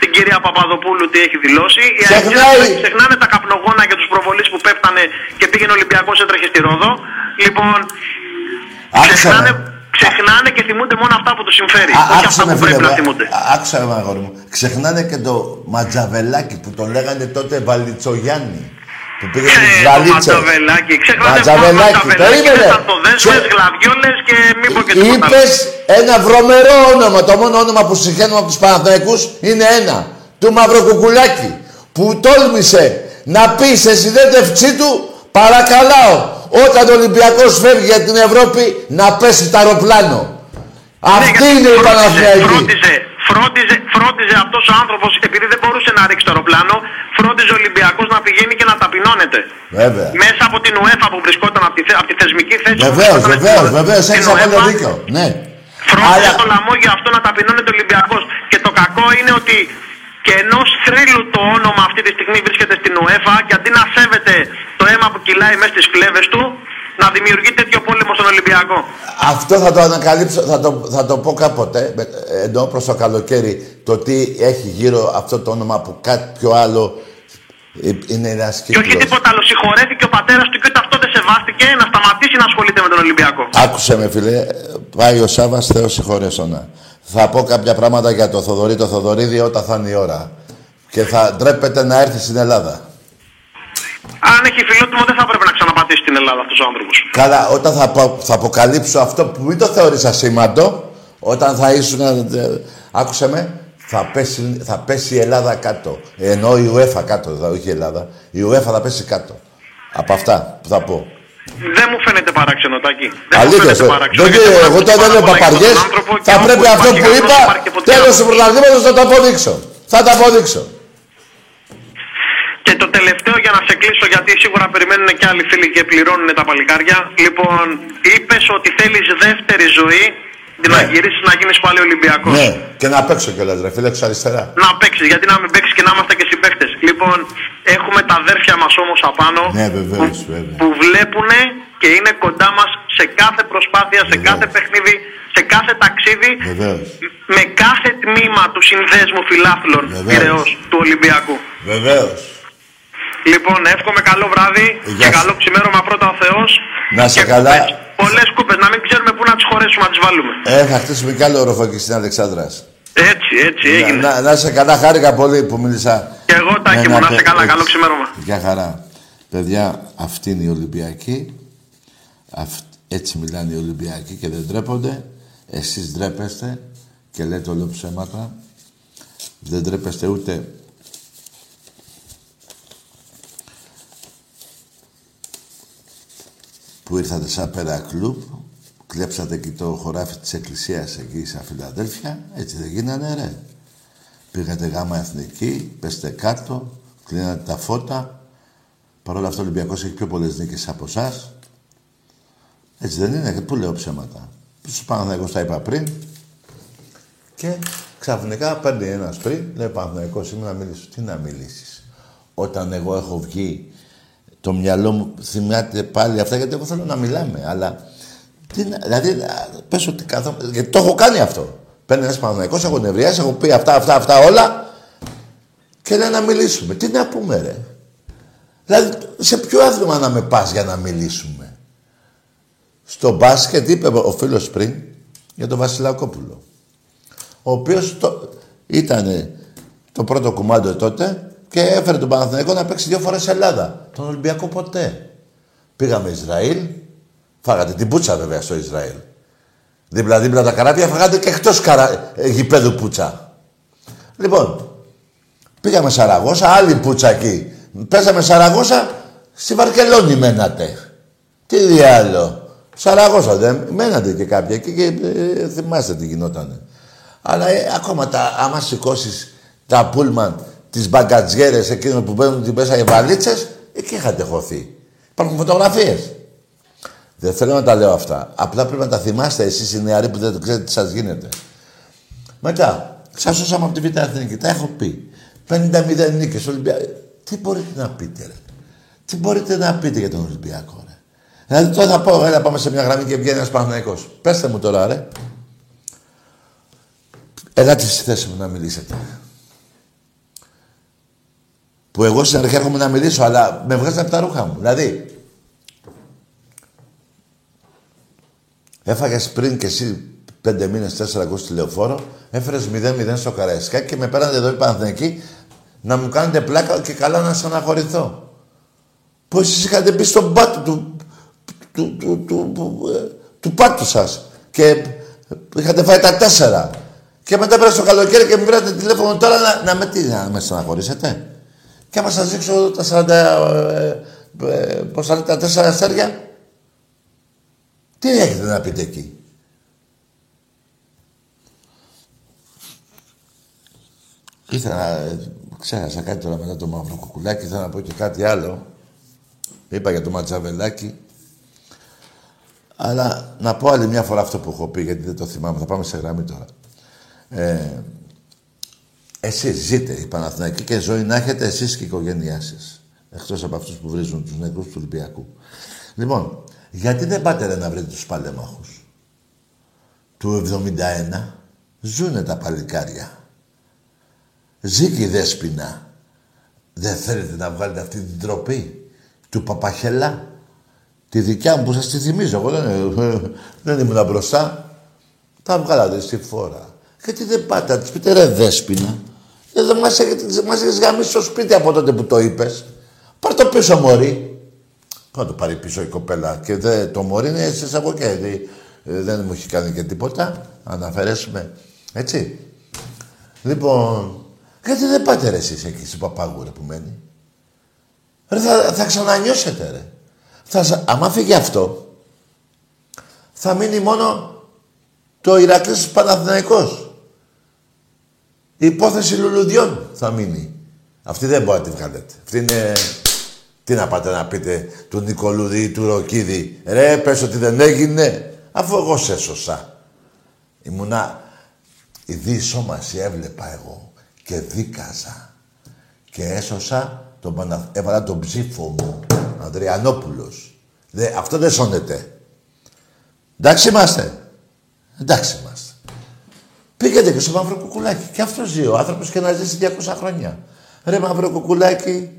την κυρία Παπαδοπούλου τι έχει δηλώσει. Οι Ξεχνάει. Αγγλίδες ξεχνάνε τα καπνογόνα και τους προβολείς που πέφτανε και πήγαινε ο Ολυμπιακός έτρεχε στη Ρόδο. Λοιπόν, Άκουσα ξεχνάνε, με. Ξεχνάνε και θυμούνται μόνο αυτά που τους συμφέρει. Α, όχι Άκουσα αυτά με που φίλε πρέπει μου. να θυμούνται. Α, Άκουσα με αγόρι μου. Ξεχνάνε και το Ματζαβελάκι που τον λέγανε τότε Βαλιτσογιάννη. Που πήγε με τις Ε, το βαλίτσες. Ματζαβελάκι. Ξεχνάνε Ματζαβελάκι. Ματζαβελάκι, Περίμενε. Σαρτοδέσμες, Ξε- γλαβιόλες και μην πω και τίποτα άλλο. Είπες ένα βρωμερό όνομα. Το μόνο όνομα που συγχαίρουμε από τους Παναθηναϊκούς είναι ένα. Του Μαυροκουκουλάκη. Που τόλμησε να πει σε συνέντευξή του παρακαλάω όταν ο Ολυμπιακός φεύγει για την Ευρώπη να πέσει το αεροπλάνο. Αυτή Ναι, είναι η φρόντιζε, Παναθηναϊκή. Φρόντιζε, φρόντιζε, φρόντιζε αυτός ο άνθρωπος, επειδή δεν μπορούσε να ρίξει το αεροπλάνο, φρόντιζε ο Ολυμπιακός να πηγαίνει και να ταπεινώνεται. Βέβαια. Μέσα από την UEFA που βρισκόταν, από τη, θε- από τη θεσμική θέση. που Βεβαίως, βρισκόταν βεβαίως, στην- βεβαίως. στην Έχεις απόλυτο UEFA, δίκιο. Ναι. Φρόντιζε Αλλά το λαμόγιο αυτό να ταπεινώνεται ο Ολυμπιακός. Και είναι ότι και ενός θρύλου το όνομα αυτή τη στιγμή βρίσκεται στην ΟΕΦΑ και αντί να σέβεται το αίμα που κυλάει μέσα στις κλέβες του, να δημιουργεί τέτοιο πόλεμο στον Ολυμπιακό. Αυτό θα το ανακαλύψω, θα το, θα το πω κάποτε, με- ενώ προς το καλοκαίρι, το τι έχει γύρω αυτό το όνομα που κάτι πιο άλλο ε, είναι ένας Και όχι κύκλος. τίποτα άλλο. Συγχωρέθηκε ο πατέρας του και ούτε αυτό δεν σεβάστηκε να σταματήσει να ασχολείται με τον Ολυμπιακό. Άκουσε με φίλε, πάει ο Σάβας, Θεός συγχωρέσωνα. Θα πω κάποια πράγματα για το Θοδωρή, το Θοδωρίδη όταν θα είναι η ώρα. Και θα ντρέπεται να έρθει στην Ελλάδα. Αν έχει φιλότιμο, δεν θα πρέπει να ξαναπατήσει την Ελλάδα αυτός ο άνθρωπος. Καλά, όταν θα, απο- θα αποκαλύψω αυτό που μην το θεωρείς ασήμαντο, όταν θα ήσουν, ε, άκουσε με, θα πέσει, θα πέσει η Ελλάδα κάτω. Ενώ η UEFA κάτω, δηλαδή όχι η Ελλάδα. Η UEFA θα πέσει κάτω. Από αυτά που θα πω. Δεν μου φαίνεται παράξενο, Τάκη. Δεν μου Αλήθεια, φαίνεται ε. παράξενο. δεν γιατί εγώ ακούω όταν πάρα λέω πολλά για παπαριές, τον άνθρωπο και θα όπου πρέπει αυτό υπάρχει που γαμπρός, είπα, υπάρχει και ποτέ τέλος του άνθρωπος. πρωταθλήματος θα το αποδείξω. Θα το αποδείξω. Και το τελευταίο για να σε κλείσω, γιατί σίγουρα περιμένουν και άλλοι φίλοι και πληρώνουν τα παλικάρια. Λοιπόν, είπες ότι θέλεις δεύτερη ζωή την Ναι. να γυρίσεις να γίνεις πάλι Ολυμπιακός; Ναι, και να παίξω κιόλας ρε φίλε, έξω αριστερά. Να παίξεις, γιατί να μην παίξεις και να είμαστε και συμπαίχτε. Λοιπόν, έχουμε τα αδέρφια μας όμως απάνω Ναι, βεβαίως, που, βέβαια. που βλέπουν και είναι κοντά μας σε κάθε προσπάθεια, σε Βεβαίως. κάθε παιχνίδι, σε κάθε ταξίδι, Βεβαίως. με κάθε τμήμα του συνδέσμου φιλάθλων Βεβαίως. πυρεός του Ολυμπιακού. Βεβαίως. Λοιπόν, εύχομαι καλό βράδυ Γεια και σου. καλό ξημέρωμα πρώτα ο Θεός. Να σε καλά. Πολλές κούπες, να μην ξέρουμε πού να τις χωρέσουμε, να τις βάλουμε. Ε, θα χτίσουμε κι άλλο όροφο εκεί στην Αλεξάνδρας. Έτσι, έτσι Να, έγινε. να, να είσαι καλά, χάρηκα πολύ που μίλησα. Και εγώ, Τάκη με μου, ένα να είσαι παι- καλά, έτσι. καλό ξημέρωμα. Γεια χαρά. Παιδιά, αυτή είναι η Ολυμπιακή. Αυτ- έτσι μιλάνε οι Ολυμπιακοί και δεν ντρέπονται. Εσείς ντρέπεστε και λέτε όλο ψέματα. Δεν ντρέπεστε ούτε που ήρθατε σαν Πέρα Κλουμπ, κλέψατε εκεί το χωράφι της εκκλησίας εκεί στα Φιλαδέλφια, έτσι δεν γίνανε ρε. Πήγατε γάμμα εθνική, πέστε κάτω, κλείνατε τα φώτα. Παρ' όλα αυτά ο Ολυμπιακός έχει πιο πολλές νίκες από εσάς. Έτσι δεν είναι, και πού λέω ψέματα. Στους Παναθηναϊκούς τα είπα πριν. Και ξαφνικά παίρνει ένας πριν, λέει Παναθηναϊκός είμαι να μιλήσω. Τι να μιλήσεις. Όταν εγώ έχω βγει, το μυαλό μου θυμάται πάλι αυτά, γιατί εγώ θέλω να μιλάμε. Αλλά, τι να, δηλαδή, α, πες ότι καθό... Γιατί το έχω κάνει αυτό. Παίρνει ένας Παναθηναϊκός, έχω νευριάσει, έχω πει αυτά, αυτά, αυτά όλα και λέει να μιλήσουμε. Τι να πούμε ρε; Δηλαδή, σε ποιο άθλημα να με πας για να μιλήσουμε; Στο μπάσκετ είπε ο φίλος πριν για τον Βασιλακόπουλο. Ο οποίος το... ήταν το πρώτο κουμάντο τότε και έφερε τον Παναθηναϊκό να παίξει δύο φορές Ελλάδα. Τον Ολυμπιακό ποτέ. Πήγαμε Ισραήλ, φάγατε την πούτσα βέβαια στο Ισραήλ. Δίπλα-δίπλα τα καράβια φάγατε και εκτός καρα... ε, γηπέδου πούτσα. Λοιπόν, πήγαμε Σαραγώσα, άλλη πούτσα εκεί. Πέσαμε Σαραγώσα, στη Βαρκελόνη μένατε. Τι διάλο. Σαραγώσα δεν μένατε και κάποια εκεί και ε, θυμάστε τι γινότανε. Αλλά ε, ακόμα τα, άμα σηκώσεις τα πούλμαν, τις μπαγκατζιέρες εκείνο που μπαίνουν την πέσα οι βαλίτσες, εκεί είχατε χωθεί. Υπάρχουν φωτογραφίες. Δεν θέλω να τα λέω αυτά. Απλά πρέπει να τα θυμάστε εσείς οι νεαροί που δεν ξέρετε τι σας γίνεται. Μετά, σας σώσαμε από τη Β' Εθνική. Τα έχω πει. 50-0 νίκες Ολυμπιακό. Τι μπορείτε να πείτε, ρε. Τι μπορείτε να πείτε για τον Ολυμπιακό, ρε. Δηλαδή τώρα θα πω, έλα πάμε σε μια γραμμή και βγαίνει ένας Παναθηναϊκός. Πέστε μου τώρα, ρε. Ελάτε στη θέση μου να μιλήσετε. Που εγώ στην αρχή έρχομαι να μιλήσω, αλλά με βγάζετε από τα ρούχα μου. Δηλαδή, Έφαγες πριν και εσύ πέντε μήνες, τέσσερα ακούς στη λεωφόρο, έφερες 0-0 στο Καραϊσκά και με πέρατε εδώ οι Παναθηναϊκοί να μου κάνετε πλάκα και καλά να στεναχωρηθώ. Που εσείς είχατε μπει στον πάτο του, του, του, του, του, ε, του πάτου σας και είχατε φάει τα τέσσερα. Και μετά πέρασε το καλοκαίρι και μου πήρατε τηλέφωνο τώρα να, να με τι, να με στεναχωρήσετε; Και άμα σας δείξω τα 40, ε, ε, πώς θα λέτε, τα τέσσερα αστέρια, τι έχετε να πείτε εκεί; Ήθελα να... Ξέχασα κάτι τώρα μετά το μαύρο κουκουλάκι. Ήθελα να πω και κάτι άλλο. Είπα για το ματζαβελάκι. Αλλά να πω άλλη μια φορά αυτό που έχω πει, γιατί δεν το θυμάμαι. Θα πάμε σε γραμμή τώρα. Ε, Εσείς ζείτε η Παναθηναϊκή και ζωή να έχετε εσείς και η οικογένειά σας. Εκτός από αυτούς που βρίζουν τους νεκρούς του Ολυμπιακού. Λοιπόν, γιατί δεν πάτε ρε, να βρείτε τους παλέμαχους. Του 71 ζουνε τα παλικάρια. Ζει και η Δέσποινα. Δεν θέλετε να βγάλετε αυτή την τροπή του Παπαχελά; Τη δικιά μου που σας τη θυμίζω. Εγώ δεν, δεν ήμουν μπροστά. Τα βγάλατε στη φόρα. Γιατί δεν πάτε να της πείτε ρε Δέσποινα; Εδώ μας, μας έχεις γαμίσει στο σπίτι από τότε που το είπες. Πάρ' το πίσω μωρή. Πώς το πάρει πίσω η κοπέλα. Και δε, το μωρή είναι σε από και ε, δεν μου έχει κάνει και τίποτα. Να αφαιρέσουμε. Έτσι. Λοιπόν, γιατί δεν πάτε ρε εσείς εκεί στην Παπάγου που μένει; Ρε, θα, θα ξανανιώσετε ρε. Θα, άμα φύγει αυτό, θα μείνει μόνο το Ηρακλής Παναθηναϊκός. Η υπόθεση λουλουδιών θα μείνει. Αυτή δεν μπορεί να τη βγάλετε. Αυτή είναι... Τι να πάτε να πείτε του Νικολούδη ή του Ροκίδη. Ρε, πες ότι δεν έγινε. Αφού εγώ σε έσωσα. Ήμουνα... Η διεισόμαση έβλεπα εγώ και δίκαζα. Και έσωσα τον Πανα... Έβαλα τον ψήφο μου. Ανδριανόπουλος. Δε, αυτό δεν σώνεται. Εντάξει είμαστε. Εντάξει είμαστε. Πήγαινε και στο μαύρο κουκουλάκι. Και αυτός ζει ο άνθρωπος και να ζήσει 200 χρόνια. Ρε μαύρο κουκουλάκι,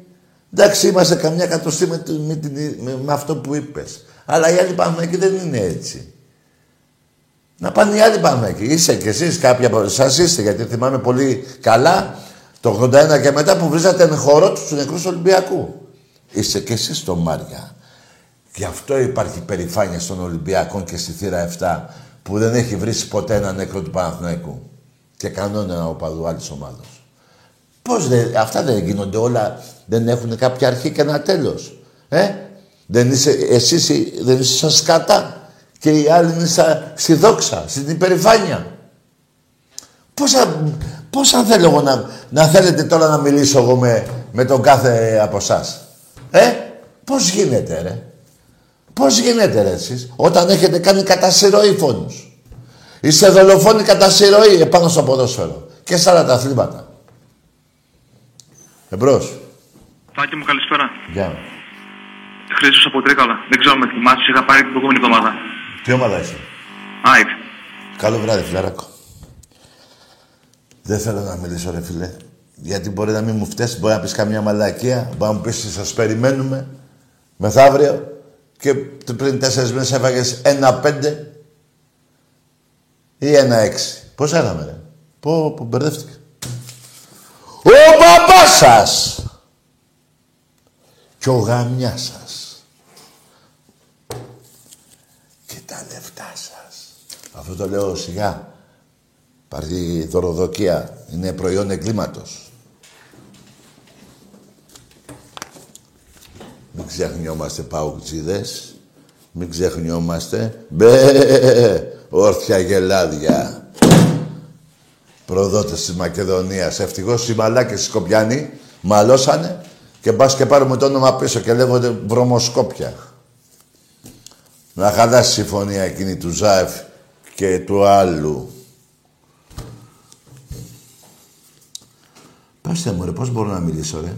εντάξει είμαστε καμιά κατοστή με, με, με, με αυτό που είπες. Αλλά οι άλλοι εκεί δεν είναι έτσι. Να πάνε οι άλλοι εκεί. Είσαι κι εσείς, κάποιοι από εσά είστε, γιατί θυμάμαι πολύ καλά το 81 και μετά που βρίζατε εν χώρο τους νεκρούς Ολυμπιακού. Είστε κι εσείς στο Μάρια. Γι' αυτό υπάρχει περηφάνεια στον Ολυμπιακό και στη θύρα 7 που δεν έχει βρει ποτέ ένα νεκρό του Παναθηναϊκού και κανόνα οπαδού άλλη ομάδα. Πώς δεν, αυτά δεν γίνονται όλα, δεν έχουν κάποια αρχή και ένα τέλος. Ε, δεν είσαι, εσείς δεν είσαι σαν σκατά και οι άλλοι είναι σαν, στη δόξα, στην υπερηφάνεια. Πώς, πώς αν θέλω εγώ να, να θέλετε τώρα να μιλήσω εγώ με, με τον κάθε από εσάς. Ε, πώς γίνεται ρε; Πώς γίνεται ρε εσείς, όταν έχετε κάνει κατά συρροή φόνους. Είστε δολοφόνοι κατά συρροή επάνω στο ποδόσφαιρο. Και σε άλλα τα αθλήματα. Εμπρός. Τάκη μου, καλησπέρα. Γεια. Χρήστος από Τρίκαλα. Δεν ξέρω αν με θυμάσαι, είχα πάρει την προηγούμενη εβδομάδα. Τι ομάδα είσαι; ΑΕΚ. Καλό βράδυ, φιλαράκο. Δεν θέλω να μιλήσω, ρε φίλε. Γιατί μπορεί να μην μου φταίει, μπορεί να πεις καμιά μαλακία, μπορεί να μου πεις σας περιμένουμε μεθαύριο και πριν τέσσερις μήνες έφαγες ένα πέντε ή ένα έξι. Πώς έλαμε, ρε; Πω, πω, μπερδεύτηκα. Ο μπαμπάς σας και ο γαμιάς σας και τα λεφτά σας. Αυτό το λέω σιγά. Υπάρχει δωροδοκία. Είναι προϊόν εγκλήματος. Ξεχνιόμαστε παουκτζίδες. Μην ξεχνιόμαστε. Μπε! όρθια γελάδια. Προδότες της Μακεδονίας. Ευτυχώς οι μαλάκες Σκοπιάνοι μαλώσανε και μπας και πάρουμε το όνομα πίσω και λέγονται βρωμοσκόπια. Να χαλάσει η συμφωνία εκείνη του Ζάεφ και του άλλου. Πάστε μου ρε, πώς μπορώ να μιλήσω ρε;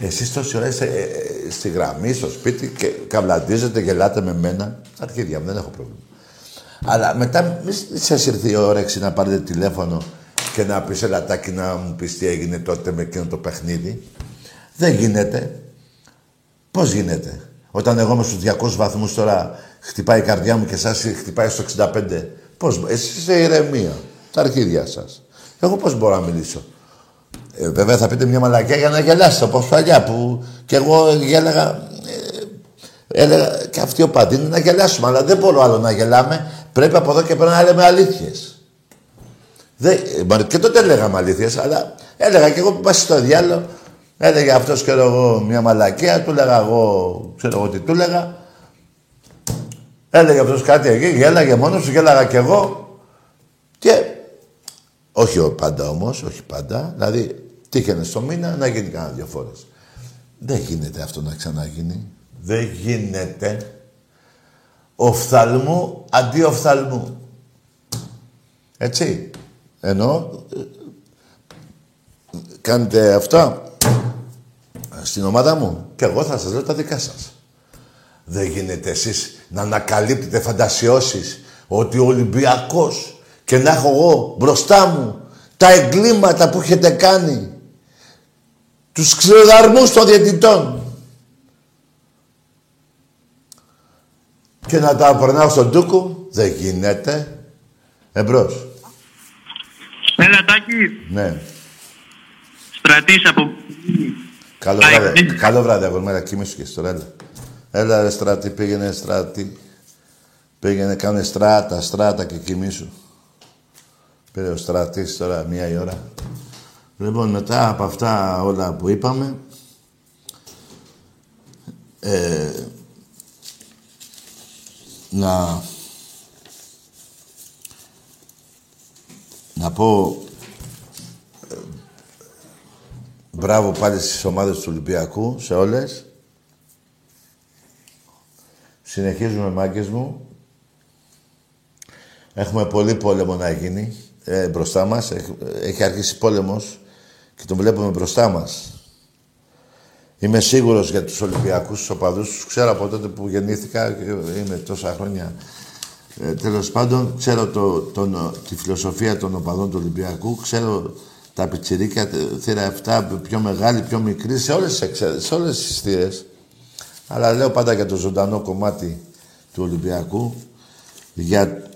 Εσείς τόση ώρα είστε ε, ε, στη γραμμή, στο σπίτι και καβλαντίζετε, γελάτε με μένα. Αρχίδια μου, δεν έχω πρόβλημα. Αλλά μετά μην σας ήρθε η όρεξη να πάρετε τηλέφωνο και να πεις ελατάκι να μου πεις τι έγινε τότε με εκείνο το παιχνίδι. Δεν γίνεται. Πώς γίνεται; Όταν εγώ είμαι στους 200 βαθμούς τώρα χτυπάει η καρδιά μου και εσάς χτυπάει στο 65. Πώς, εσείς είστε ηρεμία. Τα αρχίδια σας. Εγώ πώς μπορώ να μιλήσω; Ε, βέβαια θα πείτε μια μαλακιά για να γελάσετε όπω παλιά που και εγώ γέλαγα. Ε, έλεγα και αυτοί ο παδί είναι να γελάσουμε, αλλά δεν μπορώ άλλο να γελάμε Πρέπει από εδώ και πέρα να λέμε αλήθειες. Και τότε λέγαμε αλήθειες, αλλά έλεγα και εγώ που πας στο διάλογο, έλεγε αυτός και εγώ μια μαλακία, του έλεγα εγώ, ξέρω εγώ τι του έλεγα. Έλεγε αυτός κάτι εκεί, γέλαγε μόνος του, γέλαγα κι εγώ. Και όχι πάντα όμως, όχι πάντα. Δηλαδή, τύχαινε στο μήνα να γίνει κανένα δύο φορές. Δεν γίνεται αυτό να ξαναγίνει. Δεν γίνεται οφθαλμού αντί οφθαλμού. Έτσι. Ενώ κάνετε αυτά στην ομάδα μου και εγώ θα σας λέω τα δικά σας. Δεν γίνεται εσείς να ανακαλύπτετε φαντασιώσεις ότι ο Ολυμπιακός και να έχω εγώ μπροστά μου τα εγκλήματα που έχετε κάνει τους ξεδαρμούς των διαιτητών. Και να τα περνάω στον Τούκο δεν γίνεται. Εμπρός. Έλα Τάκη, ναι. Στρατής από... καλό Άι, βράδυ. ναι. καλό βράδυ αγορμέρα κοιμήσου και στο έλα. Έλα ρε στράτη πήγαινε στράτη. Πήγαινε κάνε στράτα στράτα και κοιμήσου. Πήρε ο στρατής τώρα μία η ώρα λοιπόν μετά από αυτά όλα που είπαμε ε, να να πω ε, μπράβο πάλι στις ομάδες του Ολυμπιακού, σε όλες. Συνεχίζουμε μάγκες μου. Έχουμε πολύ πόλεμο να γίνει ε, μπροστά μας. Έχει, έχει αρχίσει πόλεμος και τον βλέπουμε μπροστά μας. Είμαι σίγουρος για τους Ολυμπιακούς, τους οπαδούς τους. Ξέρω από τότε που γεννήθηκα και είμαι τόσα χρόνια. Ε, τέλος πάντων, ξέρω το, τον, τη φιλοσοφία των οπαδών του Ολυμπιακού. Ξέρω τα πιτσιρίκια, τε- θύρα 7, πιο μεγάλη, πιο μικρή, σε όλες τις, εξε- σε όλες τις θύρες. Αλλά λέω πάντα για το ζωντανό κομμάτι του Ολυμπιακού. Για